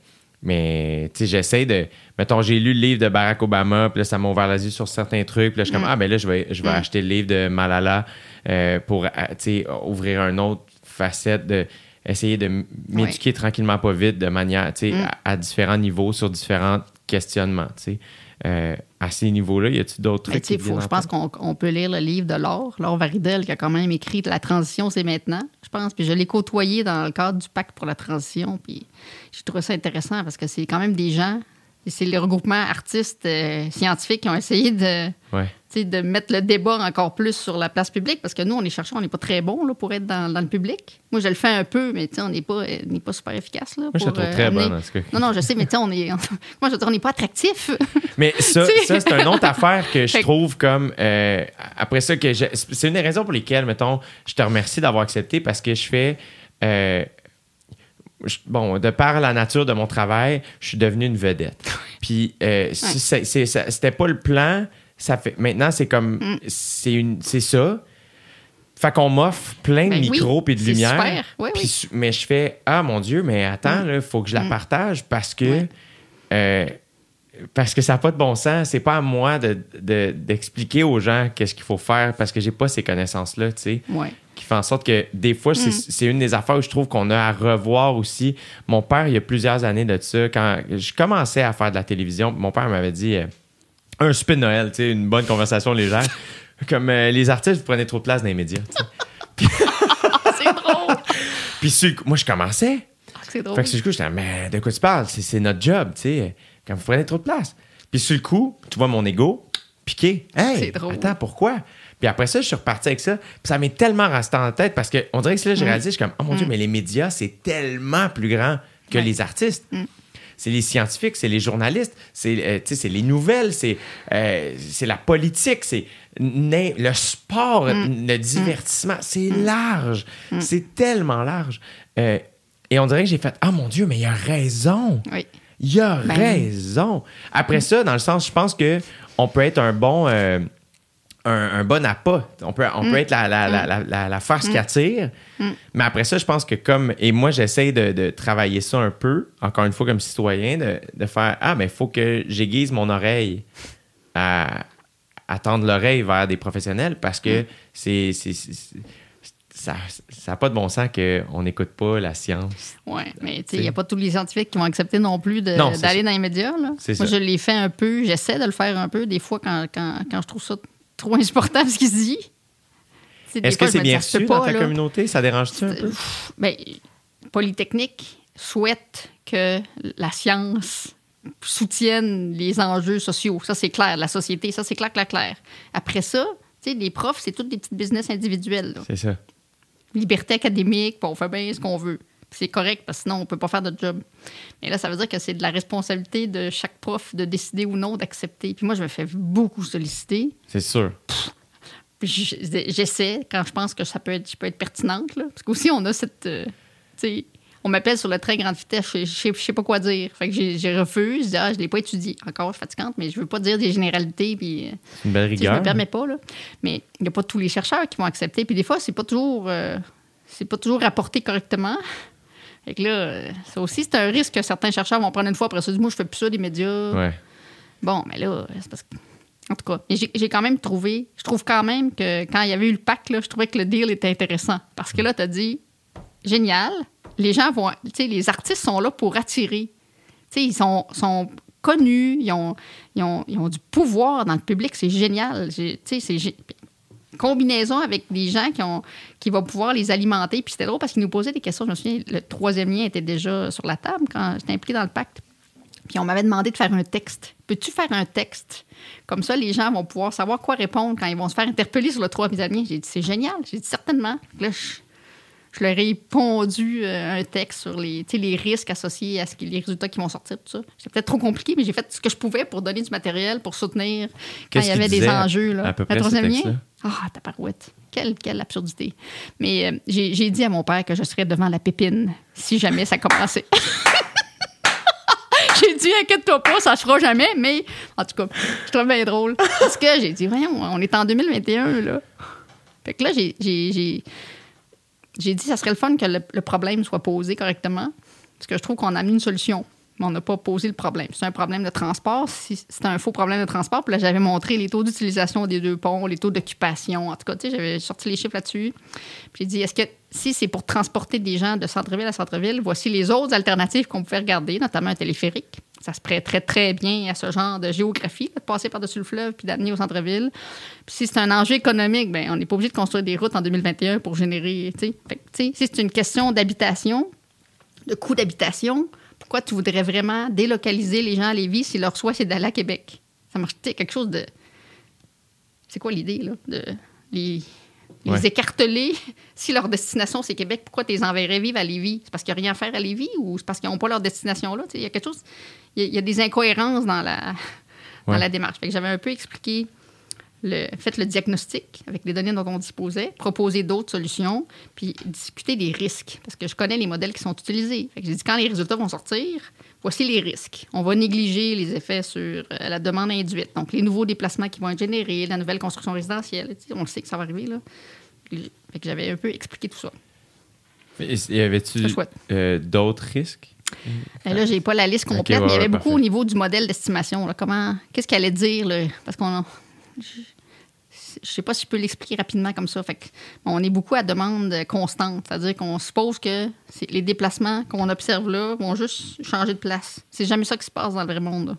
[SPEAKER 2] Mais, tu sais, j'essaie de. Mettons, j'ai lu le livre de Barack Obama, puis là, ça m'a ouvert les yeux sur certains trucs. Puis là, je suis comme,
[SPEAKER 3] Mm.
[SPEAKER 2] ah, ben là, je vais, je vais
[SPEAKER 3] Mm.
[SPEAKER 2] acheter le livre de Malala euh, pour, tu sais, ouvrir une autre facette de. Essayer de m'éduquer tranquillement, pas vite, de manière, tu sais,
[SPEAKER 3] Mm.
[SPEAKER 2] à, à différents niveaux, sur différents questionnements, tu sais. Euh, à ces niveaux-là, y a-tu d'autres
[SPEAKER 3] Mais
[SPEAKER 2] trucs? qui
[SPEAKER 3] faut- je
[SPEAKER 2] en
[SPEAKER 3] pense qu'on on peut lire le livre de Laure, Laure Varidel, qui a quand même écrit La transition, c'est maintenant, je pense. Puis je l'ai côtoyé dans le cadre du pacte pour la transition. Puis j'ai trouvé ça intéressant parce que c'est quand même des gens, c'est le regroupement artistes euh, scientifiques qui ont essayé de,
[SPEAKER 2] Ouais.
[SPEAKER 3] De mettre le débat encore plus sur la place publique parce que nous, on est chercheurs, on n'est pas très bons là, pour être dans, dans le public. Moi, je le fais un peu, mais on n'est pas, euh, on n'est pas super efficace. Là,
[SPEAKER 2] Moi, je te trouve
[SPEAKER 3] euh,
[SPEAKER 2] très
[SPEAKER 3] amener-
[SPEAKER 2] bonne, cas.
[SPEAKER 3] Non, non, je sais, mais on est. Moi, je dire, on n'est pas attractif.
[SPEAKER 2] Mais ça, ça c'est une autre affaire que je
[SPEAKER 3] que-
[SPEAKER 2] trouve comme. euh, après ça, que je- c'est une des raisons pour lesquelles, mettons, je te remercie d'avoir accepté parce que je fais. euh, bon, de par la nature de mon travail, je suis devenu une vedette. Puis, euh, ça- c'était pas le plan. Ça fait, maintenant, c'est comme.
[SPEAKER 3] Mm.
[SPEAKER 2] C'est une- c'est ça. Fait qu'on m'offre plein de
[SPEAKER 3] Ben oui,
[SPEAKER 2] micros et de lumière.
[SPEAKER 3] Oui, oui.
[SPEAKER 2] Mais je fais Ah mon Dieu, mais attends, il faut que je la partage parce que. Euh, parce que ça n'a pas de bon sens. C'est pas à moi de- de- d'expliquer aux gens qu'est-ce qu'il faut faire parce que j'ai pas ces connaissances-là, tu sais. Qui fait en sorte que des fois, c'est c'est une des affaires où je trouve qu'on a à revoir aussi. Mon père, il y a plusieurs années de ça, quand je commençais à faire de la télévision, mon père m'avait dit euh, un de Noël, tu sais, une bonne conversation légère. Comme euh, les artistes, vous prenez trop de place dans les médias.
[SPEAKER 3] C'est drôle.
[SPEAKER 2] Puis moi, je commençais.
[SPEAKER 3] Ah, C'est drôle.
[SPEAKER 2] Fait que le coup, j'étais, mais de quoi tu parles? C'est, c'est notre job, tu sais, quand vous prenez trop de place. Puis sur le coup, tu vois mon ego piqué. Hey,
[SPEAKER 3] C'est drôle.
[SPEAKER 2] attends, pourquoi? Puis après ça, je suis reparti avec ça. Puis ça m'est tellement resté en tête parce qu'on dirait que là, j'ai réalisé, je suis comme, oh mon Dieu, mais les médias, c'est tellement plus grand que
[SPEAKER 3] Mm. Mm.
[SPEAKER 2] les artistes. C'est les scientifiques, c'est les journalistes, c'est euh, les nouvelles, c'est euh, c'est la politique, c'est le sport,
[SPEAKER 3] Mm.
[SPEAKER 2] le divertissement. C'est large. C'est tellement large. Euh, et on dirait que j'ai fait Ah mon Dieu, mais il a raison.
[SPEAKER 3] Oui.
[SPEAKER 2] Il a
[SPEAKER 3] Ben-
[SPEAKER 2] raison. Après ça, dans le sens, je pense que on peut être un bon. Euh, un, un bon appât. On peut, on peut être la, la, la, la, la- la force qui attire. Mais après ça, je pense que comme. Et moi, j'essaie de, de travailler ça un peu, encore une fois, comme citoyen, de, de faire Ah, mais il faut que j'aiguise mon oreille à, à tendre l'oreille vers des professionnels parce que c'est. ça n'a pas de bon sens qu'on n'écoute pas la science.
[SPEAKER 3] Oui, mais tu sais,
[SPEAKER 2] T'sais.
[SPEAKER 3] il n'y a pas tous les scientifiques qui vont accepter non plus d'aller dans les médias. Là. Moi,
[SPEAKER 2] ça.
[SPEAKER 3] je l'ai fait un peu, j'essaie de le faire un peu, des fois, quand, quand, quand je trouve ça trop insupportable ce qu'il se dit.
[SPEAKER 2] Est-ce que c'est bien reçu dans ta
[SPEAKER 3] là.
[SPEAKER 2] communauté? Ça dérange-tu un peu?
[SPEAKER 3] Ben, Polytechnique souhaite que la science soutienne les enjeux sociaux. Ça, c'est clair. La société, ça, c'est clair, clair, clair. Après ça, les profs, c'est toutes des petites business individuelles.
[SPEAKER 2] C'est ça.
[SPEAKER 3] liberté académique, on fait bien ce qu'on veut. C'est correct, parce que sinon, on peut pas faire notre job. Mais là, ça veut dire que c'est de la responsabilité de chaque prof de décider ou non d'accepter. Puis moi, je me fais beaucoup solliciter.
[SPEAKER 2] C'est sûr.
[SPEAKER 3] J'essaie, quand je pense que ça peut être, je peux être pertinente, là. Parce qu'aussi, on a cette... euh, tu sais, on m'appelle sur le très grande vitesse, je, je sais- je sais pas quoi dire. Fait que j'ai- je refuse, je dis, ah, je l'ai pas étudié. Encore, je suis fatigante, mais je veux pas dire des généralités, puis... euh,
[SPEAKER 2] C'est une belle
[SPEAKER 3] sais, je
[SPEAKER 2] rigueur.
[SPEAKER 3] me permets pas, là. Mais il n'y a pas tous les chercheurs qui vont accepter. Puis des fois, c'est pas toujours, euh, c'est pas toujours rapporté correctement. Fait que là, ça aussi, c'est un risque que certains chercheurs vont prendre une fois après ça. Moi, je fais plus ça des médias.
[SPEAKER 2] Ouais.
[SPEAKER 3] Bon, mais là, c'est parce que. En tout cas, j'ai quand même trouvé. Je trouve quand même que quand il y avait eu le pacte, là, je trouvais que le deal était intéressant. Parce que là, tu as dit, génial, les gens vont. Tu sais, les artistes sont là pour attirer. Tu sais, ils sont, sont connus, ils ont, ils, ont, ils ont du pouvoir dans le public, c'est génial. Tu sais, Combinaison avec des gens qui, ont, vont pouvoir les alimenter. Puis c'était drôle parce qu'ils nous posaient des questions. Je me souviens, le troisième lien était déjà sur la table quand j'étais impliquée dans le pacte. Puis on m'avait demandé de faire un texte. Peux-tu faire un texte? Comme ça, les gens vont pouvoir savoir quoi répondre quand ils vont se faire interpeller sur le troisième lien. J'ai dit, c'est génial. J'ai dit, certainement. Je leur ai pondu euh, un texte sur les, les risques associés à ce qui, les résultats qui vont sortir, tout ça. C'est peut-être trop compliqué, mais j'ai fait ce que je pouvais pour donner du matériel, pour soutenir quand il y avait des enjeux. Là.
[SPEAKER 2] à peu
[SPEAKER 3] Le
[SPEAKER 2] près, ce
[SPEAKER 3] troisième lien? Ah, ta parouette. Quelle, quelle absurdité. Mais euh, j'ai j'ai dit à mon père que je serais devant la pépine si jamais ça commençait. j'ai dit, inquiète-toi pas, ça se fera jamais, mais en tout cas, je trouve bien drôle. Parce que j'ai dit, voyons, on est en 2021, là. Fait que là, j'ai- j'ai dit, ça serait le fun que le, problème soit posé correctement, parce que je trouve qu'on a mis une solution. mais on n'a pas posé le problème. C'est un problème de transport. C'est un faux problème de transport, puis là, j'avais montré les taux d'utilisation des deux ponts, les taux d'occupation. En tout cas, tu sais, j'avais sorti les chiffres là-dessus. Puis j'ai dit, est-ce que si c'est pour transporter des gens de centre-ville à centre-ville, voici les autres alternatives qu'on pouvait regarder, notamment un téléphérique. Ça se prêterait très bien à ce genre de géographie, de passer par-dessus le fleuve puis d'amener au centre-ville. Puis si c'est un enjeu économique, ben on n'est pas obligé de construire des routes en 2021 pour générer. tu sais. Fait si c'est une question d'habitation, de coût d'habitation, pourquoi tu voudrais vraiment délocaliser les gens à Lévis si leur choix c'est d'aller à Québec? Ça marche, quelque chose de. C'est quoi l'idée, là? Les
[SPEAKER 2] Ouais.
[SPEAKER 3] écarteler. Si leur destination c'est Québec, pourquoi tu les enverrais vivre à Lévis? C'est parce qu'il n'y a rien à faire à Lévis ou c'est parce qu'ils n'ont pas leur destination là? Il y a quelque chose. Il y a, il y a des incohérences dans la, dans la démarche. Fait que j'avais un peu expliqué le, fait le diagnostic avec les données dont on disposait, proposer d'autres solutions, puis discuter des risques. Parce que je connais les modèles qui sont utilisés. J'ai dit, quand les résultats vont sortir, voici les risques. On va négliger les effets sur euh, la demande induite. Donc, les nouveaux déplacements qui vont être générés, la nouvelle construction résidentielle. On le sait que ça va arriver. Là. J'avais un peu expliqué tout ça.
[SPEAKER 2] Et y avait-tu euh, d'autres risques?
[SPEAKER 3] Et là, j'ai pas la liste complète,
[SPEAKER 2] Ok, ouais,
[SPEAKER 3] mais il y avait
[SPEAKER 2] ouais,
[SPEAKER 3] beaucoup
[SPEAKER 2] parfait.
[SPEAKER 3] au niveau du modèle d'estimation. Comment, qu'est-ce qu'elle allait dire là? Parce qu'on, je, sais pas si je peux l'expliquer rapidement comme ça. Fait que, on est beaucoup à demande constante, c'est-à-dire qu'on suppose que les déplacements qu'on observe là vont juste changer de place. C'est jamais ça qui se passe dans le vrai monde.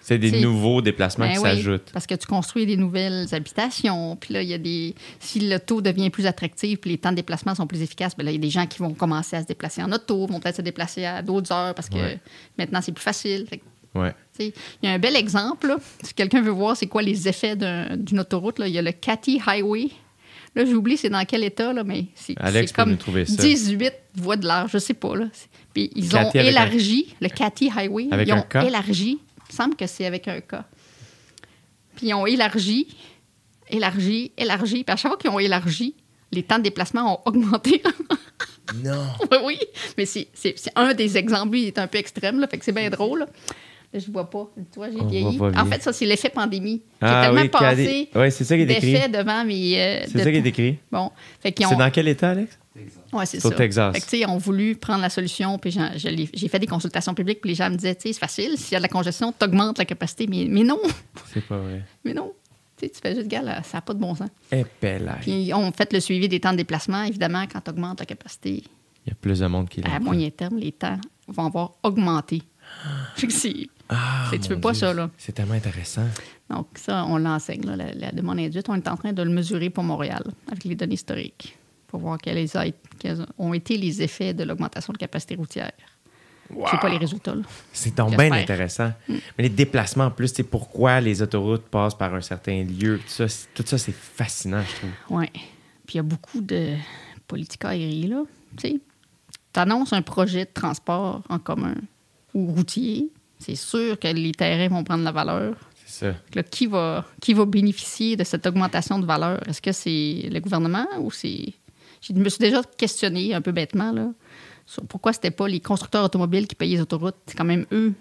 [SPEAKER 2] C'est des nouveaux déplacements
[SPEAKER 3] Ben
[SPEAKER 2] qui
[SPEAKER 3] oui,
[SPEAKER 2] s'ajoutent.
[SPEAKER 3] Parce que tu construis des nouvelles habitations, puis là, il y a des. Si le taux devient plus attractif, puis les temps de déplacement sont plus efficaces, ben là, il y a des gens qui vont commencer à se déplacer en auto, vont peut-être se déplacer à d'autres heures parce que
[SPEAKER 2] Ouais.
[SPEAKER 3] maintenant, c'est plus facile. Fait
[SPEAKER 2] Ouais.
[SPEAKER 3] Il y a un bel exemple, là. si quelqu'un veut voir c'est quoi les effets d'un- d'une autoroute, là, il y a le Cathy Highway. Là, j'oublie c'est dans quel état, là, mais c'est
[SPEAKER 2] Alex
[SPEAKER 3] c'est
[SPEAKER 2] peut
[SPEAKER 3] comme
[SPEAKER 2] nous ça.
[SPEAKER 3] 18 voies de large, je sais pas. Là. Puis ils ont
[SPEAKER 2] Cathy avec un-
[SPEAKER 3] élargi le Cathy Highway.
[SPEAKER 2] Avec
[SPEAKER 3] ils
[SPEAKER 2] un
[SPEAKER 3] ont
[SPEAKER 2] K?
[SPEAKER 3] élargi. Il me semble que c'est avec un cas. Puis ils ont élargi, élargi, élargi. Puis à chaque fois qu'ils ont élargi, les temps de déplacement ont augmenté.
[SPEAKER 2] Non.
[SPEAKER 3] oui, oui. Mais c'est c'est- c'est un des exemples. Lui, il est un peu extrême, là, fait que c'est bien drôle. Là, je vois pas. Tu vois, j'ai
[SPEAKER 2] On
[SPEAKER 3] vieilli. En fait, ça, c'est l'effet pandémie. J'ai
[SPEAKER 2] Ah
[SPEAKER 3] tellement
[SPEAKER 2] oui,
[SPEAKER 3] passé
[SPEAKER 2] ouais, c'est ça qui est décrit.
[SPEAKER 3] devant mes... euh,
[SPEAKER 2] C'est
[SPEAKER 3] de-
[SPEAKER 2] ça qui est décrit.
[SPEAKER 3] Bon, fait qu'ils
[SPEAKER 2] C'est dans quel état, Alex?
[SPEAKER 3] Ouais, c'est ça.
[SPEAKER 2] Texas.
[SPEAKER 3] Fait que, tu sais, ils ont voulu prendre la solution, puis j'ai fait des consultations publiques, puis les gens me disaient, tu sais, c'est facile, s'il y a de la congestion, tu augmentes la capacité. Mais, mais non,
[SPEAKER 2] C'est pas vrai.
[SPEAKER 3] mais non. Tu sais, tu fais juste, gars, là, ça n'a pas de bon sens.
[SPEAKER 2] Épelaille.
[SPEAKER 3] Puis ils ont fait le suivi des temps de déplacement. Évidemment, quand tu augmentes la capacité,
[SPEAKER 2] Il y a plus de monde qui
[SPEAKER 3] à moyen terme, les temps vont avoir augmenté.
[SPEAKER 2] Ah,
[SPEAKER 3] tu veux pas
[SPEAKER 2] Dieu.
[SPEAKER 3] ça, là.
[SPEAKER 2] C'est tellement intéressant.
[SPEAKER 3] Donc, ça, on l'enseigne, là, la, la demande induite. On est en train de le mesurer pour Montréal avec les données historiques pour voir quels, a- quels ont été les effets de l'augmentation de capacité routière. Je n'ai pas les résultats. là.
[SPEAKER 2] C'est donc bien intéressant. Mais les déplacements, en plus, c'est pourquoi les autoroutes passent par un certain lieu. Tout ça, c'est- tout ça, c'est fascinant, je trouve.
[SPEAKER 3] Oui. Puis il y a beaucoup de politique aérienne, là. Tu sais, annonces un projet de transport en commun ou routier, c'est sûr que les terrains vont prendre la valeur.
[SPEAKER 2] C'est ça.
[SPEAKER 3] Là, qui, va, qui va bénéficier de cette augmentation de valeur? Est-ce que c'est le gouvernement ou c'est. Je me suis déjà questionné un peu bêtement là, sur pourquoi c'était pas les constructeurs automobiles qui payaient les autoroutes. C'est quand même eux,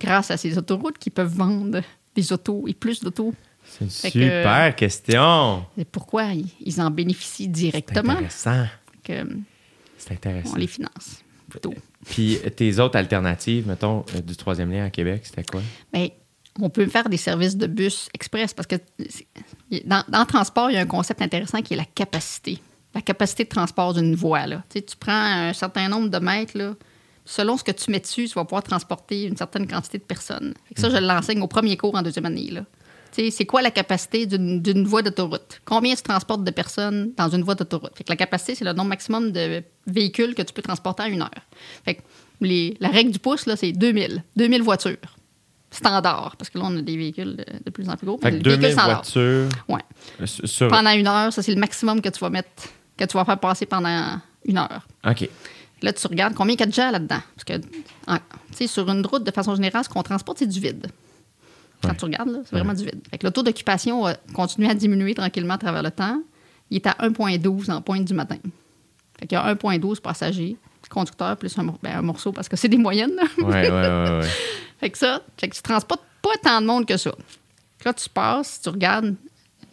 [SPEAKER 3] grâce à ces autoroutes, qui peuvent vendre des autos et plus d'autos.
[SPEAKER 2] C'est une
[SPEAKER 3] Fait que-
[SPEAKER 2] super question.
[SPEAKER 3] Et pourquoi ils, ils en bénéficient
[SPEAKER 2] C'est
[SPEAKER 3] directement?
[SPEAKER 2] intéressant.
[SPEAKER 3] Que,
[SPEAKER 2] C'est intéressant.
[SPEAKER 3] on les finance plutôt.
[SPEAKER 2] Puis tes autres alternatives, mettons, euh, du troisième lien à Québec, c'était quoi?
[SPEAKER 3] Mais on peut faire des services de bus express parce que dans, dans le transport, il y a un concept intéressant qui est la capacité. La capacité de transport d'une voie. Là. Tu, sais, tu prends un certain nombre de mètres, là, selon ce que tu mets dessus, tu vas pouvoir transporter une certaine quantité de personnes. Fait que ça, je l'enseigne au premier cours en deuxième année. Là. C'est quoi la capacité d'une voie d'autoroute? Combien tu transportes de personnes dans une voie d'autoroute? La capacité, c'est le nombre maximum de véhicules que tu peux transporter en une heure. Fait que les- la règle du pouce, là, c'est 2000. 2000 voitures standard, parce que là, on a des véhicules de, de plus en plus gros.
[SPEAKER 2] Fait
[SPEAKER 3] mais
[SPEAKER 2] que
[SPEAKER 3] les véhicules
[SPEAKER 2] 2000
[SPEAKER 3] standards.
[SPEAKER 2] voitures
[SPEAKER 3] Ouais.
[SPEAKER 2] euh, sur-.
[SPEAKER 3] Pendant une heure, ça, c'est le maximum que tu vas mettre, que tu vas faire passer pendant une heure.
[SPEAKER 2] OK.
[SPEAKER 3] Là, tu regardes combien il y a de gens là-dedans. Parce que, en- tu sais, sur une route, de façon générale, ce qu'on transporte, c'est du vide. Quand
[SPEAKER 2] Ouais.
[SPEAKER 3] tu regardes, là, c'est vraiment du vide. Fait que le taux d'occupation a continué à diminuer tranquillement à travers le temps. Il est à 1,12 en pointe du matin. Fait qu'il y a 1,12 passagers, conducteurs, plus un, ben, un morceau, parce que c'est des moyennes. là.
[SPEAKER 2] Ouais, ouais, ouais, ouais.
[SPEAKER 3] Fait que ça, fait que tu transportes pas tant de monde que ça. Là, tu passes, tu regardes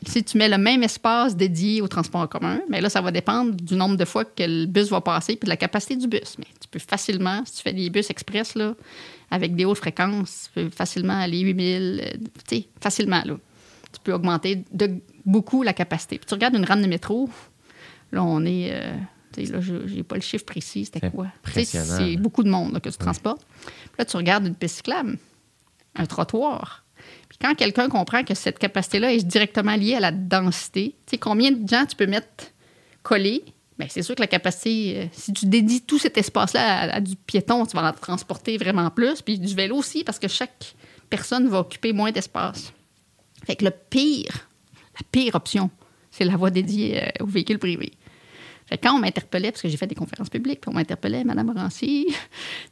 [SPEAKER 3] si tu mets le même espace dédié au transport en commun, mais là, ça va dépendre du nombre de fois que le bus va passer puis de la capacité du bus. Mais tu peux facilement, si tu fais des bus express là, avec des hautes fréquences, tu peux facilement aller 8000, euh, tu sais, facilement. Là. Tu peux augmenter de beaucoup la capacité. Puis tu regardes une rame de métro, là, on est. euh, là, je n'ai pas le chiffre précis, c'était quoi? C'est beaucoup de monde là, que tu transportes. Puis là, tu regardes une piste cyclable, un trottoir. Puis quand quelqu'un comprend que cette capacité-là est directement liée à la densité, tu sais, combien de gens tu peux mettre collés, bien, c'est sûr que la capacité, euh, si tu dédies tout cet espace-là à, du piéton, tu vas en transporter vraiment plus. Puis du vélo aussi, parce que chaque personne va occuper moins d'espace. Fait que le pire, la pire option, c'est la voie dédiée euh, aux véhicules privés. Quand on m'interpellait, parce que j'ai fait des conférences publiques, puis on m'interpellait, Madame Rancy,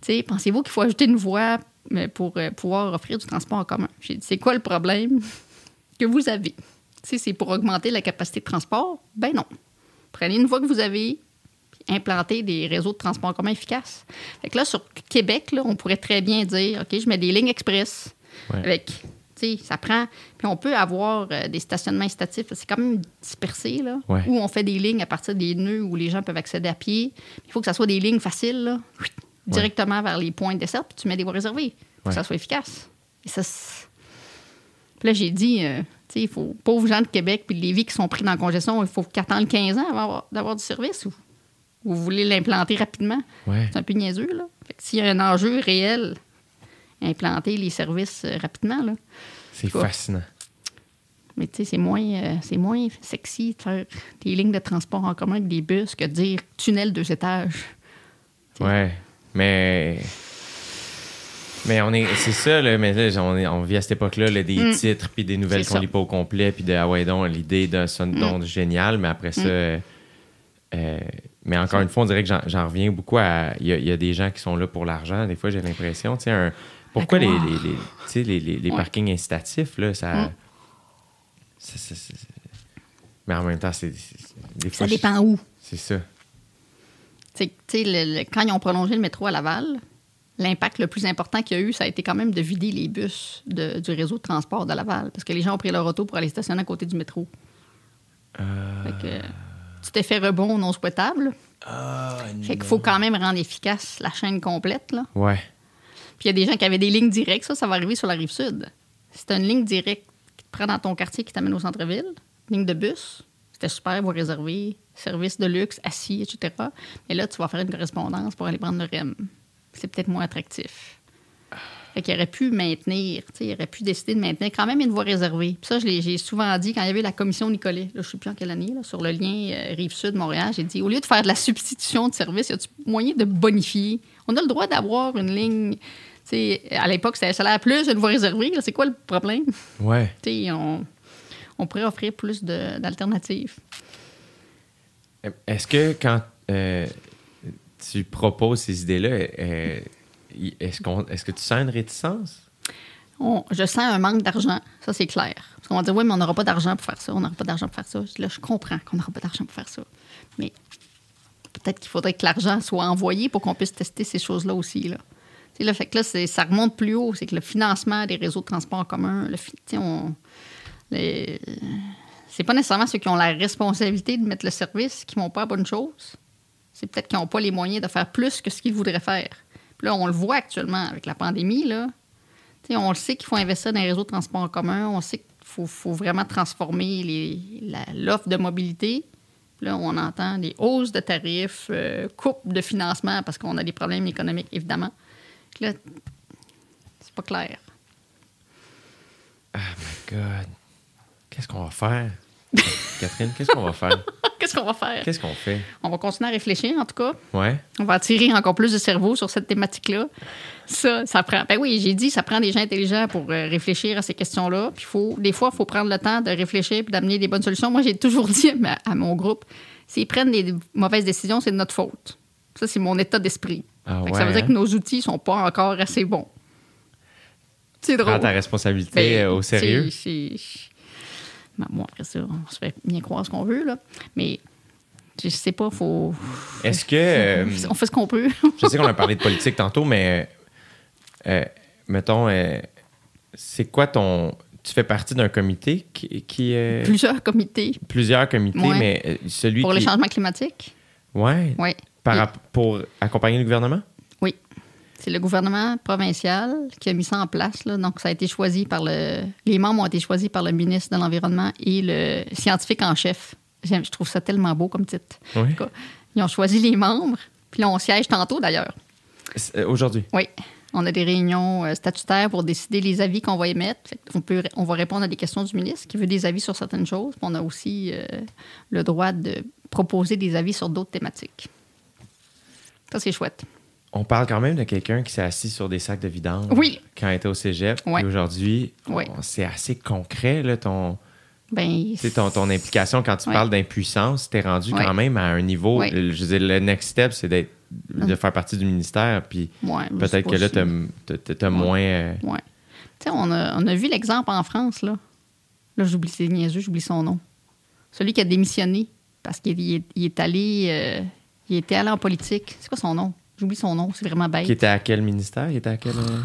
[SPEAKER 3] pensez-vous qu'il faut ajouter une voie pour euh, pouvoir offrir du transport en commun? J'ai dit, c'est quoi le problème que vous avez? Sais, c'est pour augmenter la capacité de transport? Ben non. Prenez une voie que vous avez, implantez des réseaux de transport en commun efficaces. Fait que là, sur Québec, là, on pourrait très bien dire, OK, je mets des lignes express
[SPEAKER 2] Ouais.
[SPEAKER 3] avec, tu sais, ça prend... Puis on peut avoir euh, des stationnements incitatifs, c'est quand même dispersé, là,
[SPEAKER 2] Ouais.
[SPEAKER 3] où on fait des lignes à partir des nœuds où les gens peuvent accéder à pied. Il faut que ça soit des lignes faciles, là, directement vers les points de dessert, puis tu mets des voies réservées pour
[SPEAKER 2] Ouais.
[SPEAKER 3] que ça soit efficace. Et ça, c'est- puis là, j'ai dit, euh, tu sais, il faut, pauvres gens de Québec puis de Lévis qui sont pris dans la congestion, il faut qu'ils attendent 15 ans avant avoir- d'avoir du service ou, ou vous voulez l'implanter rapidement.
[SPEAKER 2] Ouais.
[SPEAKER 3] C'est un peu niaiseux, là. Fait que s'il y a un enjeu réel, implanter les services euh, rapidement, là.
[SPEAKER 2] C'est fascinant.
[SPEAKER 3] Mais tu sais, c'est moins, euh, c'est moins sexy de faire des lignes de transport en commun avec des bus que de dire tunnel deux étages.
[SPEAKER 2] Ouais. Mais. Mais on est. C'est ça, là. Mais là, on, est- on vit à cette époque-là, là, des
[SPEAKER 3] Mm.
[SPEAKER 2] titres, puis des nouvelles qu'on lit pas au complet, puis de Ah ouais, donc, l'idée d'un son
[SPEAKER 3] Mm.
[SPEAKER 2] génial, mais après ça. euh, euh, mais encore une fois, on dirait que j'en- reviens beaucoup à. Il y, a- il y a des gens qui sont là pour l'argent, des fois, j'ai l'impression. Tu sais, pourquoi les, les, les-
[SPEAKER 3] Ouais.
[SPEAKER 2] parkings incitatifs, là, ça.
[SPEAKER 3] Mm.
[SPEAKER 2] ça- ça- ça- mais en même temps, c'est. Des
[SPEAKER 3] Ça
[SPEAKER 2] fois,
[SPEAKER 3] dépend où.
[SPEAKER 2] C'est ça.
[SPEAKER 3] C'est que, tu quand ils ont prolongé le métro à Laval, l'impact le plus important qu'il y a eu, ça a été quand même de vider les bus de- du réseau de transport de Laval. Parce que les gens ont pris leur auto pour aller stationner à côté du métro.
[SPEAKER 2] Euh,
[SPEAKER 3] Fait que, petit effet rebond non souhaitable. fait qu'il faut quand même rendre efficace la chaîne complète. Là.
[SPEAKER 2] Ouais.
[SPEAKER 3] Puis il y a des gens qui avaient des lignes directes. Ça, ça va arriver sur la rive sud. Tu une ligne directe qui te prend dans ton quartier, qui t'amène au centre-ville, ligne de bus, c'était super, voie réservée, service de luxe, assis, etc. Mais là, tu vas faire une correspondance pour aller prendre le REM. C'est peut-être moins attractif. Fait qu'il aurait pu maintenir, tu sais, il aurait pu décider de maintenir quand même une voie réservée. Puis ça, je l'ai- j'ai souvent dit quand il y avait la commission Nicolet, là, je ne sais plus en quelle année, là, sur le lien euh, Rive-Sud-Montréal, j'ai dit, au lieu de faire de la substitution de service, y a-tu moyen de bonifier? On a le droit d'avoir une ligne, tu sais, à l'époque, c'était salaire plus, une voie réservée, là, c'est quoi le problème?
[SPEAKER 2] Ouais.
[SPEAKER 3] Tu sais, on, on pourrait offrir plus de- d'alternatives.
[SPEAKER 2] Est-ce que quand euh, tu proposes ces idées-là, euh, est-ce, est-ce que tu sens une réticence?
[SPEAKER 3] Je sens un manque d'argent, ça c'est clair. Parce qu'on va dire, oui, mais on n'aura pas d'argent pour faire ça, on n'aura pas d'argent pour faire ça. Là, je comprends qu'on n'aura pas d'argent pour faire ça. Mais peut-être qu'il faudrait que l'argent soit envoyé pour qu'on puisse tester ces choses-là aussi. Là. Fait que là, ça remonte plus haut. C'est que le financement des réseaux de transport en commun, le, on, les- c'est pas nécessairement ceux qui ont la responsabilité de mettre le service qui font pas la bonne chose. C'est peut-être qu'ils n'ont pas les moyens de faire plus que ce qu'ils voudraient faire. Puis là, on le voit actuellement avec la pandémie, là. On le sait qu'il faut investir dans les réseaux de transport en commun. On sait qu'il faut, vraiment transformer l'offre de mobilité. Puis Là, on entend des hausses de tarifs, euh, coupes de financement parce qu'on a des problèmes économiques, évidemment. Puis Là, c'est pas clair.
[SPEAKER 2] God. Qu'est-ce qu'on va faire? Catherine, qu'est-ce qu'on va faire?
[SPEAKER 3] Qu'est-ce qu'on va faire?
[SPEAKER 2] Qu'est-ce qu'on fait?
[SPEAKER 3] On va continuer à réfléchir, en tout cas.
[SPEAKER 2] Ouais.
[SPEAKER 3] On va attirer encore plus de cerveau sur cette thématique-là. Ça, ça prend. Ben oui, j'ai dit, ça prend des gens intelligents pour euh, réfléchir à ces questions-là. Puis faut, des fois, il faut prendre le temps de réfléchir puis d'amener des bonnes solutions. Moi, j'ai toujours dit à, mon groupe, s'ils prennent des mauvaises décisions, c'est de notre faute. Ça, c'est mon état d'esprit.
[SPEAKER 2] Ah ouais,
[SPEAKER 3] ça veut dire
[SPEAKER 2] hein?
[SPEAKER 3] que nos outils sont pas encore assez bons. C'est drôle.
[SPEAKER 2] Prends ta responsabilité
[SPEAKER 3] Ben,
[SPEAKER 2] euh, au sérieux.
[SPEAKER 3] Ben, moi, après ça, on se fait bien croire ce qu'on veut, là. Mais je sais pas, faut.
[SPEAKER 2] Est-ce que. euh,
[SPEAKER 3] on fait ce qu'on peut.
[SPEAKER 2] je sais qu'on a parlé de politique tantôt, mais euh, mettons, euh, c'est quoi ton. tu fais partie d'un comité qui, qui
[SPEAKER 3] Plusieurs comités
[SPEAKER 2] plusieurs comités,
[SPEAKER 3] Ouais.
[SPEAKER 2] mais celui
[SPEAKER 3] pour
[SPEAKER 2] qui
[SPEAKER 3] le changement climatique.
[SPEAKER 2] ouais,
[SPEAKER 3] Oui.
[SPEAKER 2] par
[SPEAKER 3] Et-
[SPEAKER 2] rapp- pour accompagner le gouvernement?
[SPEAKER 3] C'est le gouvernement provincial qui a mis ça en place. là. Donc, ça a été choisi par le. Les membres ont été choisis par le ministre de l'Environnement et le scientifique en chef. Je trouve ça tellement beau comme titre.
[SPEAKER 2] Oui.
[SPEAKER 3] En tout cas, Ils ont choisi les membres. Puis là, on siège tantôt d'ailleurs.
[SPEAKER 2] Euh, Aujourd'hui?
[SPEAKER 3] Oui. On a des réunions euh, statutaires pour décider les avis qu'on va émettre. On, peut, on va répondre à des questions du ministre qui veut des avis sur certaines choses. Puis on a aussi euh, le droit de proposer des avis sur d'autres thématiques. Ça, c'est chouette.
[SPEAKER 2] On parle quand même de quelqu'un qui s'est assis sur des sacs de vidange
[SPEAKER 3] Oui.
[SPEAKER 2] quand il était au cégep.
[SPEAKER 3] Ouais.
[SPEAKER 2] Et aujourd'hui, c'est assez concret, là, ton,
[SPEAKER 3] Ben,
[SPEAKER 2] ton, ton implication. Quand tu parles d'impuissance, tu es rendu quand même à un niveau. Je veux dire, le next step, c'est d'être de faire partie du ministère. Puis peut-être que là, tu as, moins. euh,
[SPEAKER 3] Ouais. Tu sais, on a, on a vu l'exemple en France, là. Là, j'oublie, c'est niaiseux, j'oublie son nom. Celui qui a démissionné parce qu'il est, il est allé... euh, il était allé en politique. C'est quoi son nom? J'oublie son nom, c'est vraiment bête.
[SPEAKER 2] qui était à quel ministère? Il était à quel. euh,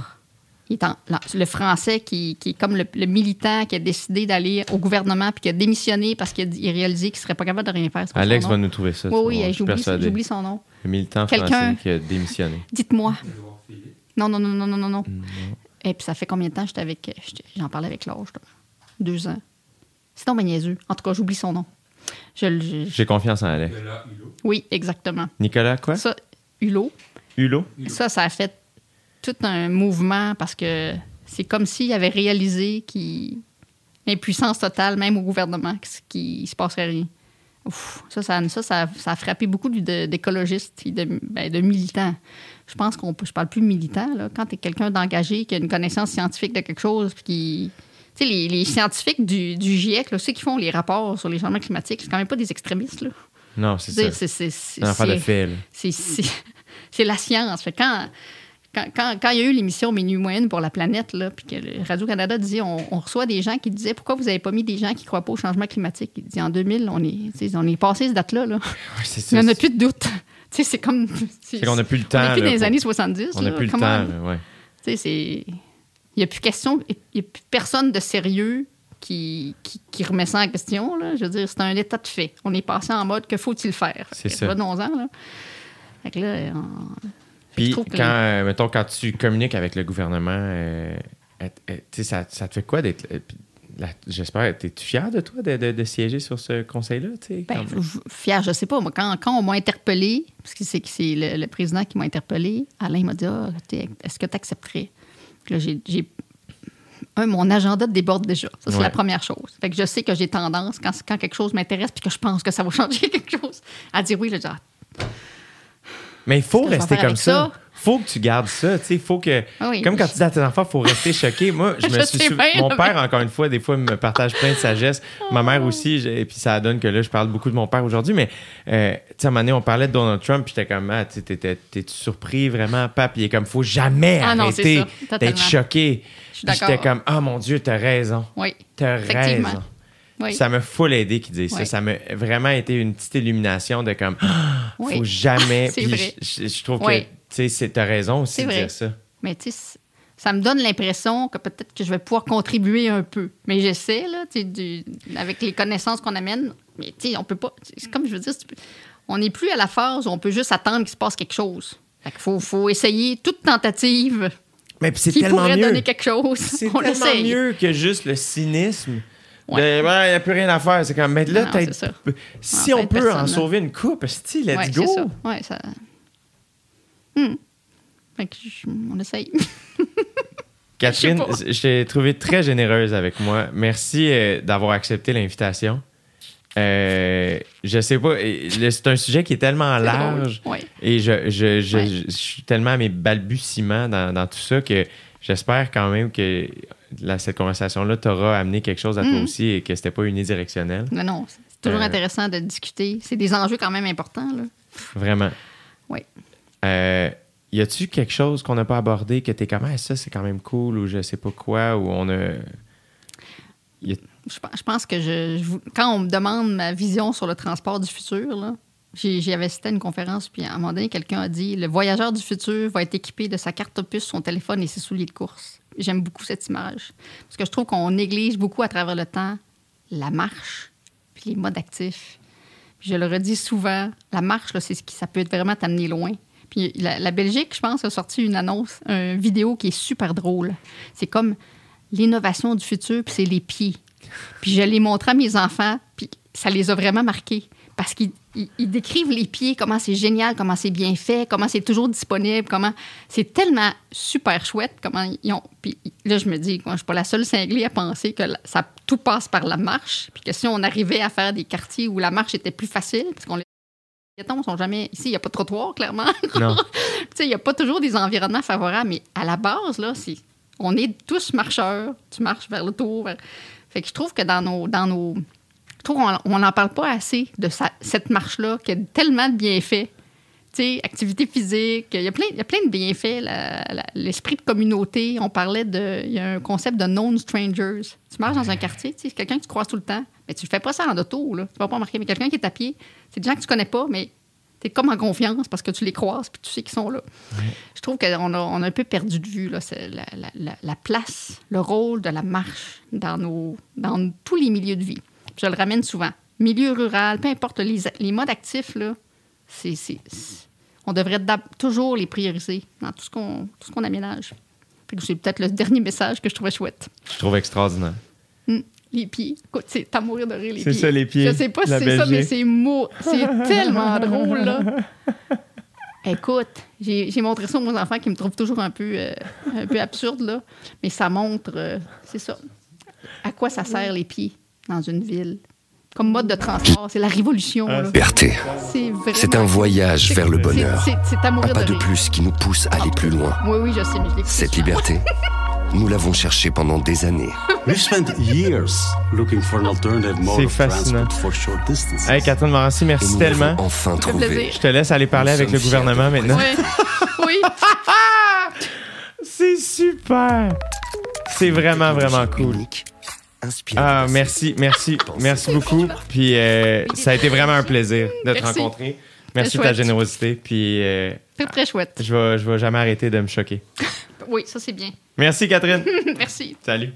[SPEAKER 3] Il est en- là, le français qui, qui est comme le, le militant qui a décidé d'aller au gouvernement puis qui a démissionné parce qu'il a, réalisé qu'il serait pas capable de rien faire.
[SPEAKER 2] Alex va nous trouver ça.
[SPEAKER 3] Oui, oui, j'oublie, son nom.
[SPEAKER 2] Le militant
[SPEAKER 3] Quelqu'un-
[SPEAKER 2] français qui a démissionné.
[SPEAKER 3] Dites-moi. Non, non, non, non, non, non, non. Et puis ça fait combien de temps que j'étais avec. j'étais- J'en parlais avec l'âge. Deux ans. C'est donc ben niaiseux. En tout cas, j'oublie son nom. Je, le- je-
[SPEAKER 2] J'ai confiance en Alex.
[SPEAKER 3] oui, exactement.
[SPEAKER 2] Nicolas, quoi?
[SPEAKER 3] Ça, Hulot,
[SPEAKER 2] Hulot
[SPEAKER 3] ça, ça a fait tout un mouvement parce que c'est comme s'il avait réalisé qu'il. L'impuissance totale, même au gouvernement, qu'il ne se passerait rien. Ouf, ça, ça, ça, ça, ça a frappé beaucoup d'écologistes et de, ben, de militants. Je pense qu'on peut. Je parle plus de militants, là. Quand tu es quelqu'un d'engagé, qui a une connaissance scientifique de quelque chose, puis qui. Tu sais, les, les scientifiques du, du GIEC, là, ceux qui font les rapports sur les changements climatiques, c'est quand même pas des extrémistes, là.
[SPEAKER 2] Non, c'est ça.
[SPEAKER 3] c'est- c'est- c'est-
[SPEAKER 2] C'est un affaire de fait,
[SPEAKER 3] c'est- la science. Fait quand, quand, quand, quand il y a eu l'émission Minuit Moyenne pour la planète, là, puis que Radio-Canada disait, on, on reçoit des gens qui disaient pourquoi vous n'avez pas mis des gens qui ne croient pas au changement climatique? Il dit en 2000, on est, on est passé cette date-là. Là.
[SPEAKER 2] Ouais, c'est
[SPEAKER 3] Il
[SPEAKER 2] ça.
[SPEAKER 3] n'y en a plus de doute. C'est comme.
[SPEAKER 2] C'est qu'on n'a plus le temps.
[SPEAKER 3] On n'est plus
[SPEAKER 2] là,
[SPEAKER 3] dans les
[SPEAKER 2] pour-
[SPEAKER 3] années 70.
[SPEAKER 2] On n'a plus le temps, ouais.
[SPEAKER 3] Il n'y a plus question. Il n'y a plus personne de sérieux qui, qui, qui remet ça en question. Là. Je veux dire, c'est un état de fait. On est passé en mode que faut-il faire?
[SPEAKER 2] C'est ça.
[SPEAKER 3] Venons-en, là. Fait que là, on-
[SPEAKER 2] Puis,
[SPEAKER 3] que-
[SPEAKER 2] quand, euh, mettons, quand tu communiques avec le gouvernement, euh, ça, ça te fait quoi d'être. euh, J'espère, es-tu fier de toi de, de- de siéger sur ce conseil-là?
[SPEAKER 3] Ben, fier, je sais pas. Moi, quand, quand on m'a interpellé, parce que c'est, le, le président qui m'a interpellé, Alain m'a dit Ah, Est-ce que tu accepterais Puis là, j'ai, j'ai- Un, mon agenda déborde déjà. Ça, c'est
[SPEAKER 2] Ouais.
[SPEAKER 3] la première chose. Fait que je sais que j'ai tendance, quand, quand quelque chose m'intéresse puis que je pense que ça va changer quelque chose, à dire oui. Là, genre,
[SPEAKER 2] Mais il faut rester comme ça? Faut que tu gardes ça. tu sais, faut que,
[SPEAKER 3] Ah oui.
[SPEAKER 2] comme quand tu dis à tes enfants, il faut rester choqué. Moi, je me
[SPEAKER 3] Je
[SPEAKER 2] suis sou-
[SPEAKER 3] bien,
[SPEAKER 2] Mon père, encore une fois, des fois, me partage plein de sagesse. Ma mère aussi. j'ai- Et puis ça donne que là, je parle beaucoup de mon père aujourd'hui. Mais, euh, tu sais, à un moment donné, on parlait de Donald Trump. Puis j'étais comme, ah, tu t'es-tu surpris vraiment, pap? Puis il est comme, faut jamais
[SPEAKER 3] Ah
[SPEAKER 2] arrêter d'être choqué. J'étais comme, ah mon Dieu, t'as raison.
[SPEAKER 3] oui.
[SPEAKER 2] T'as raison.
[SPEAKER 3] Oui.
[SPEAKER 2] Ça m'a full aidé qu'ils disent ça. Ça m'a vraiment été une petite illumination de comme, Ah,
[SPEAKER 3] Oui.
[SPEAKER 2] faut jamais. Puis
[SPEAKER 3] vrai.
[SPEAKER 2] je, trouve que, tu sais, t'as raison aussi de dire ça.
[SPEAKER 3] Mais tu sais, c- ça me donne l'impression que peut-être que je vais pouvoir contribuer un peu. Mais j'essaie, là, tu sais, avec les connaissances qu'on amène. Mais tu sais, on peut pas. C'est comme je veux dire, on n'est plus à la phase où on peut juste attendre qu'il se passe quelque chose. Fait qu'il faut, faut essayer toute tentative
[SPEAKER 2] Mais c'est
[SPEAKER 3] qui
[SPEAKER 2] tellement
[SPEAKER 3] pourrait
[SPEAKER 2] mieux.
[SPEAKER 3] donner quelque chose.
[SPEAKER 2] C'est tellement mieux que juste le cynisme.
[SPEAKER 3] Ouais.
[SPEAKER 2] Il n'y a plus rien à faire. C'est comme, mais là,
[SPEAKER 3] Non, ça.
[SPEAKER 2] si on
[SPEAKER 3] fait,
[SPEAKER 2] peut
[SPEAKER 3] personne,
[SPEAKER 2] en
[SPEAKER 3] là.
[SPEAKER 2] sauver une coupe, si, let's
[SPEAKER 3] Ouais,
[SPEAKER 2] go.
[SPEAKER 3] ça. Ouais, ça. Hmm. Fait que je- on essaye.
[SPEAKER 2] Catherine,
[SPEAKER 3] Je
[SPEAKER 2] t'ai trouvé très généreuse avec moi. Merci euh, d'avoir accepté l'invitation. Euh, je sais pas, c'est un sujet qui est tellement large
[SPEAKER 3] drôle. Ouais.
[SPEAKER 2] et je, je, je,
[SPEAKER 3] Ouais.
[SPEAKER 2] je- je suis tellement à mes balbutiements dans, dans tout ça que j'espère quand même que la- cette conversation-là t'aura amené quelque chose à toi
[SPEAKER 3] Mhm.
[SPEAKER 2] aussi et que c'était pas unidirectionnel.
[SPEAKER 3] Mais non, c'est toujours
[SPEAKER 2] Euh.
[SPEAKER 3] intéressant de discuter. C'est des enjeux quand même importants. Là.
[SPEAKER 2] Vraiment.
[SPEAKER 3] Oui.
[SPEAKER 2] Euh, y a-tu quelque chose qu'on n'a pas abordé que t'es comme, Ah, ça c'est quand même cool ou je sais pas quoi ou on a. Y a-
[SPEAKER 3] Je, pense- je pense que je, quand on me demande ma vision sur le transport du futur, là, j'ai- j'y avais cité une conférence, puis à un moment donné, quelqu'un a dit Le voyageur du futur va être équipé de sa carte opus, son téléphone et ses souliers de course. J'aime beaucoup cette image. Parce que je trouve qu'on néglige beaucoup à travers le temps la marche, puis les modes actifs. Je le redis souvent, la marche, là, c'est ce qui ça peut être vraiment t'amener loin. Puis la, la Belgique, je pense, a sorti une annonce, une vidéo qui est super drôle. C'est comme l'innovation du futur, puis c'est les pieds. Puis je l'ai montré à mes enfants, puis ça les a vraiment marqués. Parce qu'ils ils- ils décrivent les pieds, comment c'est génial, comment c'est bien fait, comment c'est toujours disponible, comment c'est tellement super chouette, comment ils ont. Puis là, je me dis, moi, je suis pas la seule cinglée à penser que ça tout passe par la marche, puis que si on arrivait à faire des quartiers où la marche était plus facile, parce qu'on les piétons sont jamais ici, il n'y a pas de trottoir clairement. Il n'y a pas toujours des environnements favorables, mais à la base, là, c'est, on est tous marcheurs. Tu marches vers le tour. vers- Fait que je trouve que dans nos. Dans nos qu'on n'en parle pas assez de sa- cette marche-là, qui a tellement de bienfaits. Tu sais, activité physique, il y a plein, il y a plein de bienfaits. l'esprit de communauté, on parlait de. Il y a un concept de known strangers. Tu marches dans un quartier, tu sais, c'est quelqu'un que tu croises tout le temps, mais tu ne fais pas ça en auto, là. Tu vas pas remarquer, mais quelqu'un qui est à pied, c'est des gens que tu connais pas, mais tu es comme en confiance parce que tu les croises puis tu sais qu'ils sont là. Je trouve qu'on a, on a un peu perdu de vue là, la, la- la- la place, le rôle de la marche dans, nos, dans tous les milieux de vie. Je le ramène souvent. Milieu rural, peu importe, les, les modes actifs, là, c'est, c'est- c'est- on devrait toujours les prioriser dans tout ce qu'on, tout ce qu'on aménage. Fait que C'est peut-être le dernier message que je trouvais chouette.
[SPEAKER 2] Je trouve extraordinaire.
[SPEAKER 3] Hum, Les pieds. Écoute, c'est à mourir de rire, les
[SPEAKER 2] C'est
[SPEAKER 3] pieds.
[SPEAKER 2] ça, les pieds.
[SPEAKER 3] Je sais pas si c'est ça, mais c'est mou. C'est tellement drôle, là. Écoute, j'ai j'ai montré ça à mes enfants qui me trouvent toujours un peu, euh, un peu absurde, là. Mais ça montre, euh, c'est ça. À quoi ça sert les pieds? Dans une ville? Comme mode de transport, c'est la révolution, là.
[SPEAKER 4] Liberté.
[SPEAKER 3] C'est
[SPEAKER 4] un voyage vers le
[SPEAKER 3] c'est-
[SPEAKER 4] bonheur.
[SPEAKER 3] C'est c'est à
[SPEAKER 4] Un pas
[SPEAKER 3] de
[SPEAKER 4] de plus qui nous pousse à aller plus loin.
[SPEAKER 3] Oui, oui, je sais, mais je l'écoute
[SPEAKER 4] Cette liberté, nous l'avons cherchée pendant des années.
[SPEAKER 5] We've spent years looking for an alternative mode
[SPEAKER 2] C'est
[SPEAKER 5] of
[SPEAKER 2] fascinant.
[SPEAKER 5] transport for short distances.
[SPEAKER 2] Hey, Catherine Morancy,
[SPEAKER 4] Et
[SPEAKER 2] merci
[SPEAKER 4] nous
[SPEAKER 2] tellement.
[SPEAKER 4] enfin trouvé.
[SPEAKER 3] plaisir.
[SPEAKER 2] Je te laisse aller parler
[SPEAKER 4] Nous
[SPEAKER 2] avec le gouvernement maintenant.
[SPEAKER 3] Oui, oui.
[SPEAKER 2] C'est super! C'est vraiment, vraiment cool.
[SPEAKER 4] Unique,
[SPEAKER 2] Ah, merci, merci, merci beaucoup. Puis euh, ça a été vraiment un plaisir de te
[SPEAKER 3] Merci.
[SPEAKER 2] rencontrer. Merci de ta
[SPEAKER 3] chouette.
[SPEAKER 2] générosité. Puis euh,
[SPEAKER 3] Très, très chouette.
[SPEAKER 2] je vais, je vais jamais arrêter de me choquer.
[SPEAKER 3] Oui, ça, c'est bien.
[SPEAKER 2] Merci, Catherine.
[SPEAKER 3] Merci.
[SPEAKER 2] Salut.